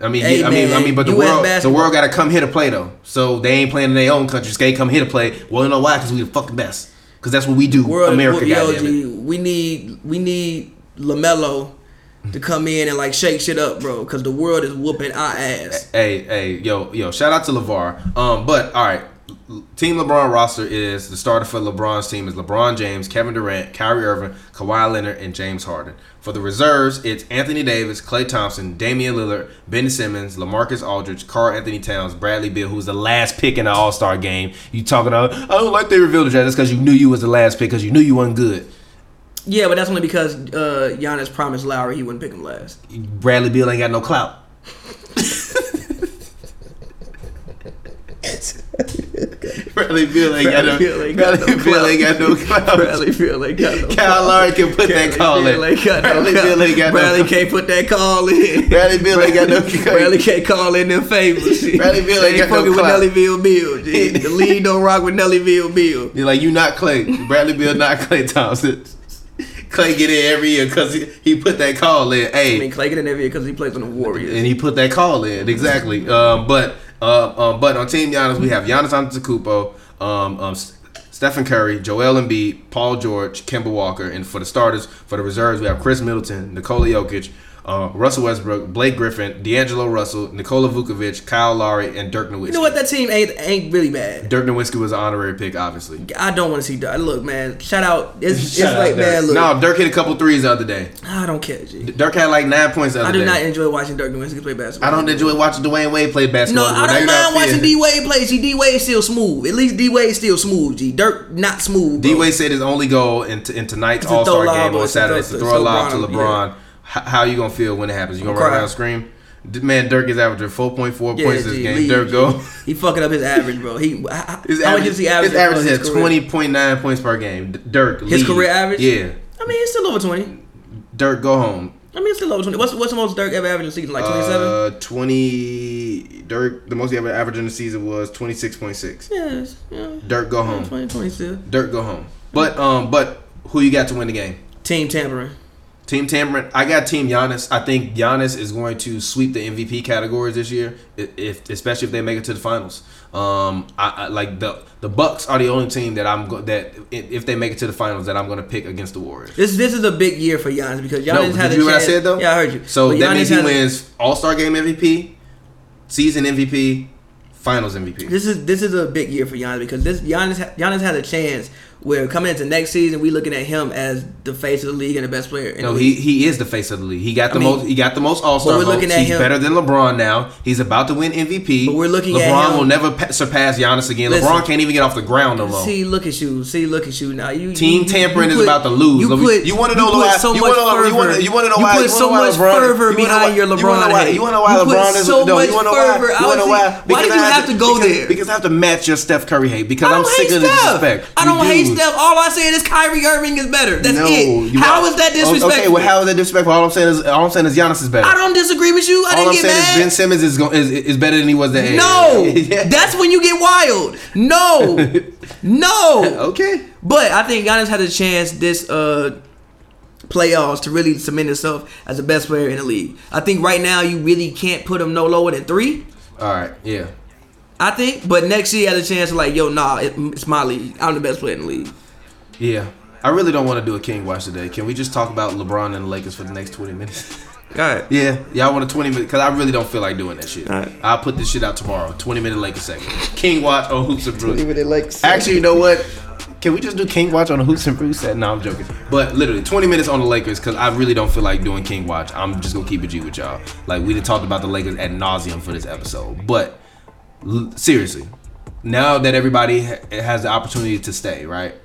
I mean, Hey, I mean, I mean, but the world, the world got to come here to play though. So they ain't playing in their own countries. They come here to play. Well, you know why? Because we the fucking best. Because that's what we do. World, America, yo, it. We need we need LaMelo to come in and like shake shit up, bro. Because the world is whooping our ass. Hey, hey, yo, yo! Shout out to LaVar. Um, but all right, Team LeBron roster is the starter for LeBron's team is LeBron James, Kevin Durant, Kyrie Irving, Kawhi Leonard, and James Harden. For the reserves, it's Anthony Davis, Klay Thompson, Damian Lillard, Ben Simmons, LaMarcus Aldridge, Karl-Anthony Towns, Bradley Beal, who's the last pick in the All Star game. You talking about? I don't like they revealed the draft. That's because you knew you was the last pick because you knew you wasn't good. Yeah, but that's only because uh, Giannis promised Lowry he wouldn't pick him last. Bradley Beal ain't got no clout. Bradley Beal ain't got no. Bradley Beal ain't got no Beal ain't got no clout. Bradley Beal ain't got no. Kyle Lowry can put that call in. Bradley Beal ain't got no Bradley call. Beal ain't got Bradley no. can't put that call in. Bradley Beal ain't got no. Bradley can't call in them favors. Bradley Beal ain't got no fucking with clout. Nellyville Bill. The lead don't rock with Nellyville Bill. You're like you not Klay. Bradley Beal not Klay Thompson. Klay get in every year because he, he put that call in. Hey, I mean, Klay get in every year because he plays on the Warriors. and he put that call in exactly. Um, but uh, um, but on Team Giannis, we have Giannis Antetokounmpo, um, um, Stephen Curry, Joel Embiid, Paul George, Kemba Walker, and for the starters, for the reserves, we have Khris Middleton, Nikola Jokic. Uh, Russell Westbrook, Blake Griffin, D'Angelo Russell, Nikola Vucevic, Kyle Lowry, and Dirk Nowitzki. you know what? That team ain't ain't really bad. Dirk Nowitzki was an honorary pick, obviously. I don't want to see Dirk. Look, man. Shout out. It's, it's Shout out like, Dirk. man, look. No, Dirk hit a couple threes the other day. I don't care, G. Dirk had like nine points the other I do day. not enjoy watching Dirk Nowitzki play basketball. I don't enjoy watching Dwyane Wade play basketball. No. I don't mind watching D Wade play. See, D Wade still smooth. At least D Wade still smooth. G. Dirk not smooth. D. Wade said his only goal in, t- in tonight's All Star game on Saturday is to throw a lob to LeBron, how you gonna feel when it happens? You gonna run around and scream? Man, Dirk is averaging 4.4 Yeah, points this G, game. leave, Dirk go. He fucking up his average, bro. He how, His how much is he average? his average is at 20.9 points per game. Dirk, His lead. career average? Yeah. I mean, he's still over twenty. Dirk, go home. I mean, it's still over twenty. What's what's the most Dirk ever averaged in a season? Like twenty seven. Uh, 20. Dirk, the most he ever averaged in the season was 26.6. yes. Yeah. Dirk, go home. 20, 22. Dirk, go home. But um, but who you got to win the game? Team tampering. Team Tamron, I got Team Giannis. I think Giannis is going to sweep the MVP categories this year, if especially if they make it to the finals. Um, I, I like the the Bucks are the only team that I'm go- that if they make it to the finals that I'm going to pick against the Warriors. This this is a big year for Giannis because No, Giannis did had you a hear what I chance- said though? Yeah, I heard you. So But that Giannis means he wins All Star Game MVP, Season MVP, Finals MVP. This is this is a big year for Giannis because this Giannis Giannis has a chance where coming into next season we looking at him as the face of the league and the best player. In No, he he is the face of the league. He got the I mean, most. He got the most All Star we're votes. looking at He's him- better than LeBron now. He's about to win MVP. But we're looking LeBron at him- will never pa- surpass Giannis again. Listen. LeBron can't even get off the ground no more. See, look at you. See, look at you. Now you Team you- tampering you is about to lose. You, put, you wanna know why- So you much wanna know- you you wanna know why- You put so wanna know why much LeBron- fervor you wanna know behind your LeBron know why- you wanna know why LeBron is- so much you wanna know why- fervor. you wanna know why? Why did you have to go there? Because I have to match your Steph Curry hate. Because I'm sick of the disrespect. I don't hate do. Steph. All I said is Kyrie Irving is better. That's No, it. How got- is that disrespectful? Okay, well, how is that disrespectful? All I'm saying is, all I'm saying is Giannis is better. I don't disagree with you. I all didn't I'm get saying mad. is Ben Simmons is, go, is is better than he was that no, Yeah. that's when you get wild. No, no. okay. But I think Giannis had a chance this uh playoffs to really cement himself as the best player in the league. I think right now you really can't put him no lower than three. All right. Yeah. I think, but next year he has a chance to like, yo, nah, it, it's my league. I'm the best player in the league. Yeah. I really don't want to do a King Watch today. Can we just talk about LeBron and the Lakers for the next 20 minutes? All right. yeah. Y'all want a 20 minute? Because I really don't feel like doing that shit. Alright. I'll put this shit out tomorrow. 20 minute Lakers segment. King Watch on Hoops and Brews. Even it like Actually, you know what? Can we just do King Watch on the Hoops and Brews set? No, I'm joking. But literally, 20 minutes on the Lakers because I really don't feel like doing King Watch. I'm just gonna keep it G with y'all. Like we done talked about the Lakers ad nauseum for this episode. But l- seriously, now that everybody ha- has the opportunity to stay, right?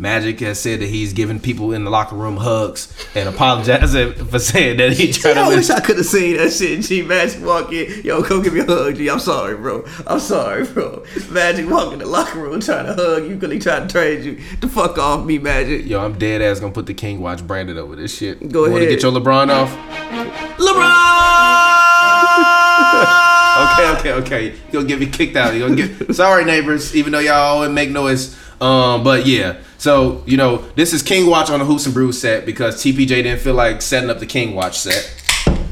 Magic has said that he's giving people in the locker room hugs and apologizing for saying that he tried to I wish I could have seen that shit. G Magic walk in, yo, come give me a hug. G, I'm sorry, bro. I'm sorry, bro. Magic walk in the locker room trying to hug you because he trying to trade you. The fuck off me, Magic. Yo, I'm dead ass gonna put the King Watch branded over this shit. Go you Wanna get your LeBron off? LeBron. okay, okay, okay. You gonna get me kicked out. You gonna get sorry, neighbors. Even though y'all always make noise. Um, but yeah. So you know, this is King Watch on the Hoops and Brews set because TPJ didn't feel like setting up the King Watch set.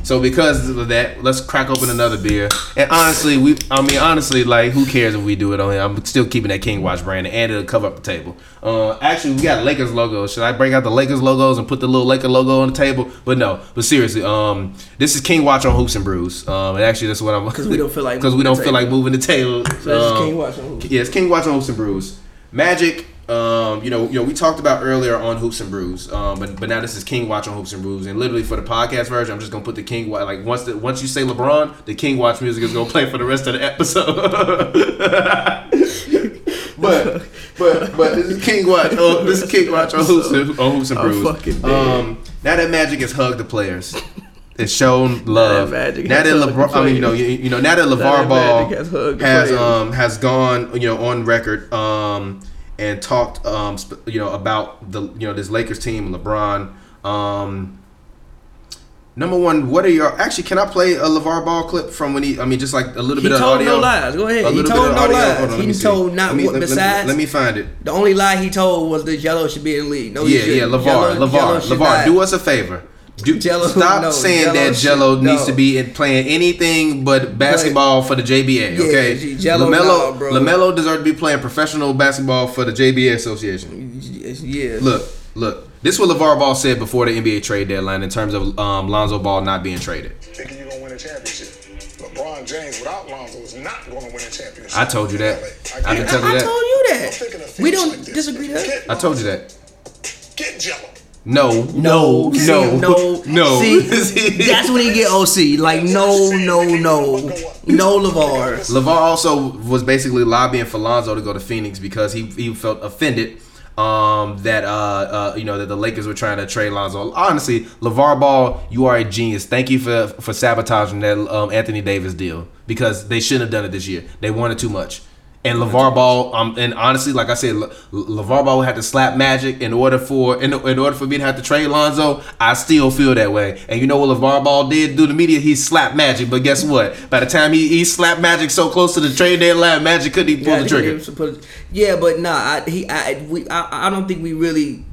So because of that, let's crack open another beer. And honestly, we I mean honestly, like who cares if we do it on here? I'm still keeping that King Watch brand and it'll cover up the table. Uh actually we got Lakers logos. Should I bring out the Lakers logos and put the little Laker logo on the table? But no, but seriously, um this is King Watch on Hoops and Brews. Um and actually that's what I'm Because we don't feel like because we don't feel like moving the table. So this is Um, King Watch on Hoops. Yeah, it's King Watch on Hoops and Brews. Magic, um, you know, you know, we talked about earlier on Hoops and Brews, um, but but now this is King Watch on Hoops and Brews, and literally for the podcast version, I'm just gonna put the King Watch. Like once the once you say LeBron, the King Watch music is gonna play for the rest of the episode. but but but this is King Watch. Oh, this is King Watch on Hoops and, on Hoops and Brews. Um, now that Magic has hugged the players. It's shown love. Now that hugged the LeBron, I mean, you know, you, you know, now that LeVar that Ball has has um has gone, you know, on record um and talked um you know about the you know this Lakers team, LeBron. Um, number one, what are your actually? Can I play a LeVar Ball clip from when he? I mean, just like a little He bit of audio. He told no lies. Go ahead. A He told no audio. lies. On, He me see. told not Let me- what let- let me- besides. Let me find it. The only lie he told was that Gelo should be in the league. No, Yeah, yeah. LaVar, Jell-O- LaVar, Jell-O LaVar. Do us a favor. Do, Jell-O- stop no, saying Jell-O that should- Gelo needs no. to be playing anything but basketball for the JBA. Yeah, Okay, G- Jell-O, LaMelo, nah, bro. LaMelo deserves to be playing professional basketball for the JBA Association. Yeah. Look, look. This is what LeVar Ball said before the NBA trade deadline in terms of um, Lonzo Ball not being traded. thinking you're gonna win a championship. LeBron James without Lonzo is not gonna win a championship. I told you that. I get can tell it. you I that. told you I'm thinking of that. We don't like disagree to that. I told you that. Get Gelo. No, no, no, no, no. See, that's when he get OC. Like, no, no, no, no, LaVar. LeVar also was basically lobbying for Lonzo to go to Phoenix because he, he felt offended um, that uh, uh, you know that the Lakers were trying to trade Lonzo. Honestly, LeVar Ball, you are a genius. Thank you for for sabotaging that um, Anthony Davis deal because they shouldn't have done it this year. They wanted too much. And LeVar Ball, um, and honestly, like I said, Le- LeVar Ball would have to slap Magic in order for in, in order for me to have to trade Lonzo. I still feel that way. And you know what LeVar Ball did do the media? He slapped Magic. But guess what? By the time he, he slapped Magic so close to the trade deadline, Magic couldn't even pull Yeah, the trigger. Yeah, but nah, I, he, I, we, I, I don't think we really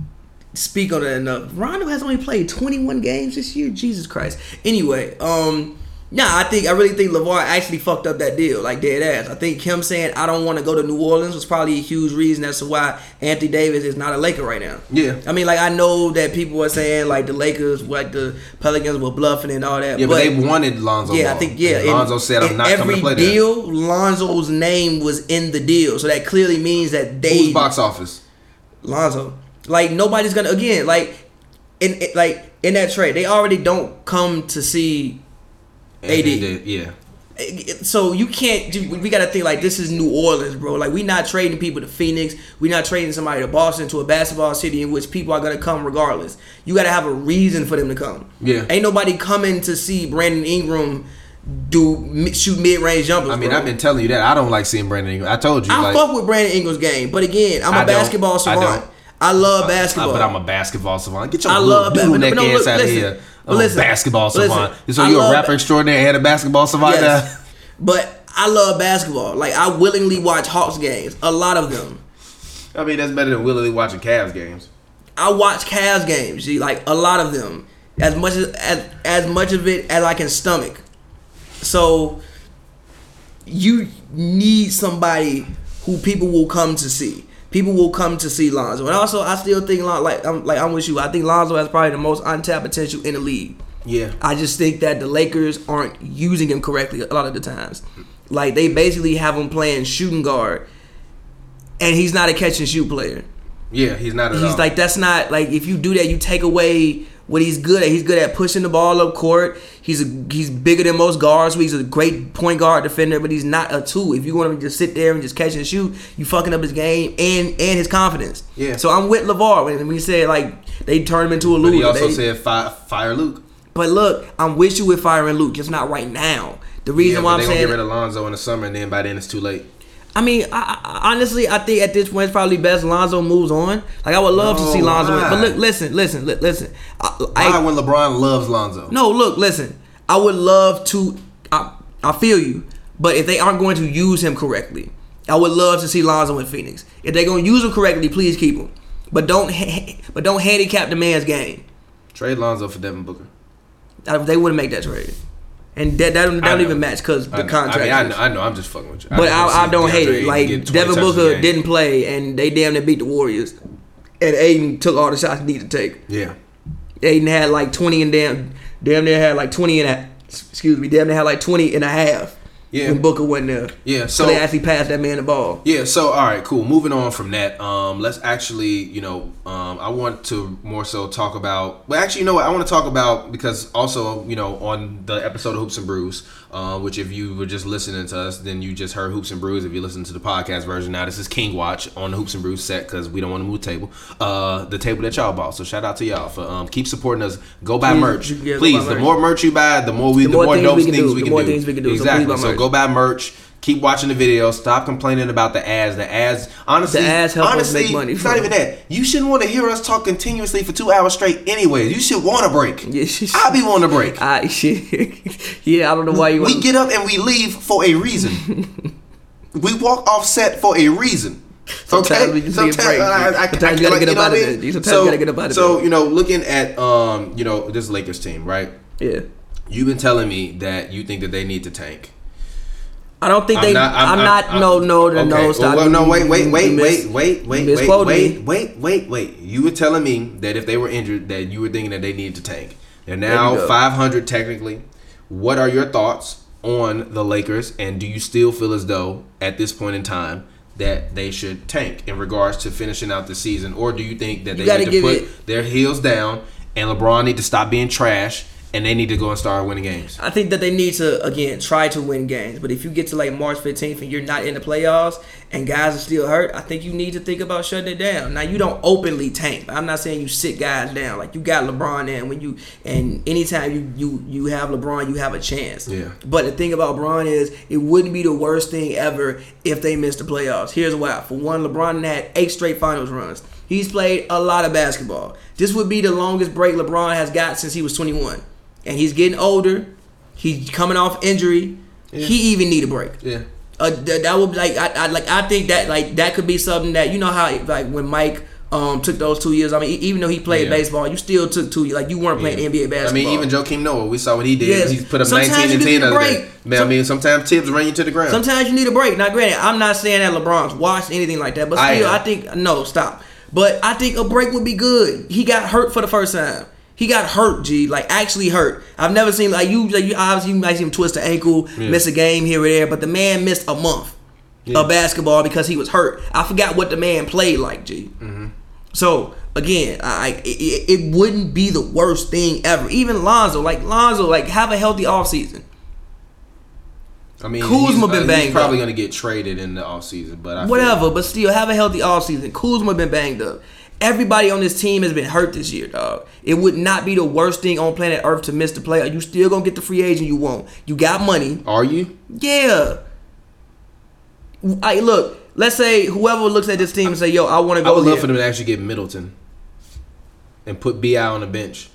speak on it enough. Rondo has only played 21 games this year. Jesus Christ. Anyway, um, nah, I think I really think LaVar actually fucked up that deal, like dead ass. I think him saying I don't want to go to New Orleans was probably a huge reason as to why Anthony Davis is not a Laker right now. Yeah. I mean, like I know that people are saying like the Lakers, like the Pelicans were bluffing and all that. Yeah, but, they wanted Lonzo. Yeah, Ball. I think yeah. And Lonzo said, "I'm not coming to play there." deal, Lonzo's name was in the deal, so that clearly means that they Who's box office? Lonzo. Like nobody's gonna again like in like in that trade, they already don't come to see. AD. did, Yeah. So you can't. We gotta think like this is New Orleans, bro. Like we not trading people to Phoenix. We not trading somebody to Boston to a basketball city in which people are gonna come regardless. You gotta have a reason for them to come. Yeah. Ain't nobody coming to see Brandon Ingram do shoot mid range jumpers. I mean, bro. I've been telling you that. I don't like seeing Brandon Ingram. I told you. I like, fuck with Brandon Ingram's game, but again, I'm a I don't. basketball I savant. don't. I, love Uh, basketball. but I'm a basketball savant. Get your I love ba- doodle but- neck no, ass look, out of here. But listen, basketball listen. So you're a rapper extraordinary and a basketball savant Yes. But I love basketball. Like I willingly watch Hawks games. A lot of them. I mean, that's better than willingly watching Cavs games. I watch Cavs games. See, like a lot of them. As much as, as as much of it as I can stomach. So you need somebody who people will come to see. People will come to see Lonzo. And also I still think like I'm like I'm with you. I think Lonzo has probably the most untapped potential in the league. Yeah. I just think that the Lakers aren't using him correctly a lot of the times. Like they basically have him playing shooting guard, and he's not a catch and shoot player. Yeah, he's not He's all. like that's not like if you do that, you take away what he's good at. He's good at pushing the ball up court. He's a, he's bigger than most guards. So he's a great point guard defender, but he's not a two. If you want him to just sit there and just catch and shoot, you fucking up his game and and his confidence. Yeah. So I'm with LaVar when we said like they turned him into a but loser. he also They- said fire, fire Luke. but look, I'm with you with firing Luke, just not right now. The reason Yeah, why but I'm they gonna get rid of Lonzo in the summer, and then by then it's too late. I mean, I, I, honestly, I think at this point it's probably best Lonzo moves on. Like I would love to see Lonzo, why? but look, listen, listen, li- listen. I, I, when LeBron loves Lonzo? no, look, listen. I would love to. I, I feel you, but if they aren't going to use him correctly, I would love to see Lonzo in Phoenix. If they're going to use him correctly, please keep him. But don't, ha- but don't handicap the man's game. Trade Lonzo for Devin Booker. I- they wouldn't make that trade, and that that, that don't even match because the contract. I mean, I know, I know. I'm just fucking with you. But I, I don't hate it. Like Devin Booker didn't play, and they damn near beat the Warriors, and Ayton took all the shots he needed to take. Yeah. Ayton had like 20 and damn, damn near had like 20 and a, excuse me, damn near had like 20 and a half. Yeah. When Booker went there. Yeah, So, so- they actually passed that man the ball. Yeah, so all right, cool. Moving on from that, um, let's actually, you know, um, I want to more so talk about. Well, actually, you know what? I want to talk about because also, you know, on the episode of Hoops and Brews, uh, which if you were just listening to us, then you just heard Hoops and Brews. If you listen to the podcast version, now this is King Watch on the Hoops and Brews set because we don't want to move the table, uh, the table that y'all bought. So shout out to y'all for um, keep supporting us. Go buy Please, merch, yeah, please. buy The merch. more merch you buy, the more we, the, more more, things dope we things do, we the can more do. things we can do. So Exactly. buy So go buy merch. Keep watching the video. Stop complaining about the ads. The ads, honestly, The ads help us honestly, make money, It's not even that. You shouldn't want to hear us talk continuously for two hours straight. Anyways, you should want a break. Yeah, I be wanting a break. I shit. yeah, I don't know why you. We want- get up and we leave for a reason. we walk off set for a reason. Sometimes okay, we just need a break. I, I, I, Sometimes you gotta get you up know out of I mean? Sometimes so, you gotta get up out of So you know, looking at um, you know, this Lakers team, right? Yeah. You've been telling me that you think that they need to tank. I don't think I'm they. not- I'm, I'm- not. I'm- no, no, no, Okay. no. Stop. Well, no, wait, wait, wait, wait, wait, wait, wait, wait, wait, wait, wait. You were telling me that if they were injured, that you were thinking that they needed to tank. They're now 500 technically. What are your thoughts on the Lakers, and do you still feel as though at this point in time that they should tank in regards to finishing out the season, or do you think that they need to put it- their heels down and LeBron need to stop being trash, and they need to go and start winning games? I think that they need to again try to win games. But if you get to like March 15th and you're not in the playoffs and guys are still hurt, I think you need to think about shutting it down. Now you don't openly tank. I'm not saying you sit guys down. Like you got LeBron in when you and anytime you you you have LeBron, you have a chance. Yeah. But the thing about LeBron is it wouldn't be the worst thing ever if they missed the playoffs. Here's why. For one, LeBron had eight straight finals runs. He's played a lot of basketball. This would be the longest break LeBron has got since he was 21. And he's getting older. He's coming off injury. He even need a break. Yeah. Uh, th- that would be like I, I like I think that like that could be something that you know how like when Mike um took those two years. I mean, even though he played Yeah. baseball, you still took two. Like you weren't playing Yeah. NBA basketball. I mean, even Joakim Noah, we saw what he did. Yes. He's put up Sometimes 19 and you 10 need the a other day. break. Man, I mean, sometimes tips run you to the ground. Sometimes you need a break. Now, granted, I'm not saying that LeBron's watched anything like that, but still, am. I, think no, stop. But I think a break would be good. He got hurt for the first time. He got hurt, G, like actually hurt. I've never seen like you. Like you obviously you might see him twist an ankle, Yeah. miss a game here or there, but the man missed a month Yeah. of basketball because he was hurt. I forgot what the man played like, G. Mm-hmm. So again, I it, it, wouldn't be the worst thing ever. Even Lonzo, like Lonzo, like have a healthy offseason. I mean, Kuzma he's, been uh, he's banged probably up. going to get traded in the offseason, but I feel- Whatever, but still have a healthy offseason. Kuzma been banged up. Everybody on this team has been hurt this year, dog. It would not be the worst thing on planet Earth to miss the playoff. You still gonna get the free agent you want. You got money. Are you? Yeah. I look. Let's say whoever looks at this team and say, "Yo, I want to I go would love here." for them to actually get Middleton and put Bi on the bench.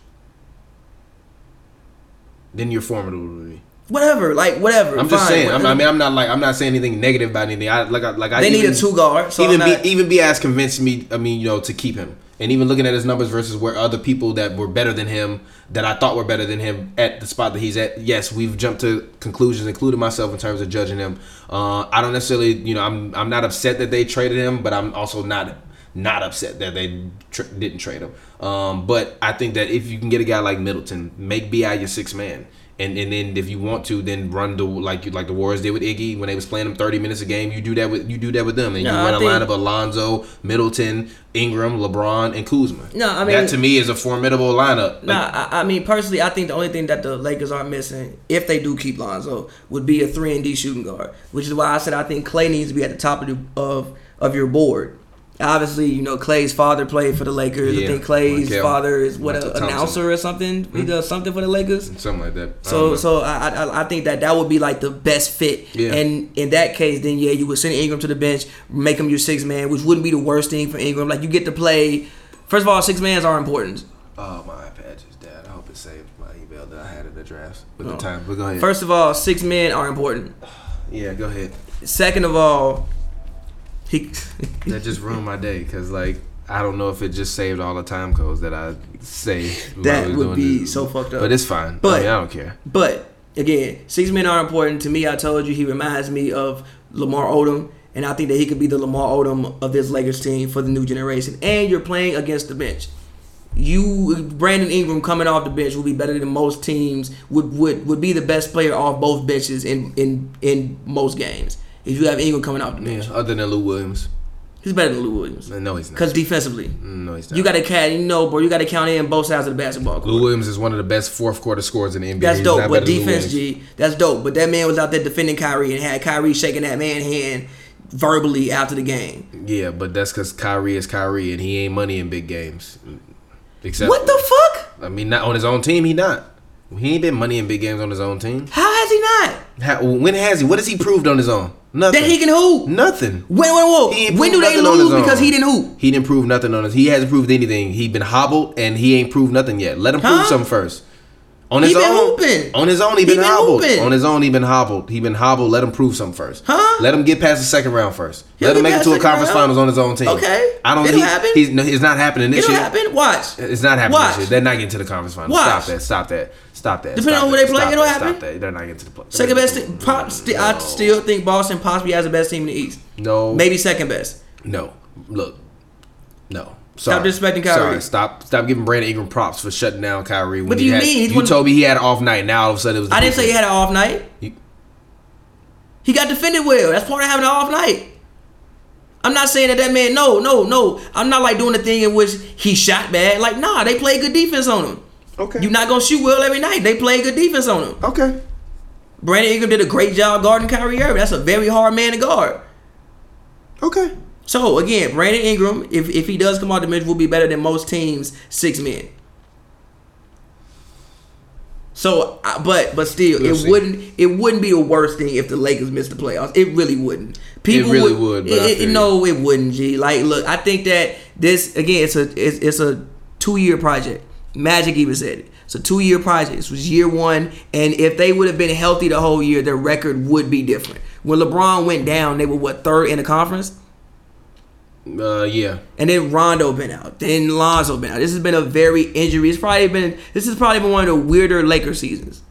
Then you're formidable to me. Whatever, like whatever. I'm just fine. saying. I'm, I mean, I'm not like I'm not saying anything negative about anything. I like I- like I they need even, a two guard. So even not- be, even Bias convinced me. I mean, you know, to keep him, and even looking at his numbers versus where other people that were better than him, that I thought were better than him at the spot that he's at. Yes, we've jumped to conclusions, including myself, in terms of judging him. Uh, I don't necessarily, you know, I'm I'm not upset that they traded him, but I'm also not not upset that they tr- didn't trade him. Um, but I think that if you can get a guy like Middleton, make Bi your six man. And, and then if you want to, then run the like you like the Warriors did with Iggy when they was playing them thirty minutes a game. You do that with you do that with them, and No, you I run a think- line of Alonzo, Middleton, Ingram, LeBron, and Kuzma. No, I mean- that to me is a formidable lineup. Nah, Like, I, I mean personally, I think the only thing that the Lakers are missing, if they do keep Lonzo, would be a three and D shooting guard. Which is why I said I think Klay needs to be at the top of the, of of your board. Obviously, you know Klay's father played for the Lakers. I think Klay's Michael- father is what an announcer or something. He hmm. does something for the Lakers. something like that. I So know. so I, I I think that that would be like the best fit. Yeah. And in that case, then yeah, you would send Ingram to the bench, make him your six man, which wouldn't be the worst thing for Ingram. Like you get to play. First of all, six mans are important. oh my iPad just died. I hope it saved my email that I had in the drafts with Oh. the time. But go ahead. First of all, six men are important. yeah, go ahead. Second of all, he That just ruined my day because like I don't know if it just saved all the time codes that I say. That would be this. so fucked up. But it's fine. But- I, mean, I don't care. But again, six men are important to me. I told you he reminds me of Lamar Odom, and I think that he could be the Lamar Odom of this Lakers team for the new generation. And you're playing against the bench. You Brandon Ingram coming off the bench will be better than most teams. Would would would be the best player off both benches in in in most games. If you have Ingram coming off the bench, Yeah, other than Lou Williams. he's better than Lou Williams. No, he's not. Because defensively, No, he's not. you got to count. You know, bro, you got to count in both sides of the basketball. court. Lou Williams is one of the best fourth quarter scorers in the NBA. That's He's dope. But better than Lou defense, G, that's dope. But that man was out there defending Kyrie and had Kyrie shaking that man hand verbally after the game. Yeah, but that's because Kyrie is Kyrie, and he ain't money in big games. Except What the fuck? I mean, not on his own team. He not. He ain't been money in big games on his own team. How has he not? How, when has he? What has he proved on his own? Nothing. That he can hoop. Nothing. When when ain't when do they lose because own. he didn't hoop? He didn't prove nothing on his. He hasn't proved anything. He been hobbled and he ain't proved nothing yet. Let him prove something first. On his He been own, hooping. on his own, he He been, been hobbled. hooping. On his own, he been hobbled. He been hobbled. Let him prove something first. Huh? Let him get past the second round first. He'll Let him make it to a conference round. finals on his own team. Okay. I don't. It'll he- happen. He's no, it's not happening this It'll year. happen. Watch. It's not happening Watch. this year. They're not getting to the conference finals. Watch. Stop that. Stop that. Stop that. Depending stop on who that, they play, stop it'll that, happen. Stop that. They're not getting to the play. Second best. Team, pro, st- I still think Boston possibly has the best team in the East. No. Maybe second best. No. Look. No. Sorry. disrespecting Kyrie. Sorry. Stop. Stop giving Brandon Ingram props for shutting down Kyrie. When What do you had- mean? You told me he had an off night. Now all of a sudden it was. the I didn't say he had an off night. You- He got defended well. That's part of having an off night. I'm not saying that that man. No, no, no. I'm not like doing the thing in which he shot bad. Like, nah, they play good defense on him. Okay. You're not gonna shoot well every night. They play good defense on him. Okay. Brandon Ingram did a great job guarding Kyrie Irving. That's a very hard man to guard. Okay. So again, Brandon Ingram, if, if he does come out the bench, will be better than most teams six men. So, but but still, We'll it see. wouldn't it wouldn't be the worst thing if the Lakers missed the playoffs. It really wouldn't. People really would, but it- it- no, it wouldn't. G, like, look, I think that this again, it's a it's, it's a two year project. Magic even said it. It's a two year project. This was year one, and if they would have been healthy the whole year, their record would be different. When LeBron went down, they were what third in the conference. Uh, yeah. And then Rondo been out. Then Lonzo been out. This has been a very injury. It's probably been this has probably been one of the weirder Laker seasons.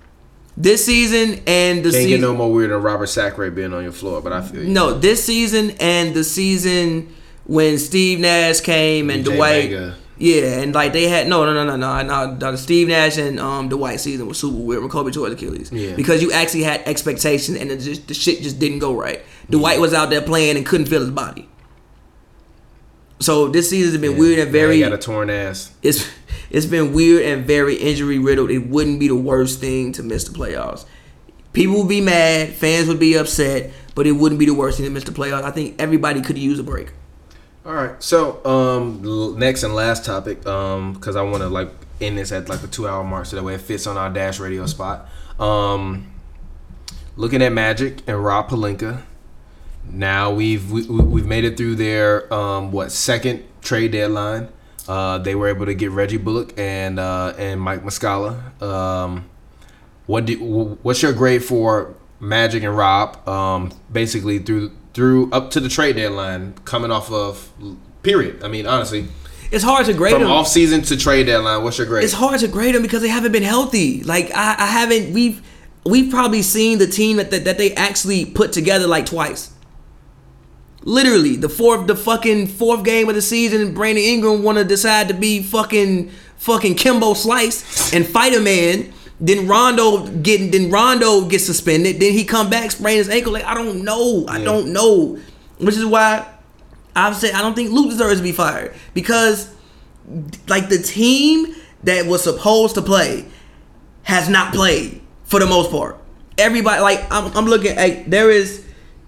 This season and the Can't season get no more weird than Robert Sacre being on your floor, but I feel you. no, this season and the season when Steve Nash came and DJ Dwight. Mega. Yeah, and like they had no, no, no, no, no, no. The Steve Nash and um Dwight season was super weird when Kobe tore Achilles. Yeah. because you actually had expectations and it just the shit just didn't go right. Dwight was out there playing and couldn't feel his body. So this season has been weird and very he got a torn ass. it's it's been weird and very injury riddled. It wouldn't be the worst thing to miss the playoffs. People would be mad, fans would be upset, but it wouldn't be the worst thing to miss the playoffs. I think everybody could use a break. All right. So, um, next and last topic, um, because I want to like end this at like the two hour mark, so that way it fits on our dash radio spot. Um, looking at Magic and Rob Pelinka. Now we've we, we- we've made it through their um what second trade deadline. Uh, they were able to get Reggie Bullock and uh, and Mike Muscala. Um, what do what's your grade for Magic and Rob? Um, basically through through up to the trade deadline, coming off of period. I mean, honestly, It's hard to grade from them. off season to trade deadline, what's your grade? It's hard to grade them because they haven't been healthy. Like I, I haven't. We've we've probably seen the team that, that that they actually put together like twice. Literally, the fourth, the fucking fourth game of the season, Brandon Ingram want to decide to be fucking fucking Kimbo Slice and fight a man. Then Rondo getting, then Rondo gets suspended. Then he come back, sprain his ankle. Like I don't know, I don't know, which is why I've said I don't think Luke deserves to be fired because like the team that was supposed to play has not played for the most part. Everybody like I'm, I'm looking at there is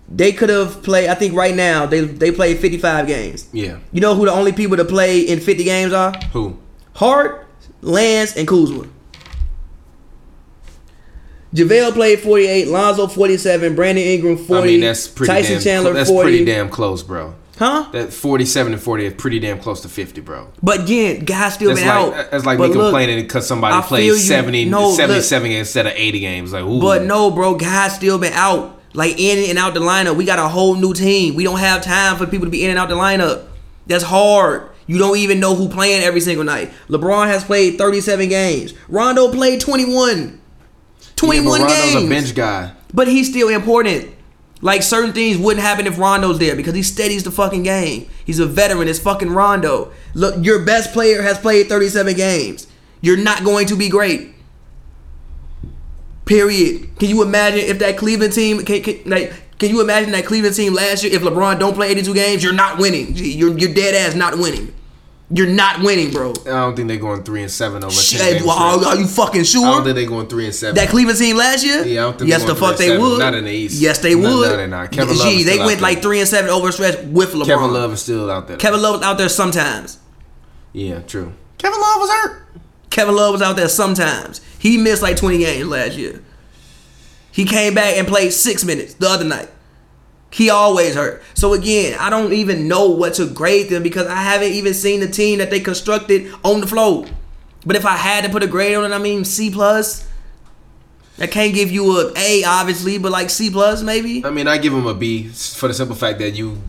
they could have played I think right now they they played 55 games. yeah. You know who the only people to play in 50 games are? Who? Hart, Lance, and Kuzma. JaVale played 48, Lonzo 47, Brandon Ingram 40, I mean, that's pretty Tyson damn. Chandler that's 40. pretty damn close, bro. Huh? That forty-seven and forty is pretty damn close to fifty, bro. But again, guys still That's been like out. that's like But me look, complaining because somebody played feel 70, No, look. instead of eighty games. Like, ooh. But no, bro, guys still been out. Like in and out the lineup. We got a whole new team. We don't have time for people to be in and out the lineup. That's hard. You don't even know who playing every single night. LeBron has played 37 games. Rondo played 21. 21 yeah, games. a bench guy. But he's still important. Like certain things wouldn't happen if Rondo's there because he steadies the fucking game. He's a veteran. It's fucking Rondo. Look, your best player has played 37 games. You're not going to be great. Period. Can you imagine if that Cleveland team can, can, like can you imagine that Cleveland team last year if LeBron don't play 82 games, you're not winning. You're you're dead ass not winning. You're not winning, bro. I don't think they're going three and seven over ten. Shit, game well, are, stretch. are you fucking sure? I don't think they're going three and seven. That Cleveland team last year? Yeah, I don't think yes, they're the going fuck three they and seven. would. Not in the East. Yes, they No, would. no, they're not. Kevin Love Gee, is they still went out like three and seven over a stretch with LeBron. Kevin Love is still out there. Kevin Love was out there sometimes. Yeah, true. Kevin Love was hurt. Kevin Love was out there sometimes. He missed like 20 games last year. He came back and played six minutes the other night. He always hurt. So again, I don't even know what to grade them because I haven't even seen the team that they constructed on the floor. But if I had to put a grade on it, I mean C plus. I can't give you a A obviously, but like C plus maybe. I mean, I give him a B for the simple fact that you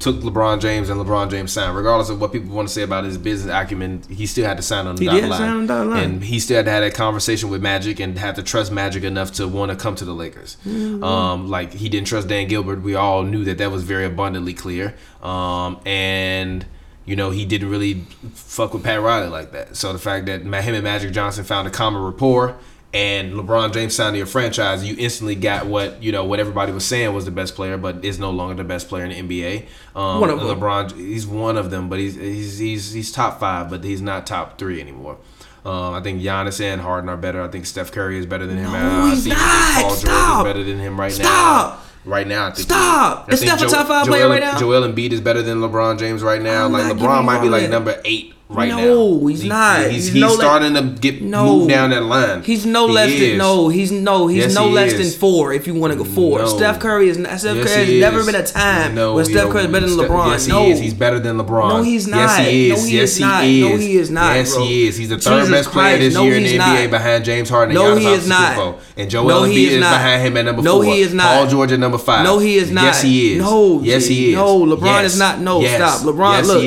took LeBron James and LeBron James signed. Regardless of what people want to say about his business acumen, he still had to sign on the He dotted did line. sign on the dotted line. and he still had to have that conversation with Magic and have to trust Magic enough to want to come to the Lakers. Mm-hmm. Um, like he didn't trust Dan Gilbert. We all knew that that was very abundantly clear. Um, and you know he didn't really fuck with Pat Riley like that. So the fact that him and Magic Johnson found a common rapport. And LeBron James signed to your franchise, you instantly got what you know what everybody was saying was the best player, but is no longer the best player in the NBA. Um, One of them. LeBron, he's one of them, but he's he's he's, he's top five, but he's not top three anymore. Um, I think Giannis and Harden are better. I think Steph Curry is better than him. No, I he's think not. Paul George Stop. is better than him right now. Stop. now. Right now, I think Stop. I Is Steph a top five Joel, player right now? Joel Embiid is better than LeBron James right now. I'm like LeBron might be like that. number eight right now. No, he's He- not. He's, He's he's no le- starting to get No, moved down that line. He's no He less is. than no. He's no. He's Yes, no he less is. than four. If you want to go four, No. Steph Curry is. not- Steph Yes, Curry has never been a time No, when Steph. Curry is better than LeBron. Yes, no, he is. He's better than LeBron. No, he's not. Yes, he is. No, he yes, is he not. is. No, he is not, Yes, bro. he is. He's the third Jesus best player Christ, this no, year in the NBA behind James Harden and No, he is not. And Joel Embiid is, is behind him at number four. No, he is not. Paul George at number five. No, he is not. Yes, he is. No, yes, he is. No, LeBron is not. No, stop. LeBron, look.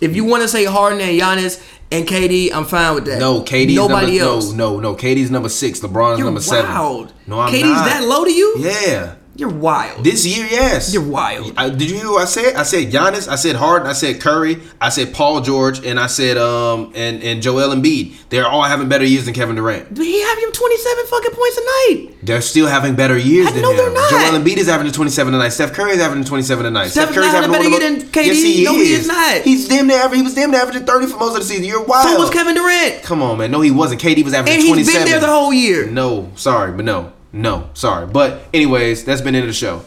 If you want to say Harden and Giannis and KD, I'm fine with that. No, KD's nobody number, else. No, no, no. KD's number six. LeBron's You're number seven. wild. No, I'm not KD's not. that low to you? Yeah. You're wild. This year, yes. You're wild. I, did you hear what I said? I said Giannis, I said Harden, I said Curry, I said Paul George, and I said um and and Joel Embiid. They're all having better years than Kevin Durant. Did he have him 27 fucking points a night? They're still having better years I than know him. they're not. Joel Embiid is having a 27 tonight. Steph Curry is having a 27 tonight. Steph Steph Curry's having a better year than KD. Yes, he No, is. he is not. He's damn near aver- he was damn near averaging 30 for most of the season. You're wild. So was Kevin Durant. Come on, man. No, he wasn't. KD was averaging And he's 27. been there the whole year. No, sorry, but no, no, sorry. But anyways, that's been into the show.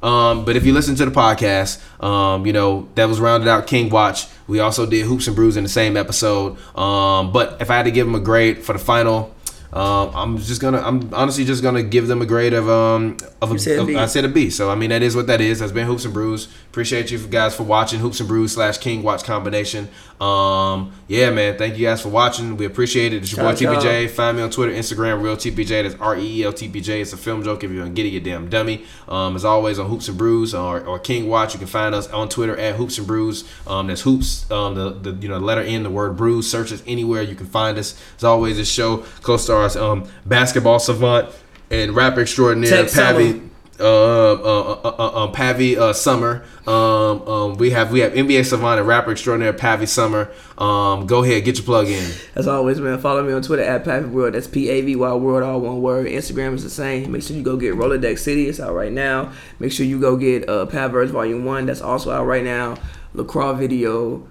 Um, but if you listen to the podcast, um, you know that was rounded out King Watch. We also did Hoops and Brews in the same episode. Um, but if I had to give him a grade for the final, um, I'm just gonna. I'm honestly just gonna give them a grade of um of a. said said a B. So I mean that is what that is. That's been Hoops and Brews. Appreciate you guys for watching Hoops and Brews slash King Watch combination. Um, yeah, man. Thank you guys for watching. We appreciate it. It's your boy. TPJ. Find me on Twitter, Instagram, real TPJ. That's R E E L T P J. It's a film joke. If you don't get it, you damn dummy. Um, as always on Hoops and Brews or, or King Watch, you can find us on Twitter at Hoops and Brews. Um, that's Hoops. Um, the, the you know letter N, the word Brews. Search us anywhere you can find us. As always, this show um basketball savant and rapper extraordinaire Tech Pavi. Uh, uh, uh, uh, uh, Pavi uh, Summer. Um, um, we have we have NBA savant and rapper extraordinaire Pavi Summer. Um, go ahead, get your plug in. As always, man, follow me on Twitter at Pavy World. That's P A V Y World, all one word. Instagram is the same. Make sure you go get Rolodex City. It's out right now. Make sure you go get uh, Pavverse Volume 1. That's also out right now. LaCroix video,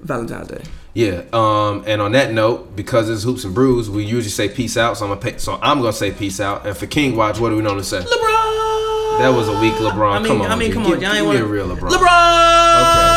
Valentine's Day. Yeah. Um. And on that note, because it's hoops and brews, we usually say peace out. So I'm gonna pay, so I'm gonna say peace out. And for King Watch, what do we normally say? LeBron! That was a weak LeBron. I mean, come on, I mean, come Give- on. Ain't give me wanna- a real LeBron. LeBron! Okay.